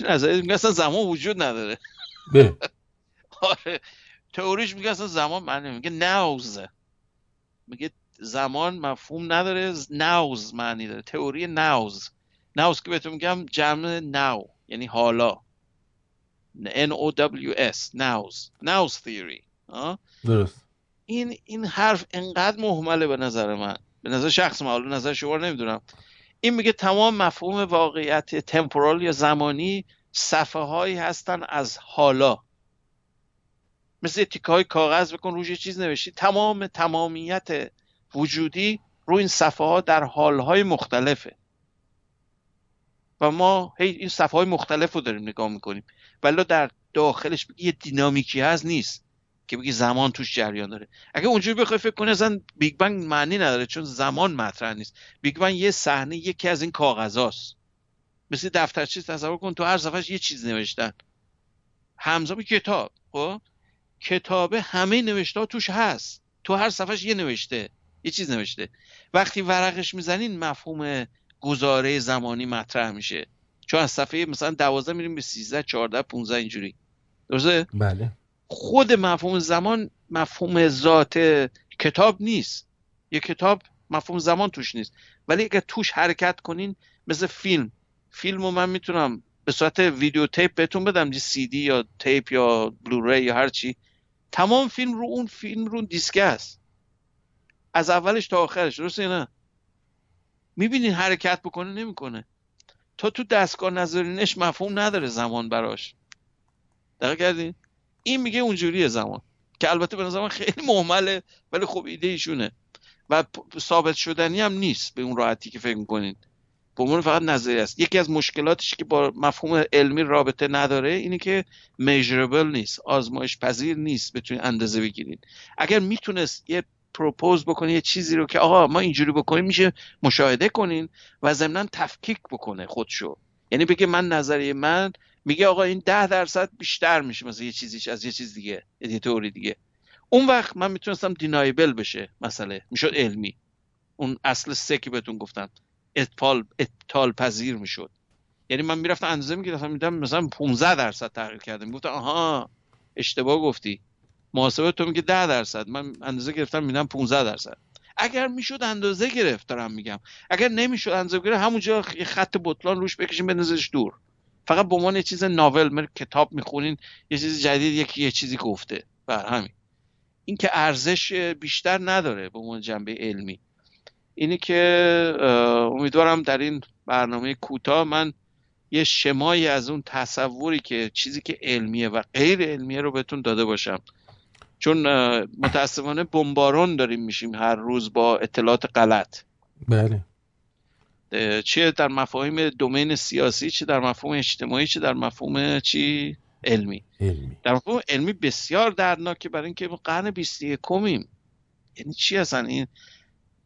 نظری میگه اصلا زمان وجود نداره. آره. تئوریش میگه اصلا زمان معنی میگه ناوز میگه زمان مفهوم نداره ناوز معنی داره. تئوری ناوز ناوز که بهتون میگم جمع ناو یعنی حالا. N O W S ناوز ناوز theory. درست. این این حرف انقدر محمله به نظر من. به نظر شخص من نظر شما نمی‌دونم. این میگه تمام مفهوم واقعیت تمپورال یا زمانی صفحه هایی هستن از حالا. مثل تیکه های کاغذ بکن روش چیز نوشتی. تمام تمامیت وجودی رو این صفحه ها در حال های مختلفه. و ما هی این صفحه های مختلف رو داریم نگاه می‌کنیم. ولی در داخلش یه dynamic ی هست نیست که بگی زمان توش جریان داره. اگه اونجوری بخوای فکر کنی اصلا Big Bang معنی نداره چون زمان مطرح نیست. Big Bang یه صحنه یکی از این کاغذاست. مثل دفترچه تصور کن تو هر صفحش یه چیز نوشتن. همزمان کتاب خب؟ کتابه همه نوشته توش هست. تو هر صفحش یه نوشته یه چیز نوشته. وقتی ورقش می‌زنین مفهوم گزاره زمانی مطرح میشه. چون از صفحه مثلا دوازده میریم به سیزده چهارده پونزده اینجوری. درسته؟ بله. خود مفهوم زمان مفهوم ذات کتاب نیست. یه کتاب مفهوم زمان توش نیست. ولی اگر توش حرکت کنین مثل فیلم. فیلم رو من می‌تونم به صورت ویدیو تیپ بهتون بدم دی سی دی یا تیپ یا بلوری یا هر چی. تمام فیلم رو اون فیلم رو دیسکه است. از اولش تا آخرش درسته نه؟ می‌بینین حرکت بکنه نمی‌کنه. تا تو دستگاه نظرینش مفهوم نداره زمان براش. دقیق کردین این میگه اونجوریه زمان. که البته به نظر خیلی محمله ولی خب ایده ایشونه. و ثابت شدنی هم نیست به اون راحتی که فکر می‌کنین. به عنوان فقط نظری است. یکی از مشکلاتش که با مفهوم علمی رابطه نداره اینه که میجربل نیست آزمایش پذیر نیست بتونید اندازه بگیرید اگر می‌تونست یه پروپوز بکنه یه چیزی رو که آقا ما اینجوری بکنیم میشه مشاهده کنین و ضمنا تفکیک بکنه خودشو. یعنی بگه من نظریه من میگه آقا این ده درصد بیشتر میشه مثلا یه چیزیش از یه چیز دیگه ادیتوری دیگه. اون وقت من می‌تونستم دینایبل بشه مسئله می‌شد علمی. اون اصل سه که بهتون گفتم اتفال اتال پذیر می‌شد. یعنی من می‌رفتم اندازه می‌گرفتم میدم مثلا 15 درصد تغییر کردم گفتم آها اشتباه گفتی. محاسبه تو میگه 10 درصد. من اندازه گرفتم میدم 15 درصد. اگر می‌شد اندازه گرفت دارم میگم. اگر نمی‌شد اندازه گرفت همونجا خط بطلان روش بکشیم بنزش دور. فقط به عنوان یه چیز ناول من کتاب می‌خونین یه چیز جدید یکی یه چیزی گفته. بر همین. این که ارزش بیشتر نداره به عنوان جنبه علمی. اینی که امیدوارم در این برنامه کوتاه من یه شمایی از اون تصوری که چیزی که علمیه و غیر علمیه رو بهتون داده باشم. چون متاسفانه بمبارون داریم میشیم هر روز با اطلاعات غلط. بله. چه در مفاهیم دومین سیاسی چه در مفهوم اجتماعی چه در مفهوم چی؟ علمی. علمی. در واقع علمی بسیار دردناکه برای اینکه ما قرن 21 کمیم یعنی چی هستن این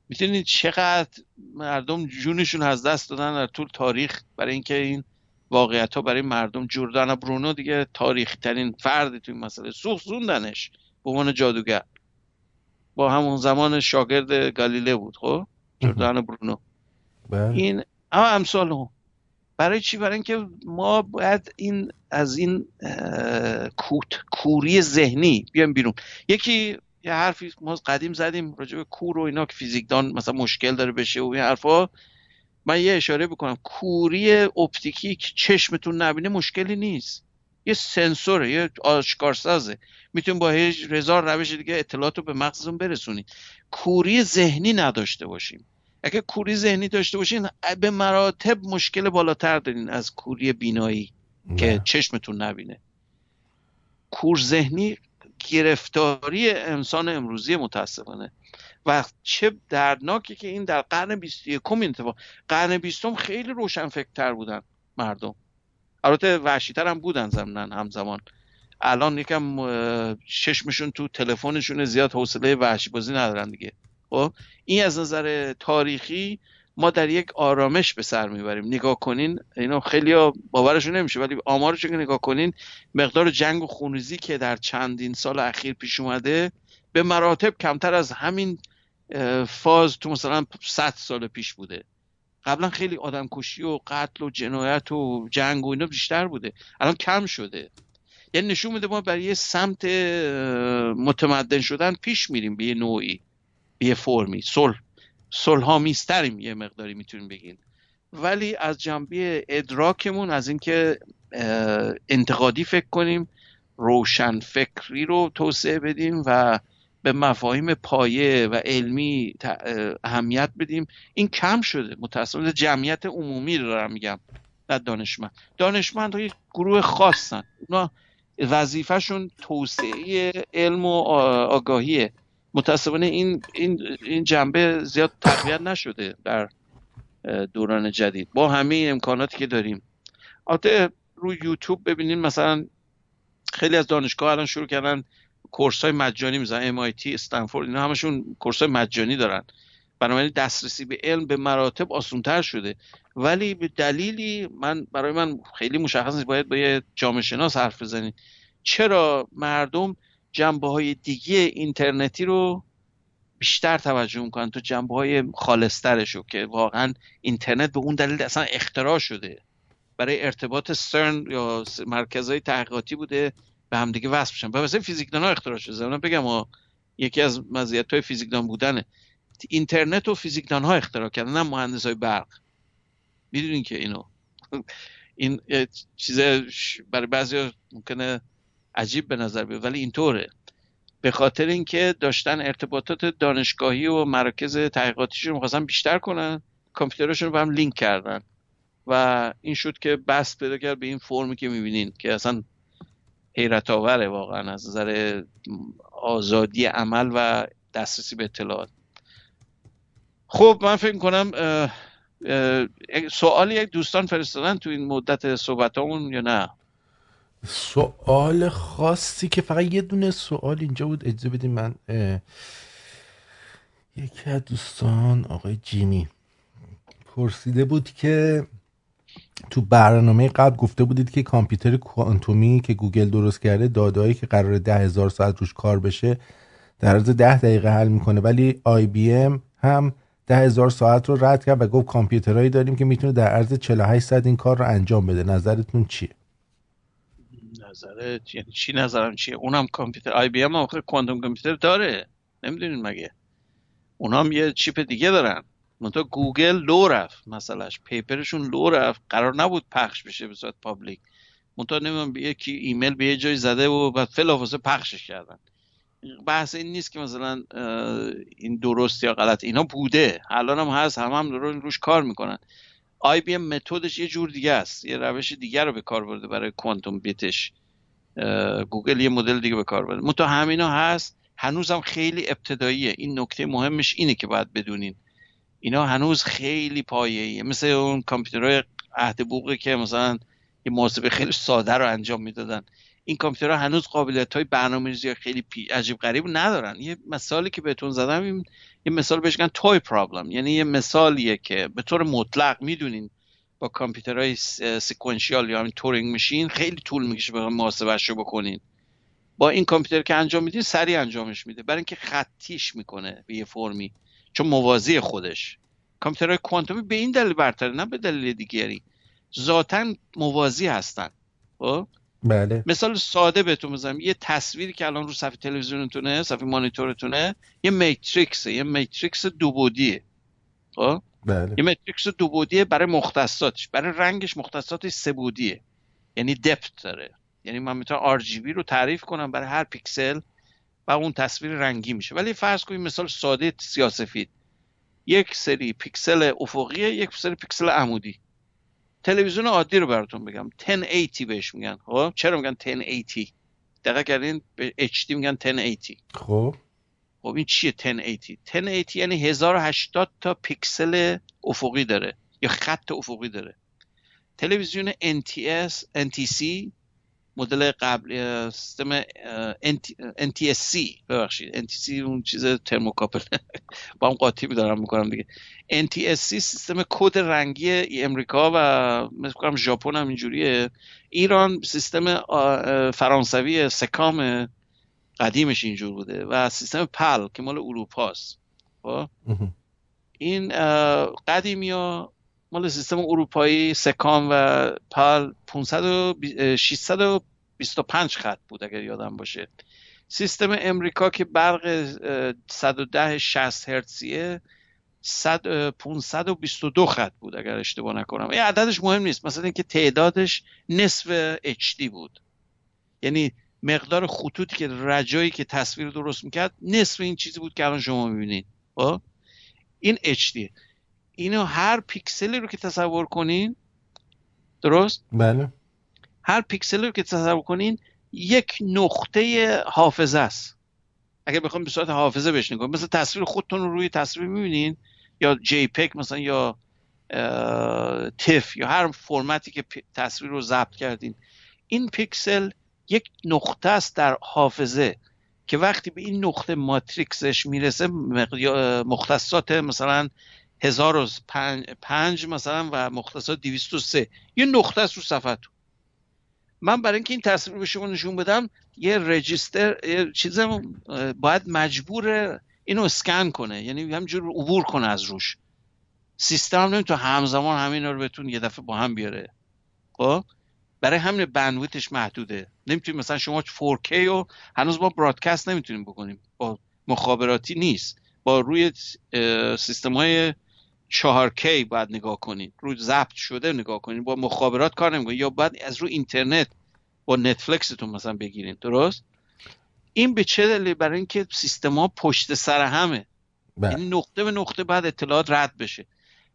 می‌تونید چقدر مردم جونشون از دست دادن در طول تاریخ برای اینکه این واقعیت ها برای مردم جوردانا برونو دیگه تاریخی ترین فردی توی مسئله. سوخزوندنش به عنوان جادوگر. با همون زمان شاگرد گالیله بود خب؟ جوردانا برونو. بله. این اما امثال هم برای چی؟ برای اینکه ما باید این از این کوت کوری ذهنی بیایم بیرون. یکی یه حرفی ما قدیم زدیم راجع به کور و اینا که فیزیکدان مثلا مشکل داره بشه و این حرفا. من یه اشاره بکنم. کوری اپتیکی که چشمتون نبینه مشکلی نیست. یه سنسوره یه آشکارسازه. میتون با هزار روش دیگه اطلاعات رو به مغزتون برسونید کوری ذهنی نداشته باشیم. اگه کوری ذهنی داشته باشین به مراتب مشکل بالاتر دارین از کوری بینایی که نه. چشمتون نبینه. کور ذهنی گرفتاری انسان امروزی متاسفانه. و چه دردناکه که این در قرن 21 این اتفاق قرن 20 خیلی روشنفکرتر بودن مردم. البته وحشیتر هم بودن زمنن همزمان. الان یکم چشمشون تو تلفنشون زیاد حوصله وحشی بازی ندارن دیگه. خب این از نظر تاریخی ما در یک آرامش به سر می‌بریم. نگاه کنین اینا خیلی باورشون نمیشه ولی آمارش که نگاه کنین مقدار جنگ و خونریزی که در چندین سال اخیر پیش اومده به مراتب کمتر از همین فاز تو مثلا 100 سال پیش بوده. قبلا خیلی آدم کشی و قتل و جنایت و جنگ و اینا بیشتر بوده. الان کم شده. یعنی نشون میده ما برای یه سمت متمدن شدن پیش میریم به یه نوعی به یه فرمی. صلح. صلحآمیزتریم یه مقداری می‌تونیم بگین. ولی از جنبه ادراکمون از اینکه انتقادی فکر کنیم روشن فکری رو توسعه بدیم و به مفاهیم پایه و علمی اهمیت بدیم. این کم شده. متاسفانه جمعیت عمومی رو دارم میگم نه دانشمند. دانشمند های گروه خاصن. اونا وظیفهشون توسعه علم و آگاهیه. متاسفانه این این این جنبه زیاد تقویت نشده در دوران جدید. با همه امکاناتی که داریم. البته روی یوتیوب ببینین مثلا خیلی از دانشگاه الان شروع کردن کورس های مجانی می‌زنن MIT استنفورد اینا همشون کورس های مجانی دارن. بنابراین دسترسی به علم به مراتب آسانتر شده. ولی به دلیلی من برای من خیلی مشخص نیست باید با یه جامعه شناس حرف بزنید. چرا مردم جنبه های دیگه اینترنتی رو بیشتر توجه می‌کنن؟ تو جنبه های خالصترشو که واقعا اینترنت به اون دلیل اصلا اختراع شده. برای ارتباط سرن یا مرکزهای تحقیقاتی بوده. به همدیگه وصل بشن و مثلا فیزیکدان ها اختراع شده. زمان بگم ها یکی از مزیت های فیزیکدان بودنه. اینترنت و فیزیکدان ها اختراع کردن نه مهندس های برق. می‌دونین که اینو. این چیز برای بعضی ممکنه عجیب به نظر بیاد ولی اینطوره. به خاطر اینکه داشتن ارتباطات دانشگاهی و مراکز تحقیقاتیشون می‌خواستن بیشتر کنن کامپیوترشون رو به هم لینک کردن. و این شد که بست پیدا کرد به این فرمی که می‌بینین که اصلا حیرت آوره واقعا از نظر آزادی عمل و دسترسی به اطلاعات. خب من فکر کنم سوالی یک دوستان فرستادن تو این مدت صحبت یا نه؟ سوال خاصی که فقط یه دونه سوال اینجا بود اجازه بدیم من یکی از دوستان آقای جیمی پرسیده بود که تو برنامه قبل گفته بودید که کامپیوتر کوانتومی که گوگل درست کرده داده‌هایی که قرار ده هزار ساعت روش کار بشه در عرض ده دقیقه حل می‌کنه. ولی آی بی ام هم ده هزار ساعت رو رد کرد و گفت کامپیوترهایی داریم که می‌تونه در عرض 48 ساعت این کار رو انجام بده. نظرتون چیه؟ نظر یعنی چی نظرم چیه؟ اونم کامپیوتر آی بی ام آخه quantum computer داره. نمی‌دونین مگه؟ اونام یه chip دیگه دارن. منتها گوگل لو رفت مسئلهش paper شون لو رفت. قرار نبود پخش بشه به صورت public. منتها نمی‌دونم یکی ایمیل به یه جای زده و بعد بلافاصله پخشش کردن. بحث این نیست که مثلا این درست یا غلط. اینا بوده. الان هم هست. هم هم دارن روش کار می‌کنن. آی بی ام method ش یه جور دیگه است. یه روش دیگه رو به کار برده برای quantum bit ش. گوگل یه مدل دیگه به کار برده. منتها همینا هست. هنوزم خیلی ابتداییه. این نکته مهمش اینه که باید بدونین. اینا هنوز خیلی پایه‌ایه. مثل اون کامپیوترهای عهد بوقی که مثلا یه محاسبه خیلی ساده رو انجام می‌دادن. این کامپیوترها هنوز قابلیت های برنامه‌ریزی خیلی عجیب غریب ندارن. یه مثالی که بهتون زدم این یه مثال بهش میگن توی پرابلم یعنی یه مثالیه که به طور مطلق می‌دونین با کامپیوترهای sequential یا همین Turing machine خیلی طول می‌کشه یه محاسبهش رو بکنین. با این کامپیوتر که انجام میدین سریع انجامش میده. برای اینکه خطیش می‌کنه به یه فرمی. چون موازی خودش. کامپیوترهای کوانتومی به این دلیل برتره نه به دلیل دیگری. ذاتا موازی هستن. خب؟ بله. مثال ساده بهتون بزنم. یه تصویری که الان رو صفحه تلویزیونتونه صفحه مانیتورتونه یه matrix ه. یه matrix دو بعدیه خب؟ بله. یه matrix دو بعدیه برای مختصاتش. برای رنگش مختصاتش سه بعدیه یعنی depth داره. یعنی من می‌تونم RGB رو تعریف کنم برای هر پیکسل و اون تصویر رنگی میشه. ولی فرض کنید مثال ساده سیاه‌سفید یک سری پیکسل افقیه یک سری پیکسل عمودی. تلویزیون عادی رو براتون بگم. 1080 بهش میگن. خب؟ چرا میگن 1080 دقیق کردین به HD میگن 1080 خب. خب این چیه 1080 1080 یعنی 1080 تا پیکسل افقی داره. یا خط افقی داره. تلویزیون NTS NTC مدل قبل سیستم NTSC ببخشید. NTC اون چیز ترموکاپل. با هم قاطی دارم می‌کنم دیگه. NTSC سیستم کد رنگی امریکا و مثل کنم ژاپن هم اینجوریه. ایران سیستم فرانسوی سکام قدیمش اینجور بوده و سیستم پل که مال اروپاست. خب. این قدیمی ها مال سیستم اروپایی سکام و پال 500 و بی- اه، 625 خط بود اگر یادم باشه. سیستم امریکا که برق اه، 110 60 هرتزیه 100 اه، 522 خط بود اگر اشتباه نکنم. این عددش مهم نیست مثلا اینکه تعدادش نصف HD بود. یعنی مقدار خطوطی که رجایی که تصویر درست می‌کرد نصف این چیزی بود که الان شما می‌بینید. خب؟ این HD اینو هر پیکسلی رو که تصور کنین درست؟ بله. هر پیکسلی رو که تصور کنین یک نقطه حافظه است. اگر بخوام به صورت حافظه بهش نگاه مثل تصویر خودتون رو روی تصویر می‌بینین یا جی پک مثلا یا تف یا هر فرمتی که تصویر رو ضبط کردین. این پیکسل یک نقطه است در حافظه که وقتی به این نقطه ماتریکسش می‌رسه مختصات مثلا 1005 مثلا و مختصات 203 یه نقطه است رو صفحه من برای اینکه این تصویر به شما نشون بدم یه رجیستر یه چیزم اه، باید مجبور اینو اسکن کنه. یعنی همجور عبور کنه از روش. سیستم نمی‌تونه همزمان همین رو بهتون یه دفعه با هم بیاره. خب؟ برای همین بندویتش محدوده. نمی‌تونیم مثلا شما 4K رو هنوز ما برادکست نمی‌تونیم بکنیم. با مخابراتی نیست. با روی سیستم های 4K باید نگاه کنید روی ضبط شده نگاه کنید با مخابرات کار نمی‌کنید یا باید از روی اینترنت با نتفلکستون مثلا بگیرید درست؟ این به چه دلیل؟ برای اینکه سیستما پشت سر همه. بله. یعنی نقطه به نقطه بعد اطلاعات رد بشه.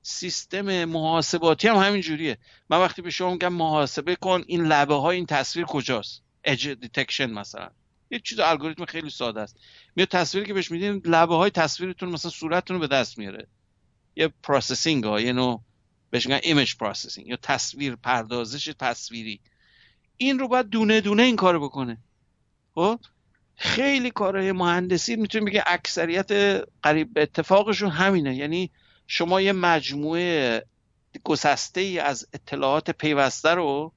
سیستم محاسباتی هم همین جوریه. من وقتی به شما میگم محاسبه کن این لبه های این تصویر کجاست؟ edge detection مثلا. یه چیز الگوریتم خیلی ساده است. میاد تصویری که بهش میدین لبه های تصویرتون مثلا صورتتون رو به دست میاره. یه processing ها یه نوع بهش میگن image processing یا تصویر پردازش تصویری. این رو باید دونه دونه این کارو بکنه. خب؟ خیلی کارهای مهندسی می‌تونیم بگه اکثریت قریب به اتفاقشون همینه. یعنی شما یه مجموعه گسسته ای از اطلاعات پیوسته رو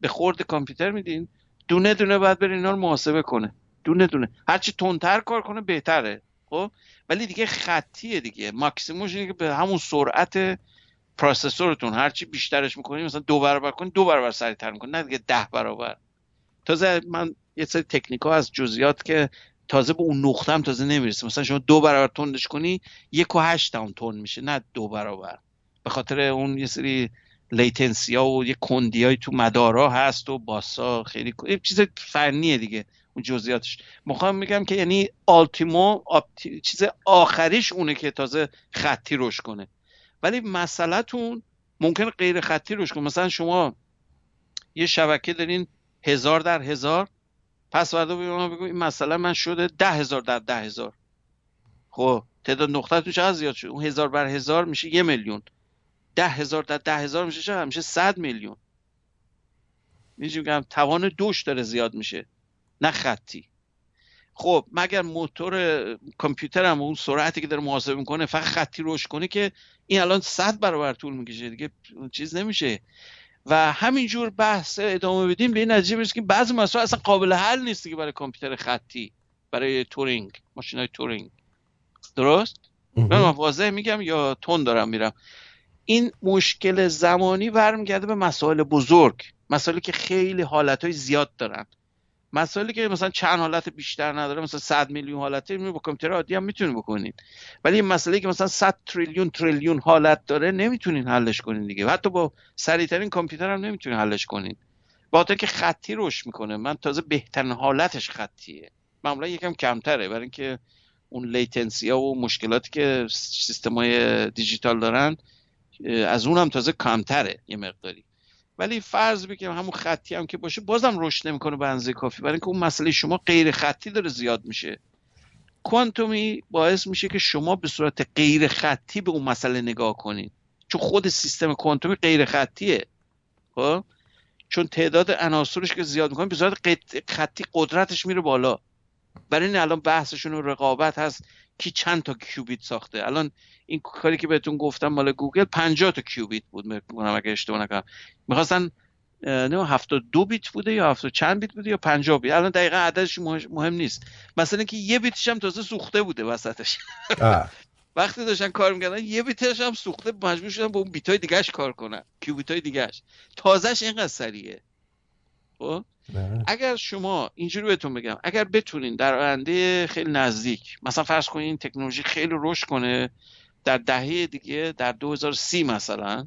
به خورد کامپیوتر میدین دونه دونه باید بره اینا رو محاسبه کنه. دونه دونه. هرچی تندتر کار کنه بهتره. خب؟ ولی دیگه خطیه دیگه. ماکسیمومش اینه که به همون سرعت پروسسورتون هرچی بیشترش می‌کنی مثلا دو برابر کنی دو برابر سریعتر می‌کنی نه دیگه ده برابر. تازه من یه سری تکنیک ها از جزئیات که تازه به اون نقطه هم تازه نمی‌رسه. مثلا شما دو برابر تندش کنی یک و هشت هم تند میشه نه دو برابر. به خاطر اون یه سری latency ها و یه کندی های تو مدارا هست و باسا خیلی یه چیز فنیه دیگه. اون جزئیاتش. می‌خوام میگم که یعنی ultimate اپتی... چیز آخریش اونه که تازه خطی روش کنه. ولی مسئلهتون ممکن غیر خطی روش کنه. مثلا شما یه شبکه دارین هزار در هزار پس فردا بگو این مسئله من شده ده هزار در ده هزار. خب تعداد نقطه تو چقدر زیاد شد؟ اون هزار بر هزار میشه یه میلیون. ده هزار در ده هزار میشه چقدر؟ میشه صد میلیون. میگم؟ توان دوش داره زیاد میشه. نه خطی. خب مگر موتور کامپیوترم اون سرعتی که داره محاسبه می‌کنه فقط خطی روش کنه که این الان صد برابر طول می‌کشه دیگه؟ چیز نمیشه. و همینجور بحث ادامه بدیم به این نتیجه برسیم که بعضی مسائل اصلا قابل حل نیست که برای کامپیوتر خطی برای تورینگ ماشین های تورینگ درست من واضح میگم یا تون دارم میرم. این مشکل زمانی برمیگرده به مسائل بزرگ مسائلی که خیلی حالت های زیاد دارن. مسائلی که مثلا چند حالت بیشتر نداره مثلا 100 میلیون حالت با کامپیوتر عادی هم می‌تونید بکنید ولی این مسئله که مثلا 100 تریلیون تریلیون حالت داره نمی‌تونین حلش کنین دیگه. حتی با سریعترین کامپیوتر هم نمی‌تونین حلش کنین. بلکه خطی روش می‌کنه. من تازه بهترین حالتش خطیه. معمولا یکم کمتره. برای اینکه اون latency ها و مشکلاتی که سیستم های دیجیتال دارن از اون هم تازه کمتره یه مقداری. ولی فرض بگیم همون خطی هم که باشه بازم رشد نمی‌کنه به اندازه کافی. برای اینکه اون مسئله شما غیر خطی داره زیاد میشه. کوانتومی باعث میشه که شما به صورت غیر خطی به اون مسئله نگاه کنید. چون خود سیستم کوانتومی غیر خطیه. خب؟ چون تعداد عناصرش که زیاد می‌کنه به صورت غیر خطی قدرتش میره بالا. برای این الان بحثشون رقابت هست کی چند تا کیوبیت ساخته. الان این کاری که بهتون گفتم مال گوگل 50 تا کیوبیت بود می‌کنم اگه اشتباه نکنم. می‌خواستن نه 72 بیت بوده یا 70 چند بیت بوده یا 50 بیت؟ الان دقیقا عددش مهم نیست. مثلا که یه بیتش هم تازه سوخته بوده وسطش. وقتی داشتن کار می‌کردن یه بیتش هم سوخته مجبور شدن با اون بیت دیگهش کار کنن. کیوبیت های دیگهش. تازهش اینقدر سریعه. خب؟ بله. اگر شما اینجوری بهتون بگم اگر بتونین در آینده خیلی نزدیک مثلا فرض کنین این تکنولوژی خیلی رشد کنه در دهه دیگه در 2030 مثلا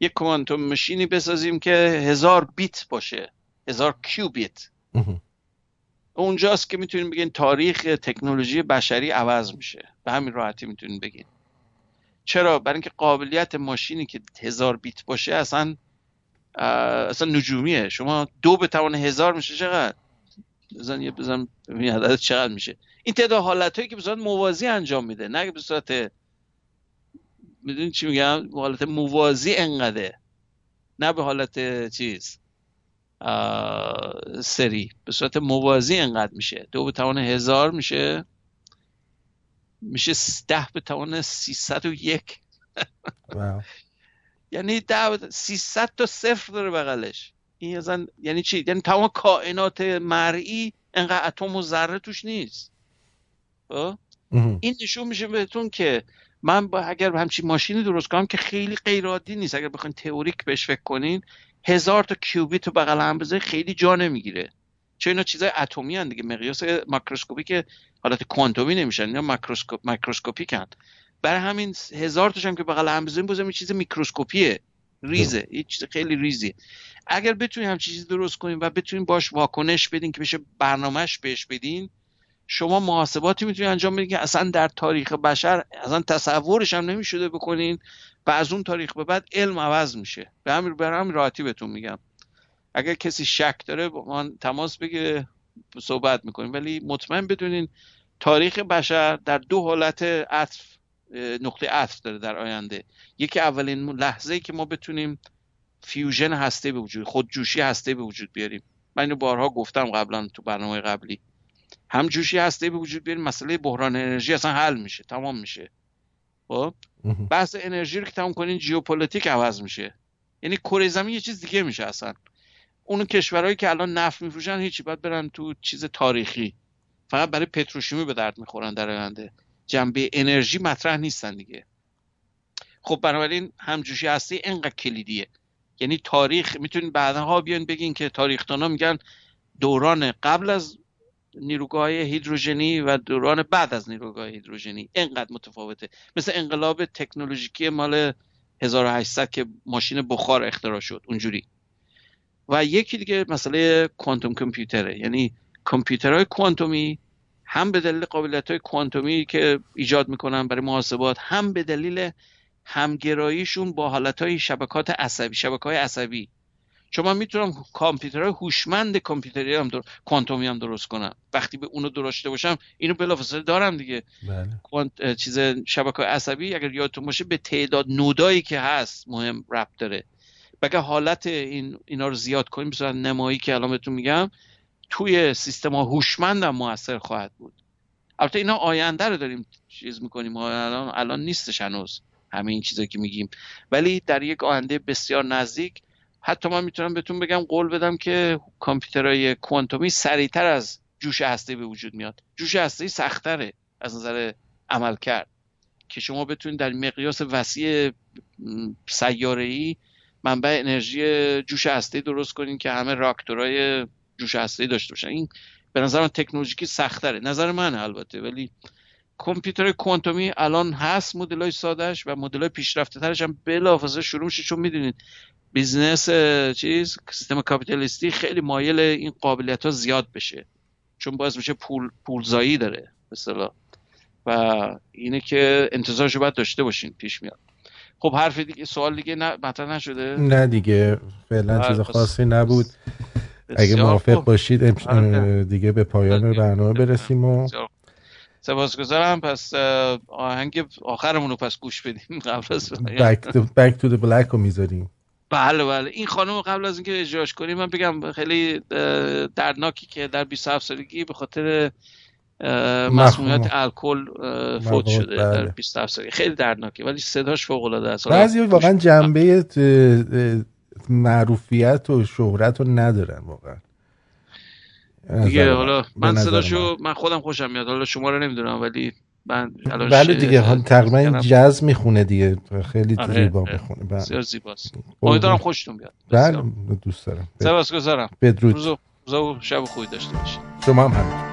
یک کوانتوم مشینی بسازیم که هزار بیت باشه هزار کیوبیت. اونجاست که می‌تونیم بگین تاریخ تکنولوژی بشری عوض میشه. به همین راحتی می‌تونیم بگین. چرا؟ برای اینکه قابلیت ماشینی که هزار بیت باشه اصلا اصلا نجومیه. شما دو به توان هزار میشه چقدر؟ بزن یه بزن عدد چقدر میشه. این تعداد حالت هایی که به صورت موازی انجام میده نه به صورت می‌دونی چی میگم؟ به حالت موازی انقدره. نه به حالت چیز. سری. به صورت موازی انقدر میشه. دو به توان هزار میشه. میشه ده به توان سیصد و یک. یعنی ده 300 تا صفر داره بغلش. این اصلا یعنی چی؟ یعنی تمام کائنات مرئی انقدر اتم و ذره توش نیست. خب؟ این نشون میشه بهتون که من با اگر همچین ماشینی درست کنم که خیلی غیر عادی نیست. اگر بخواین تئوریک بهش فکر کنین هزار تا کیوبیت تو بغل هم بذاری خیلی جا نمی‌گیره. چون اینا چیزای اتمی هن دیگه. مقیاس ماکروسکوپی که حالت کوانتومی نمیشن اینا ماکروسکوپ ماکروسکوپیک برای همین هزار تاشم که بغل هم بزنیم بازم چیز میکروسکوپیه. ریزه. یه چیز خیلی ریزی. اگر بتونیم هم چیزی درست کنیم و بتونیم باش واکنش بدین که بشه برنامهش بهش بدین شما محاسباتی می‌تونید انجام بدین که اصلا در تاریخ بشر اصلا تصورش هم نمی‌شده بکنین و از اون تاریخ به بعد علم عوض میشه. به همین به همین راحتی بهتون میگم. اگر کسی شک داره با من تماس بگیره صحبت می‌کنیم. ولی مطمئن بدونین تاریخ بشر در دو حالت عطف نقطه عطف داره در آینده. یکی اولین لحظه که ما بتونیم فیوژن هسته به وجود خودجوشی هسته به وجود بیاریم. من اینو بارها گفتم قبلا تو برنامه قبلی. همجوشی هسته‌ای به وجود بیاریم مسئله بحران انرژی اصلا حل میشه تمام میشه. خب؟ بحث انرژی رو که تمام کنین ژئوپلیتیک عوض میشه. یعنی کره زمین یه چیز دیگه میشه اصلا. اون کشورهایی که الان نفت میفروشن هیچی باید برن تو چیز تاریخی. فقط برای پتروشیمی به درد می‌خورن در آینده. جنبه انرژی مطرح نیستن دیگه. خب بنابراین همجوشی هسته‌ای انقدر کلیدیه. یعنی تاریخ می‌تونین بعدها بیان بگین که تاریخدانا میگن دوران قبل از نیروگاه هیدروژنی و دوران بعد از نیروگاه هیدروژنی. انقدر متفاوته. مثل انقلاب تکنولوژیکی مال 1800 که ماشین بخار اختراع شد. اونجوری. و یکی دیگه مسئله کوانتوم کامپیوتره. یعنی کامپیوترهای کوانتومی هم به دلیل قابلیت های کوانتومی که ایجاد می‌کنن برای محاسبات هم به دلیل همگراییشون با حالت های شبکات عصبی شبکه های عصبی. چون من می‌تونم کامپیوترهای هوشمند کامپیوتری هم در... کوانتومی هم درست کنم. وقتی به اونو درسته باشم اینو بلافاصله دارم دیگه. بله. چیز شبکه عصبی اگر یادتون باشه به تعداد نودایی که هست مهم ربط داره. بگه حالت این اینا رو زیاد کنیم به نمایی که الان بهتون میگم توی سیستم هوشمند هم موثر خواهد بود. البته اینا آینده رو داریم چیز می‌کنیم. الان الان نیستش هنوز همه این چیزایی که میگیم. ولی در یک آینده بسیار نزدیک حتی من می‌تونم بهتون بگم قول بدم که کامپیوترهای کوانتومی سریعتر از جوش هسته به وجود میاد. جوش هسته سختره از نظر عمل کرد که شما بتونید در مقیاس وسیع سیاره ای منبع انرژی جوش هسته درست کنین که همه راکتورهای جوش هسته‌ای داشته باشن. این به نظر من تکنولوژیکی سختره. نظر من البته ولی کامپیوتر کوانتومی الان هست مدل های سادهش و مدل های پیشرفته ترش هم بلافاصله شروع میشه. چون می‌دونید business چیز سیستم کاپیتالیستی خیلی مایل این قابلیت ها زیاد بشه. چون باعث میشه پول پولزایی داره مثلا و اینه که انتظارش رو باید داشته باشین پیش میاد. خب حرف دیگه سوال دیگه نه مطرح نشده؟ نه دیگه فعلا چیز خاصی نبود. اگه موافق باشید آره. دیگه به پایان برنامه برسیم و سپاسگزارم. پس آهنگ آخرمون رو پس گوش بدیم قبل از Back to the Black رو می‌ذاریم. بله بله. این خانم قبل از اینکه اجراش کنیم من بگم خیلی دردناکی که در 27 سالگی به خاطر مسمومیت الکل فوت شده بله. در 27 سالگی. خیلی دردناکه ولی صداش فوق العاده است بعضی واقعا جنبه معروفیت و شهرت رو ندارن واقعا. دیگه حالا من. صداشو من. خودم خوشم میاد. حالا شما رو نمی‌دونم ولی من بله دیگه تقریبا این جاز می‌خونه دیگه. خیلی آره زیبا می‌خونه. بله. بسیار زیباست. امیدوارم خوشتون بیاد. بله دوست دارم. سپاسگزارم بدرود. روز و شب خوبی داشته باشید. شما هم همین